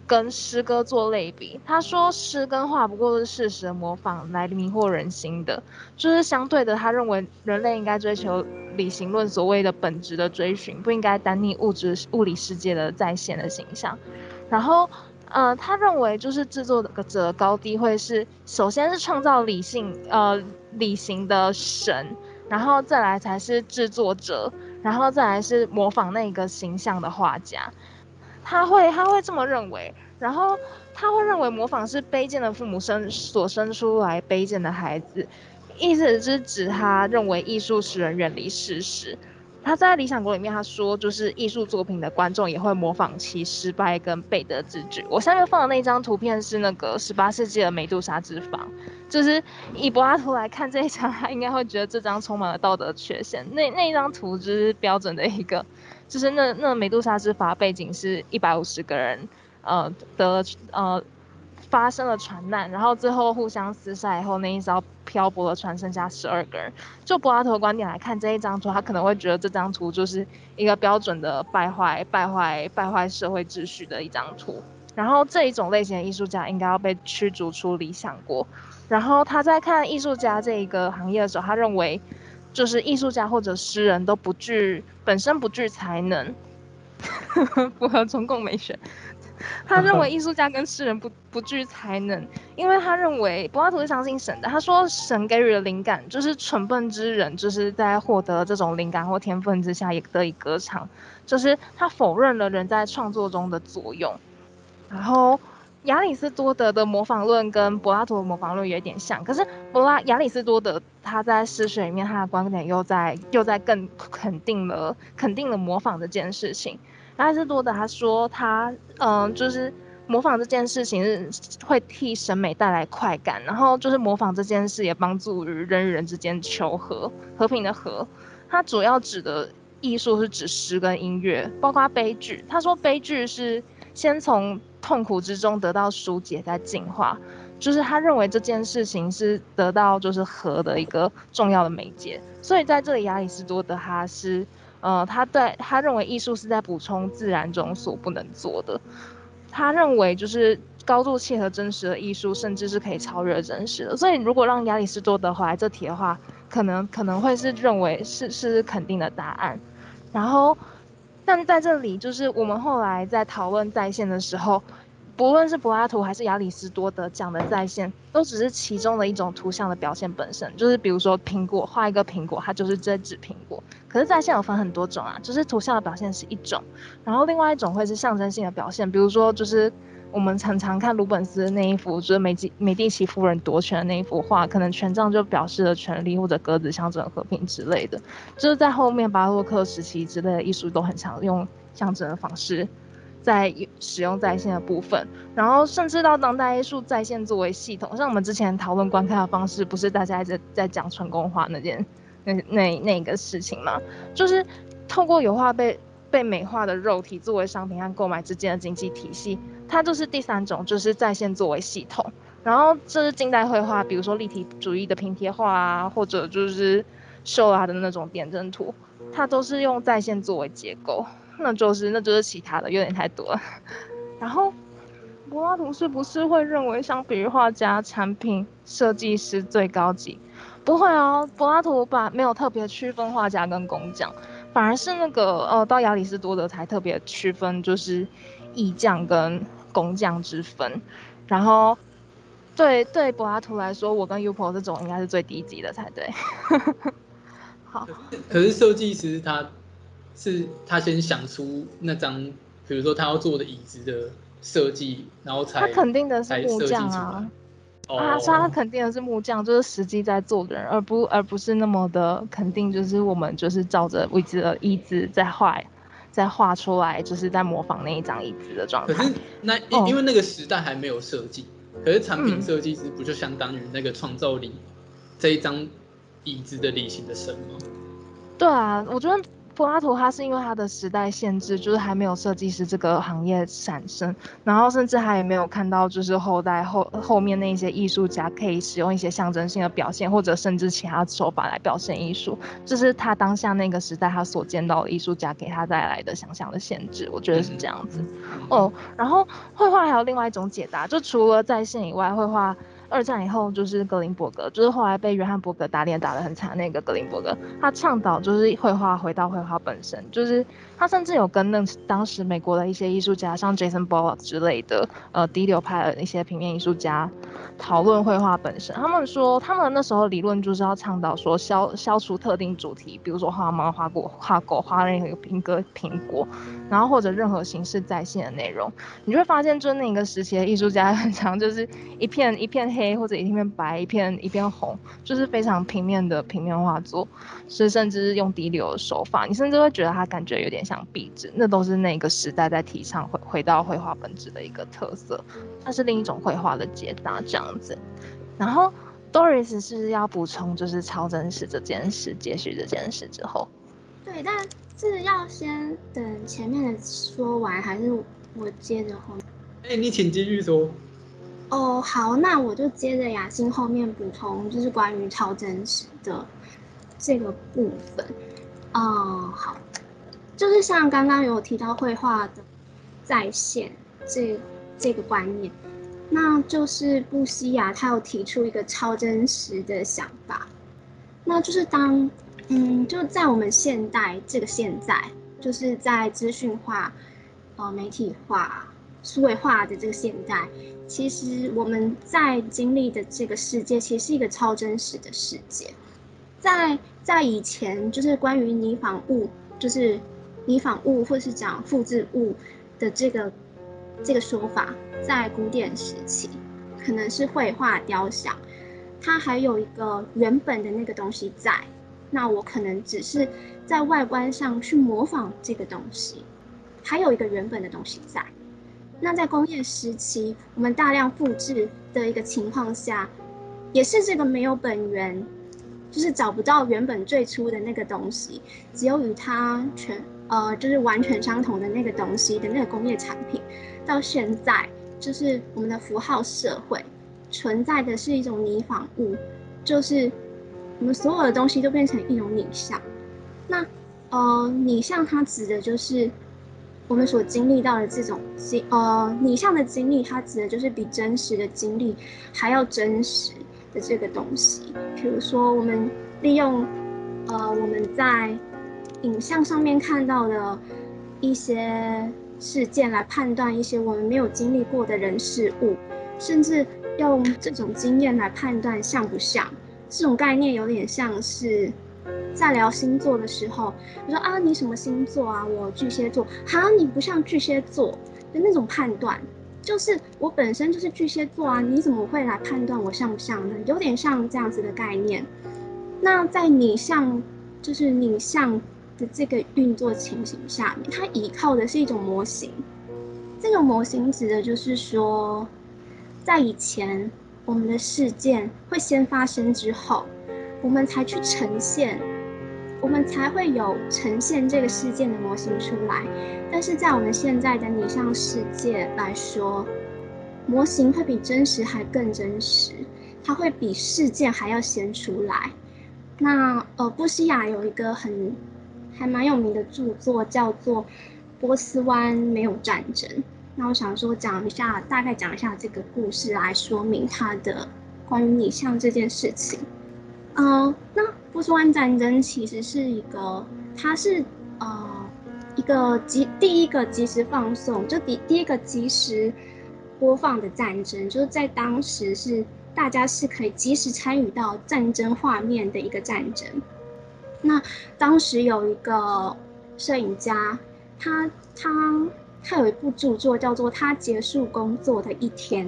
跟诗歌做类比。他说，诗跟画不过是事实的模仿来迷惑人心的，就是相对的，他认为人类应该追求理型论所谓的本质的追寻，不应该单逆物质物理世界的再现的形象。然后。呃，他认为就是制作的者高低会是，首先是创造理性呃理型的神，然后再来才是制作者，然后再来是模仿那个形象的画家。他会他会这么认为，然后他会认为模仿是卑贱的父母生所生出来卑贱的孩子，意思是指他认为艺术使人远离事实。他在《理想国》里面，他说就是艺术作品的观众也会模仿其失败跟背德之举。我下面放的那张图片是那个十八世纪的美杜莎之房，就是以柏拉图来看这一张，他应该会觉得这张充满了道德缺陷。那那一张图就是标准的一个，就是那那美杜莎之法背景是一百五十个人，呃得呃发生了船难，然后最后互相厮杀以后，那一艘漂泊的船剩下十二个人。就柏拉图的观点来看，这一张图他可能会觉得这张图就是一个标准的败坏、败坏、败坏社会秩序的一张图。然后这一种类型的艺术家应该要被驱逐出理想国。然后他在看艺术家这一个行业的时候，他认为就是艺术家或者诗人都不具本身不具才能，符合中共美学。他认为艺术家跟诗人不不具才能，因为他认为柏拉图是相信神的。他说神给予了灵感，就是蠢笨之人就是在获得这种灵感或天分之下也得以歌唱，就是他否认了人在创作中的作用。然后亚里斯多德的模仿论跟柏拉图的模仿论有点像，可是柏拉亚里斯多德他在诗学里面他的观点又在又在更肯定了肯定了模仿这件事情。亚里斯多德他说他嗯、就是模仿这件事情是会替审美带来快感，然后就是模仿这件事也帮助于人与人之间求和和平的和。他主要指的艺术是指诗跟音乐，包括悲剧。他说悲剧是先从痛苦之中得到疏解，再进化，就是他认为这件事情是得到就是和的一个重要的媒介。所以在这里，亚里士多德他是，呃，他对他认为艺术是在补充自然中所不能做的。他认为就是高度契合真实的艺术，甚至是可以超越真实的。所以如果让亚里士多德回来这题的话，可能可能会是认为是是肯定的答案。然后。但在这里，就是我们后来在讨论再现的时候，不论是柏拉图还是亚里士多德讲的再现，都只是其中的一种图像的表现本身。就是比如说苹果，画一个苹果，它就是这只苹果。可是在现有分很多种啊，就是图像的表现是一种，然后另外一种会是象征性的表现，比如说就是。我们常常看鲁本斯那一幅，就是美基美第奇夫人夺权的那一幅画，可能权杖就表示了权力，或者鸽子象征和平之类的。就是在后面巴洛克时期之类的艺术都很常用象征的方式在使用在线的部分，然后甚至到当代艺术在线作为系统，像我们之前讨论观看的方式，不是大家一直在讲纯功化那件那那那个事情吗？就是透过油画被被美化的肉体作为商品和购买之间的经济体系。它就是第三种，就是在线作为系统。然后这是近代绘画，比如说立体主义的拼贴画啊，或者就是秀拉的那种点阵图，它都是用在线作为结构。那就是那就是其他的，有点太多了。然后柏拉图是不是会认为相比于画家、产品设计师最高级？不会哦，柏拉图把没有特别区分画家跟工匠，反而是那个呃，到亚里士多德才特别区分，就是艺匠跟。工匠之分，然后对对柏拉图来说，我跟 Upo 这种应该是最低级的才对。好，可是设计师他是他先想出那张，比如说他要做的椅子的设计，然后才他肯定的是木匠啊，啊，他肯定的是木匠，就是实际在做的人，而不而不是那么的肯定，就是我们就是照着位置的椅子在画。在画出来，就是在模仿那一张椅子的状态。可是那因因为那个时代还没有设计，哦、可是产品设计师不就相当于那个创造力这一张椅子的理性的神吗？对啊，我觉得。柏拉图他是因为他的时代限制，就是还没有设计师这个行业产生，然后甚至还也没有看到就是后代后后面那些艺术家可以使用一些象征性的表现，或者甚至其他手法来表现艺术，这是他当下那个时代他所见到的艺术家给他带来的想象的限制，我觉得是这样子。哦，然后绘画还有另外一种解答，就除了在线以外，绘画。二战以后就是格林伯格，就是后来被约翰伯格打脸打得很惨那个格林伯格，他倡导就是绘画回到绘画本身，就是他甚至有跟那当时美国的一些艺术家，像 Jason Ball 之类的，呃，第六派的一些平面艺术家讨论绘画本身。他们说，他们那时候理论就是要倡导说消消除特定主题，比如说画猫、画狗、画狗、画任何一个苹果、苹果，然后或者任何形式在线的内容，你就会发现，就那个时期的艺术家很常就是一片一片黑。或者一片白，一片一片红，就是非常平面的平面画作，是甚至是用滴流的手法，你甚至会觉得他感觉有点像壁纸，那都是那个时代在提倡回回到绘画本质的一个特色，它是另一种绘画的解答这样子。然后 Doris 是要补充就是超真实这件事，接续这件事之后，对，但是要先等前面的说完，还是我接着后面？哎，你请继续说。哦，好，那我就接着雅欣后面补充，就是关于超真实的这个部分。哦、呃，好，就是像刚刚有提到绘画的再现这这个观念，那就是布西亚他有提出一个超真实的想法，那就是当嗯，就在我们现代这个现在，就是在资讯化、呃媒体化、数位化的这个现代。其实我们在经历的这个世界，其实是一个超真实的世界。在在以前，就是关于泥仿物，就是拟仿物或是讲复制物的这个这个说法，在古典时期可能是绘画雕像，它还有一个原本的那个东西在。那我可能只是在外观上去模仿这个东西，还有一个原本的东西在。那在工业时期，我们大量复制的一个情况下，也是这个没有本源，就是找不到原本最初的那个东西，只有与它全呃就是完全相同的那个东西的那个工业产品，到现在就是我们的符号社会存在的是一种拟仿物，就是我们所有的东西都变成一种拟像。那呃拟像它指的就是。我们所经历到的这种经呃拟像的经历，它指的就是比真实的经历还要真实的这个东西。比如说，我们利用呃我们在影像上面看到的一些事件来判断一些我们没有经历过的人事物，甚至用这种经验来判断像不像。这种概念有点像是。在聊星座的时候，你说啊，你什么星座啊？我巨蟹座。哈，你不像巨蟹座的那种判断，就是我本身就是巨蟹座啊，你怎么会来判断我像不像呢？有点像这样子的概念。那在你像，就是你像的这个运作情形下面，它依靠的是一种模型。这个模型指的就是说，在以前我们的事件会先发生之后，我们才去呈现。我们才会有呈现这个事件的模型出来，但是在我们现在的拟像世界来说，模型会比真实还更真实，它会比事件还要先出来。那呃，布西亚有一个很还蛮有名的著作，叫做《波斯湾没有战争》。那我想说讲一下，大概讲一下这个故事来说明它的关于拟像这件事情。嗯、那。波斯湾战争其实是一个，它是呃一个即第一个即时放送，就第第一个即时播放的战争，就是在当时是大家是可以及时参与到战争画面的一个战争。那当时有一个摄影家，他他他有一部著作叫做《他结束工作的一天》，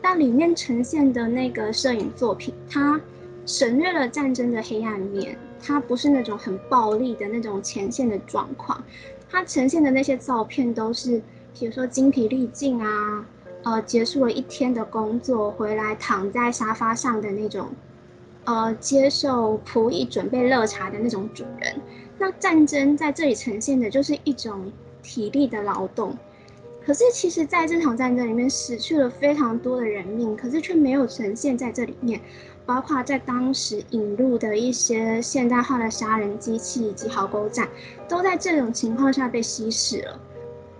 但里面呈现的那个摄影作品，他。省略了战争的黑暗面，它不是那种很暴力的那种前线的状况，它呈现的那些照片都是，比如说精疲力尽啊，呃，结束了一天的工作回来躺在沙发上的那种，呃，接受仆役准备热茶的那种主人。那战争在这里呈现的就是一种体力的劳动，可是其实在这场战争里面死去了非常多的人命，可是却没有呈现在这里面。包括在当时引入的一些现代化的杀人机器以及壕沟战，都在这种情况下被稀释了。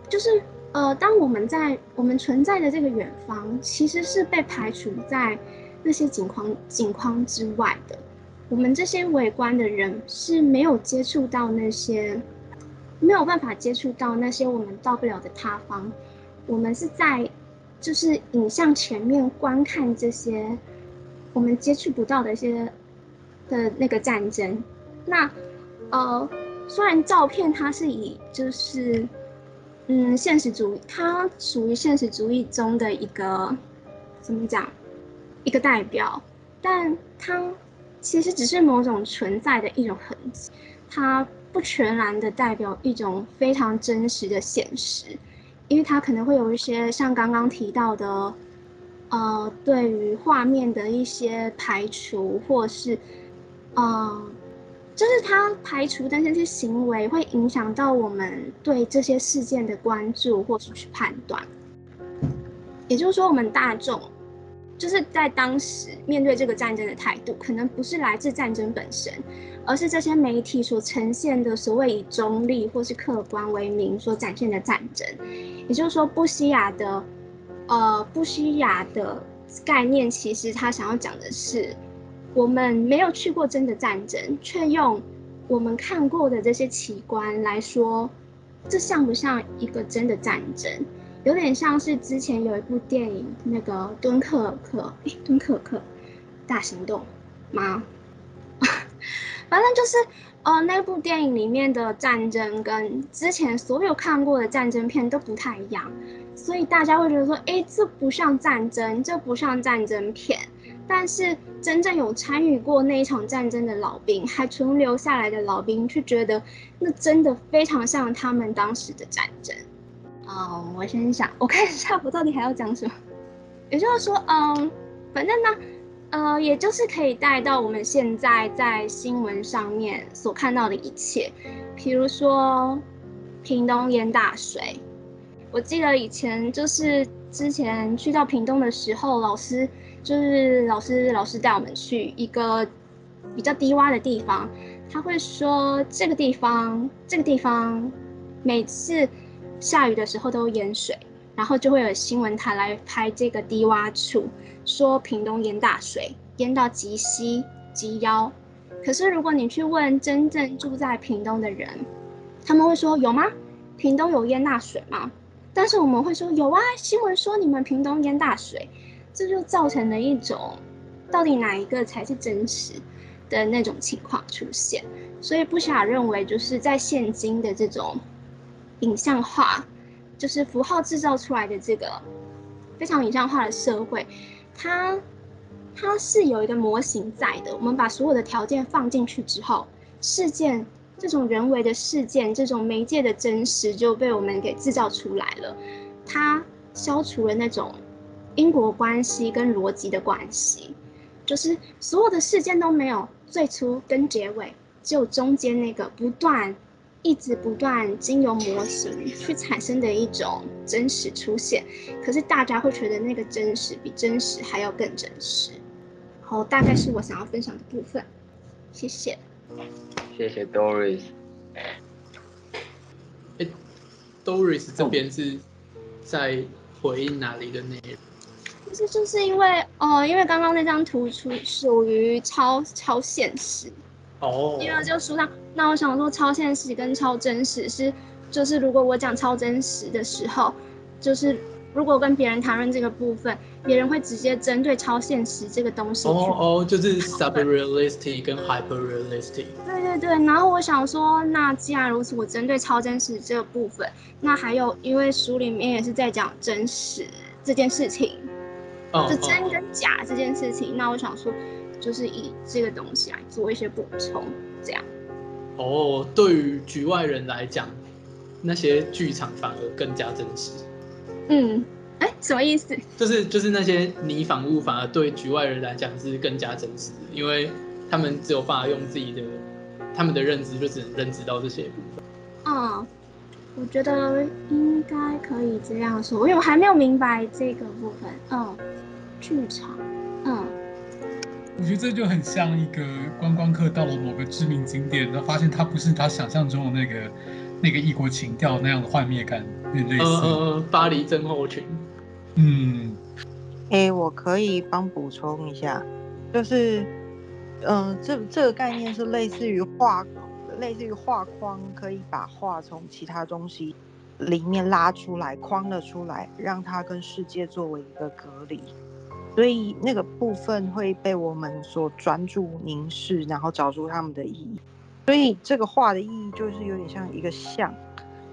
就是呃，当我们在我们存在的这个远方，其实是被排除在那些景框景框之外的。我们这些围观的人是没有接触到那些，没有办法接触到那些我们到不了的塌方。我们是在就是影像前面观看这些。我们接触不到的一些的那个战争，那呃，虽然照片它是以就是嗯现实主义，它属于现实主义中的一个怎么讲一个代表，但它其实只是某种存在的一种痕迹，它不全然的代表一种非常真实的现实，因为它可能会有一些像刚刚提到的。呃，对于画面的一些排除，或是，呃，就是他排除的那些行为，会影响到我们对这些事件的关注，或是去判断。也就是说，我们大众就是在当时面对这个战争的态度，可能不是来自战争本身，而是这些媒体所呈现的所谓以中立或是客观为名所展现的战争。也就是说，布希亚的呃布希亚的概念，其实他想要讲的是，我们没有去过真的战争，却用我们看过的这些奇观来说，这像不像一个真的战争？有点像是之前有一部电影，那个敦刻尔克，诶，敦刻尔克大行动吗？反正就是，呃，那部电影里面的战争跟之前所有看过的战争片都不太一样，所以大家会觉得说，诶，这不像战争，这不像战争片。但是真正有参与过那一场战争的老兵，还存留下来的老兵，却觉得那真的非常像他们当时的战争。哦，我先想，我看一下我到底还要讲什么。也就是说，嗯，反正呢，呃，也就是可以带到我们现在在新闻上面所看到的一切，比如说屏东淹大水。我记得以前就是之前去到屏东的时候，老师就是老师老师带我们去一个比较低洼的地方，他会说这个地方这个地方每次。下雨的时候都淹水，然后就会有新闻台来拍这个低洼处，说屏东淹大水，淹到及膝及腰。可是如果你去问真正住在屏东的人，他们会说有吗？屏东有淹大水吗？但是我们会说有啊，新闻说你们屏东淹大水，这就造成了一种到底哪一个才是真实的那种情况出现。所以不想认为就是在现今的这种。影像化就是符号制造出来的这个非常影像化的社会，它它是有一个模型在的。我们把所有的条件放进去之后，事件这种人为的事件，这种媒介的真实就被我们给制造出来了。它消除了那种因果关系跟逻辑的关系，就是所有的事件都没有最初跟结尾，只有中间那个不断。一直不断经由模型去产生的一种真实出现，可是大家会觉得那个真实比真实还要更真实。好，大概是我想要分享的部分，谢谢。谢谢 Doris。欸，Doris 这边是在回应哪里的内容？其实就是因为哦，因为刚刚那张图出属于超超现实。哦，因为就书上，那我想说，超现实跟超真实是，就是如果我讲超真实的时候，就是如果跟别人谈论这个部分，别人会直接针对超现实这个东西。哦哦，就是 subrealistic 跟 hyperrealistic。对对对，然后我想说，那既然如此，我针对超真实这个部分，那还有，因为书里面也是在讲真实这件事情，哦，就真跟假这件事情，那我想说。就是以这个东西来做一些补充，这样。哦，对于局外人来讲，那些剧场反而更加真实。嗯，哎，什么意思？就是就是那些泥仿物反而对局外人来讲是更加真实的，因为他们只有办法用自己的他们的认知，就只能认知到这些部分。嗯，我觉得应该可以这样说，因为我还没有明白这个部分。嗯，剧场，嗯。我觉得这就很像一个观光客到了某个知名景点，然后发现它不是他想象中的那个那个异国情调那样的幻灭感，有点类似。呃，巴黎症候群。嗯。哎、欸，我可以帮补充一下，就是，嗯、呃，这这个概念是类似于画，类似于画框，可以把画从其他东西里面拉出来，框了出来，让它跟世界作为一个隔离。所以那个部分会被我们所专注凝视，然后找出他们的意义。所以这个画的意义就是有点像一个像。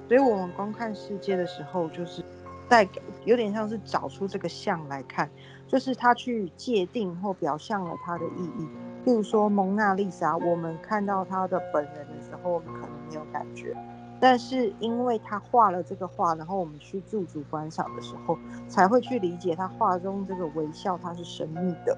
所以我们观看世界的时候，就是在有点像是找出这个像来看，就是他去界定或表象了它的意义。例如说蒙娜丽莎，我们看到他的本人的时候，我们可能没有感觉。但是因为他画了这个画，然后我们去驻足观赏的时候，才会去理解他画中这个微笑，它是神秘的。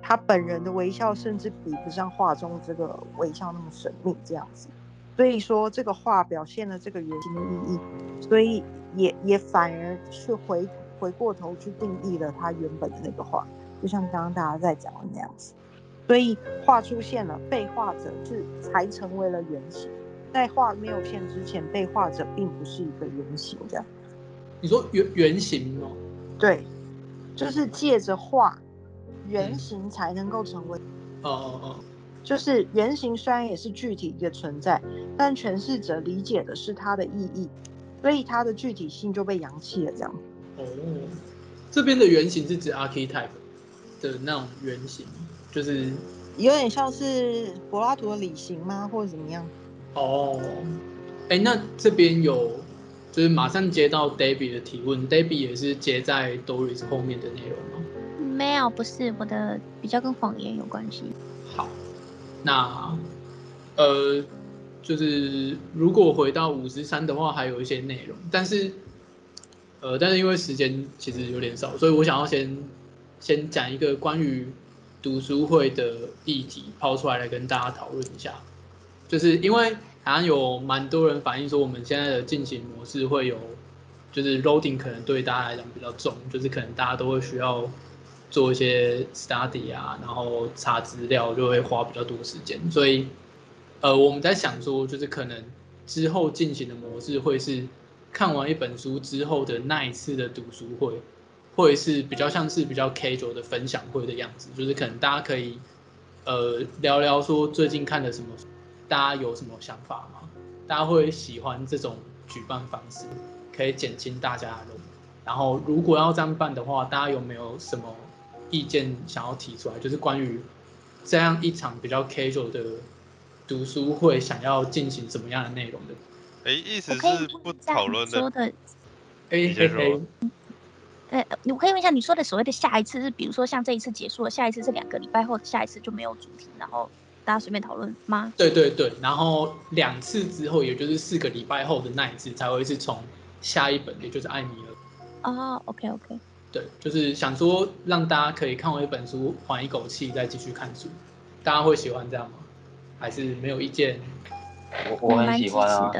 他本人的微笑甚至比不上画中这个微笑那么神秘这样子。所以说这个画表现了这个原型的意义，所以也也反而去回回过头去定义了他原本的那个画，就像刚刚大家在讲的那样子。所以画出现了，被画者是才成为了原型。在画没有现之前，被画者并不是一个原型。这样，你说原原型吗？对，就是借着画原型才能够成为。哦哦哦。就是原型虽然也是具体一个存在，但诠释者理解的是它的意义，所以它的具体性就被扬弃了。这样。哦，这边的原型是指 archetype 的那种原型，就是有点像是柏拉图的理型吗，或者怎么样？哦，哎，那这边有就是马上接到 Debbie 的提问，Debbie 也是接在 Doris 后面的内容吗？没有，不是，我的比较跟谎言有关系。好。那，呃，就是如果回到五十三的话，还有一些内容，但是，呃，但是因为时间其实有点少，所以我想要先先讲一个关于读书会的议题抛出来，来跟大家讨论一下。就是因为好像有蛮多人反映说，我们现在的进行模式会有，就是 loading 可能对大家来讲比较重，就是可能大家都会需要。做一些 study 啊，然后查资料就会花比较多时间，所以，呃，我们在想说，就是可能之后进行的模式会是看完一本书之后的那一次的读书会，会是比较像是比较 casual 的分享会的样子，就是可能大家可以，呃，聊聊说最近看的什么，大家有什么想法吗？大家会喜欢这种举办方式，可以减轻大家的。然后如果要这样办的话，大家有没有什么？意见想要提出来，就是关于这样一场比较 casual 的读书会，想要进行什么样的内容的？哎，意思是不讨论的。说的，哎嘿嘿。呃，我可以问一下，你说的所谓的下一次是，比如说像这一次结束了，下一次是两个礼拜后，下一次就没有主题，然后大家随便讨论吗？对对对，然后两次之后，也就是四个礼拜后的那一次，才会是从下一本，也就是艾米尔。哦，OK OK。对，就是想说让大家可以看完一本书，缓一口气，再继续看书。大家会喜欢这样吗？还是没有意见？我我很喜欢啊。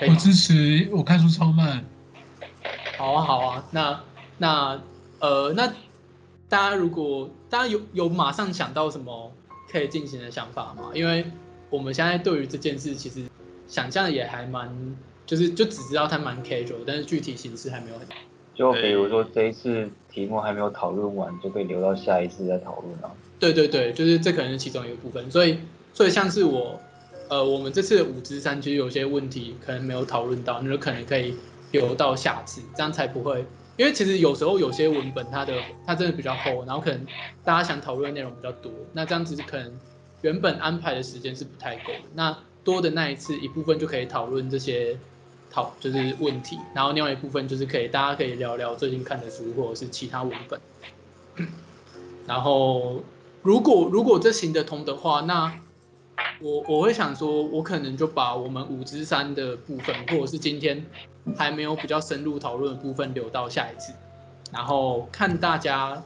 我支持，我看书超慢。好啊，好啊。那那呃，那大家如果大家有有马上想到什么可以进行的想法吗？因为我们现在对于这件事其实想象也还蛮，就是就只知道它蛮 casual，但是具体形式还没有很。就比如说这一次题目还没有讨论完，就可以留到下一次再讨论啊。对对对，就是这可能是其中一个部分。所以，所以像是我，呃，我们这次的五之三其实有些问题可能没有讨论到，那就可能可以留到下次，这样才不会。因为其实有时候有些文本它的它真的比较厚，然后可能大家想讨论的内容比较多，那这样子可能原本安排的时间是不太够。那多的那一次一部分就可以讨论这些。讨，就是问题，然后另外一部分就是可以，大家可以聊聊最近看的书或者是其他文本。然后，如果如果这行得通的话，那我我会想说，我可能就把我们五之三的部分，或者是今天还没有比较深入讨论的部分留到下一次，然后看大家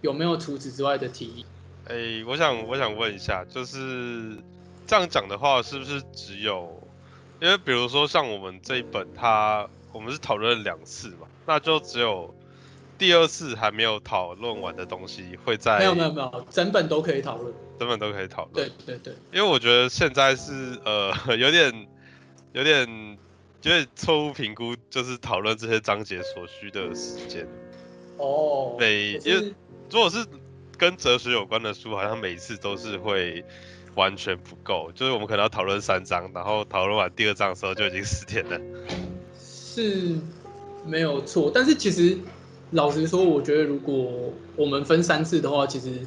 有没有除此之外的提议。哎，我想我想问一下，就是这样讲的话，是不是只有？因为比如说像我们这一本，它我们是讨论两次嘛，那就只有第二次还没有讨论完的东西会在。没有没有没有，整本都可以讨论。整本都可以讨论。对对对。因为我觉得现在是呃 有点有点有点错误评估，就是讨论这些章节所需的时间。哦。每因为如果是跟哲学有关的书，好像每次都是会。完全不够，就是我们可能要讨论三章，然后讨论完第二章的时候就已经十天了。是，没有错。但是其实老实说，我觉得如果我们分三次的话，其实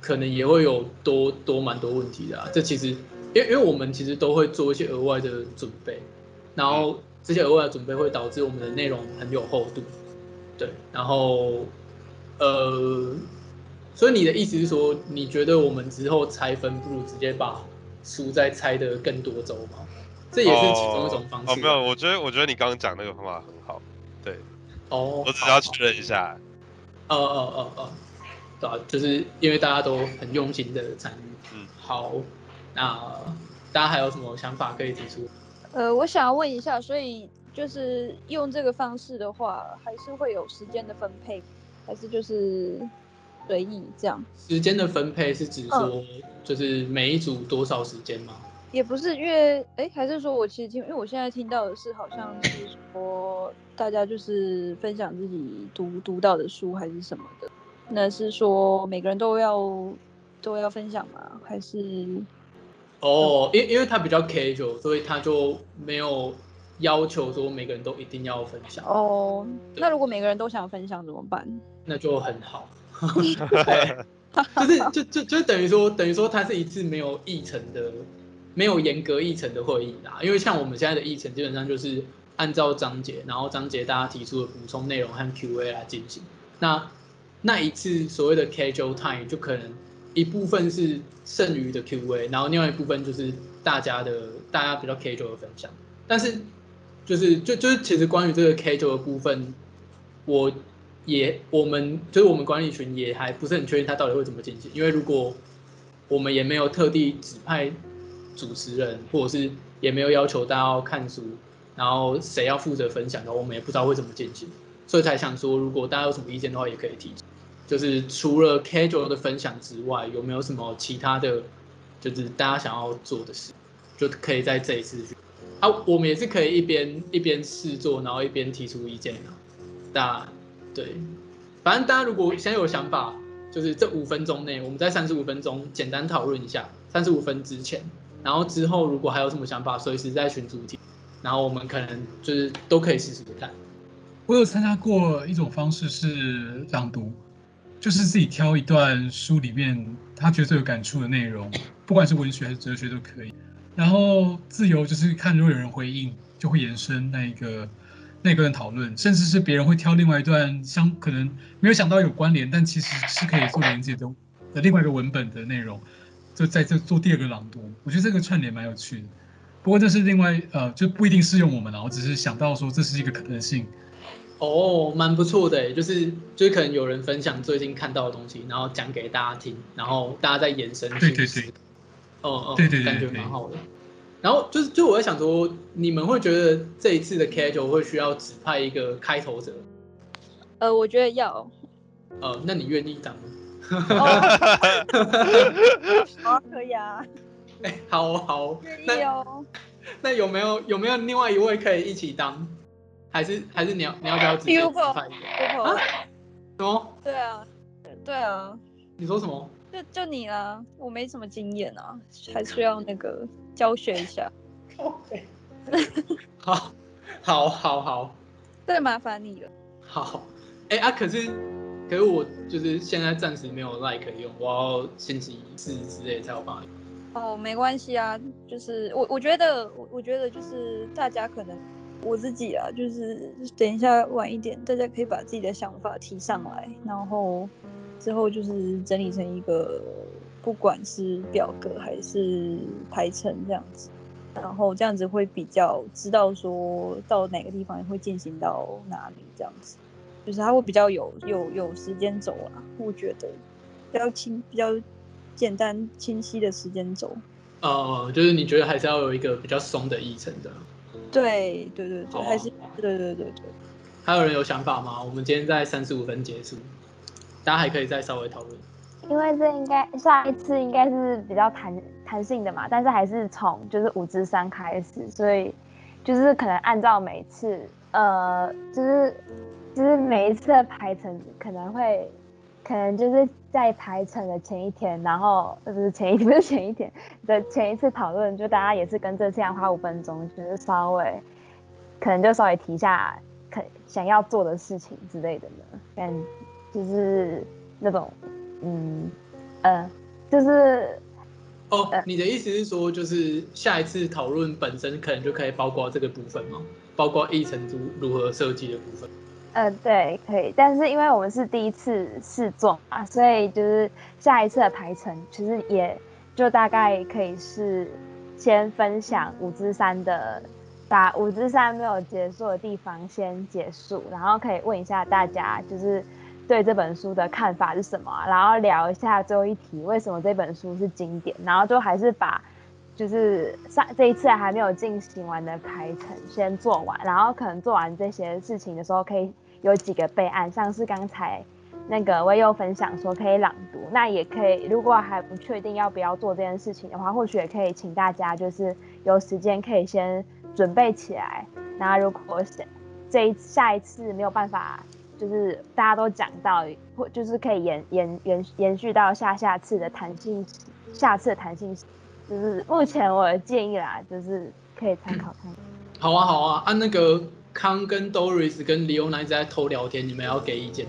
可能也会有多多蛮多问题的啊。这其实，因为因为我们其实都会做一些额外的准备，然后这些额外的准备会导致我们的内容很有厚度。对，然后呃。所以你的意思是说，你觉得我们之后拆分不如直接把书再拆的更多周吗？这也是其中一种方式哦。哦，没有，我觉得我觉得你刚刚讲那个方法很好。对。哦。我只要确认一下。哦哦哦哦。对啊，就是因为大家都很用心的参与。嗯。好，那大家还有什么想法可以提出？呃，我想要问一下，所以就是用这个方式的话，还是会有时间的分配，还是就是随意这样？时间的分配是指说，就是每一组多少时间吗？也不是，因为哎，还是说我其实听，因为我现在听到的是，好像是说大家就是分享自己读读到的书还是什么的。那是说每个人都要都要分享吗？还是？哦，因因为他比较 casual，所以他就没有要求说每个人都一定要分享。哦，那如果每个人都想分享怎么办？那就很好。对，就是就就就等于说等于说它是一次没有议程的。没有严格议程的会议啦，因为像我们现在的议程基本上就是按照章节，然后章节大家提出的补充内容和 Q&A 来进行。那那一次所谓的 casual time 就可能一部分是剩余的 Q&A，然后另外一部分就是大家的大家比较 casual 的分享。但是就是就就是其实关于这个 casual 的部分，我也我们就是我们管理群也还不是很确定它到底会怎么进行，因为如果我们也没有特地指派。主持人，或者是也没有要求大家要看书，然后谁要负责分享的，我们也不知道会怎么进行，所以才想说，如果大家有什么意见的话，也可以提。就是除了 casual 的分享之外，有没有什么其他的，就是大家想要做的事，就可以在这一次去。啊，我们也是可以一边一边试做，然后一边提出意见的。大家对，反正大家如果现在有想法，就是这五分钟内，我们在三十五分钟简单讨论一下，三十五分之前。然后之后如果还有什么想法，随时在群组提，然后我们可能就是都可以试试看。我有参加过一种方式是朗读，就是自己挑一段书里面他觉得最有感触的内容，不管是文学还是哲学都可以。然后自由就是看如果有人回应，就会延伸那一个那一段讨论，甚至是别人会挑另外一段相可能没有想到有关联，但其实是可以做连接的的另外一个文本的内容。就在这做第二个朗读，我觉得这个串联蛮有趣的。不过这是另外呃，就不一定适用我们了。我只是想到说这是一个可能性。哦，蛮不错的，就是就是可能有人分享最近看到的东西，然后讲给大家听，然后大家再延伸。对对对。哦哦，对对对，感觉蛮好的。然后就是就我在想说，你们会觉得这一次的 casual 会需要指派一个开头者？呃，我觉得要。呃，那你愿意当吗？好，可以啊。哎、欸，好好，愿意哦。那，有没有有没有另外一位可以一起当？还是还是你要你要不要直接指派一个？啊？什么？对啊，对啊。你说什么？就就你啊，我没什么经验啊，还需要那个教学一下。OK。好，好，好，好。对，麻烦你了。好。哎、欸、啊，可是。可是我就是现在暂时没有 like 用，我要星期四之类才有办法。哦，没关系啊，就是我我觉得我我觉得就是大家可能我自己啊，就是等一下晚一点，大家可以把自己的想法提上来，然后之后就是整理成一个，不管是表格还是排程这样子，然后这样子会比较知道说到哪个地方会进行到哪里这样子。就是它会比较有有有时间轴啊，我觉得比较清比较简单清晰的时间轴。哦、呃，就是你觉得还是要有一个比较松的议程的。对对对对，还是对对对对。还有人有想法吗？我们今天在三十五分结束，大家还可以再稍微讨论。因为这应该下一次应该是比较弹弹性的嘛，但是还是从就是五之三开始，所以就是可能按照每次呃就是。就是每一次的排程可能会，可能就是在排程的前一天，然后不是前一天，不是前一天的前一次讨论，就大家也是跟这次一样花五分钟，就是稍微，可能就稍微提一下可想要做的事情之类的呢，但就是那种，嗯，呃，就是，哦，你的意思是说，就是下一次讨论本身可能就可以包括这个部分吗？包括议程如如何设计的部分？呃，对，可以，但是因为我们是第一次试做嘛，所以就是下一次的排程，其实也就大概可以是先分享五之三的，把五之三没有结束的地方先结束，然后可以问一下大家，就是对这本书的看法是什么，然后聊一下最后一题为什么这本书是经典，然后就还是把就是上这一次还没有进行完的排程先做完，然后可能做完这些事情的时候，可以有几个备案，像是刚才那个我有分享说可以朗读，那也可以，如果还不确定要不要做这件事情的话，或许也可以请大家就是有时间可以先准备起来，那如果这一下一次没有办法，就是大家都讲到，或就是可以延延延延续到下下次的弹性，下次的弹性。就是目前我的建议啦，就是可以参考看。好啊，好啊，按、那个康跟 Doris 跟 Leona 一直在偷聊天，你们要给意见？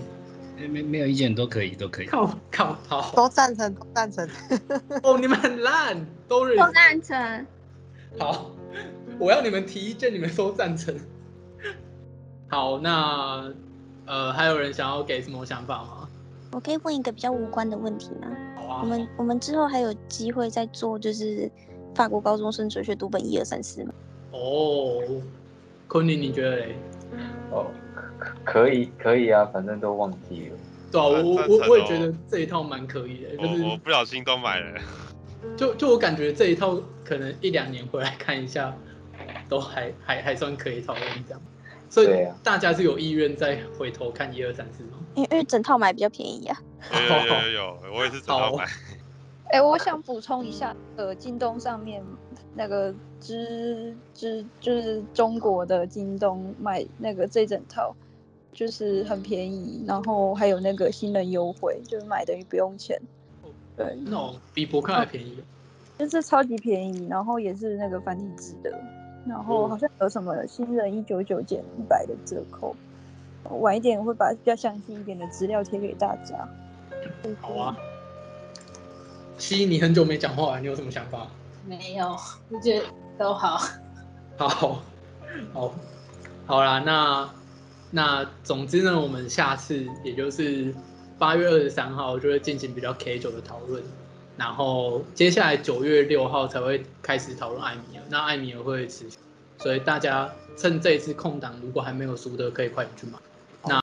没没没有意见都可以，都可以。靠靠，好，都赞成，都赞成。哦，你们很烂，Doris。都赞成。好，我要你们提意见，你们都赞成。好，那呃，还有人想要给什么想法吗？我可以问一个比较无关的问题吗？好啊。我们我们之后还有机会再做，就是法国高中生哲学读本一二三四吗？哦，昆凌，你觉得嘞？哦，可可以可以啊，反正都忘记了。对啊，我我我也觉得这一套蛮可以的，就是我不小心都买了。就就我感觉这一套可能一两年回来看一下，都还还还算可以讨论这样。所以大家是有意愿再回头看一二三四吗？因为因为整套买比较便宜啊。有有有，有，我也是整套买。哎、欸，我想补充一下，呃，京东上面那个知知就是中国的京东买那个这整套，就是很便宜，然后还有那个新人优惠，就是买等于不用钱。对，那种比博客还便宜。就是超级便宜，然后也是那个繁体字的。然后好像有什么新人一九九减一百的折扣，晚一点我会把比较详细一点的资料贴给大家。好啊，西，你很久没讲话了，你有什么想法？没有，我觉得都好。好，好，好啦，那那总之呢，我们下次也就是八月二十三号就会进行比较 K 九的讨论，然后接下来九月六号才会开始讨论艾米尔，那艾米尔会持续，所以大家趁这一次空档，如果还没有书的，可以快点去买。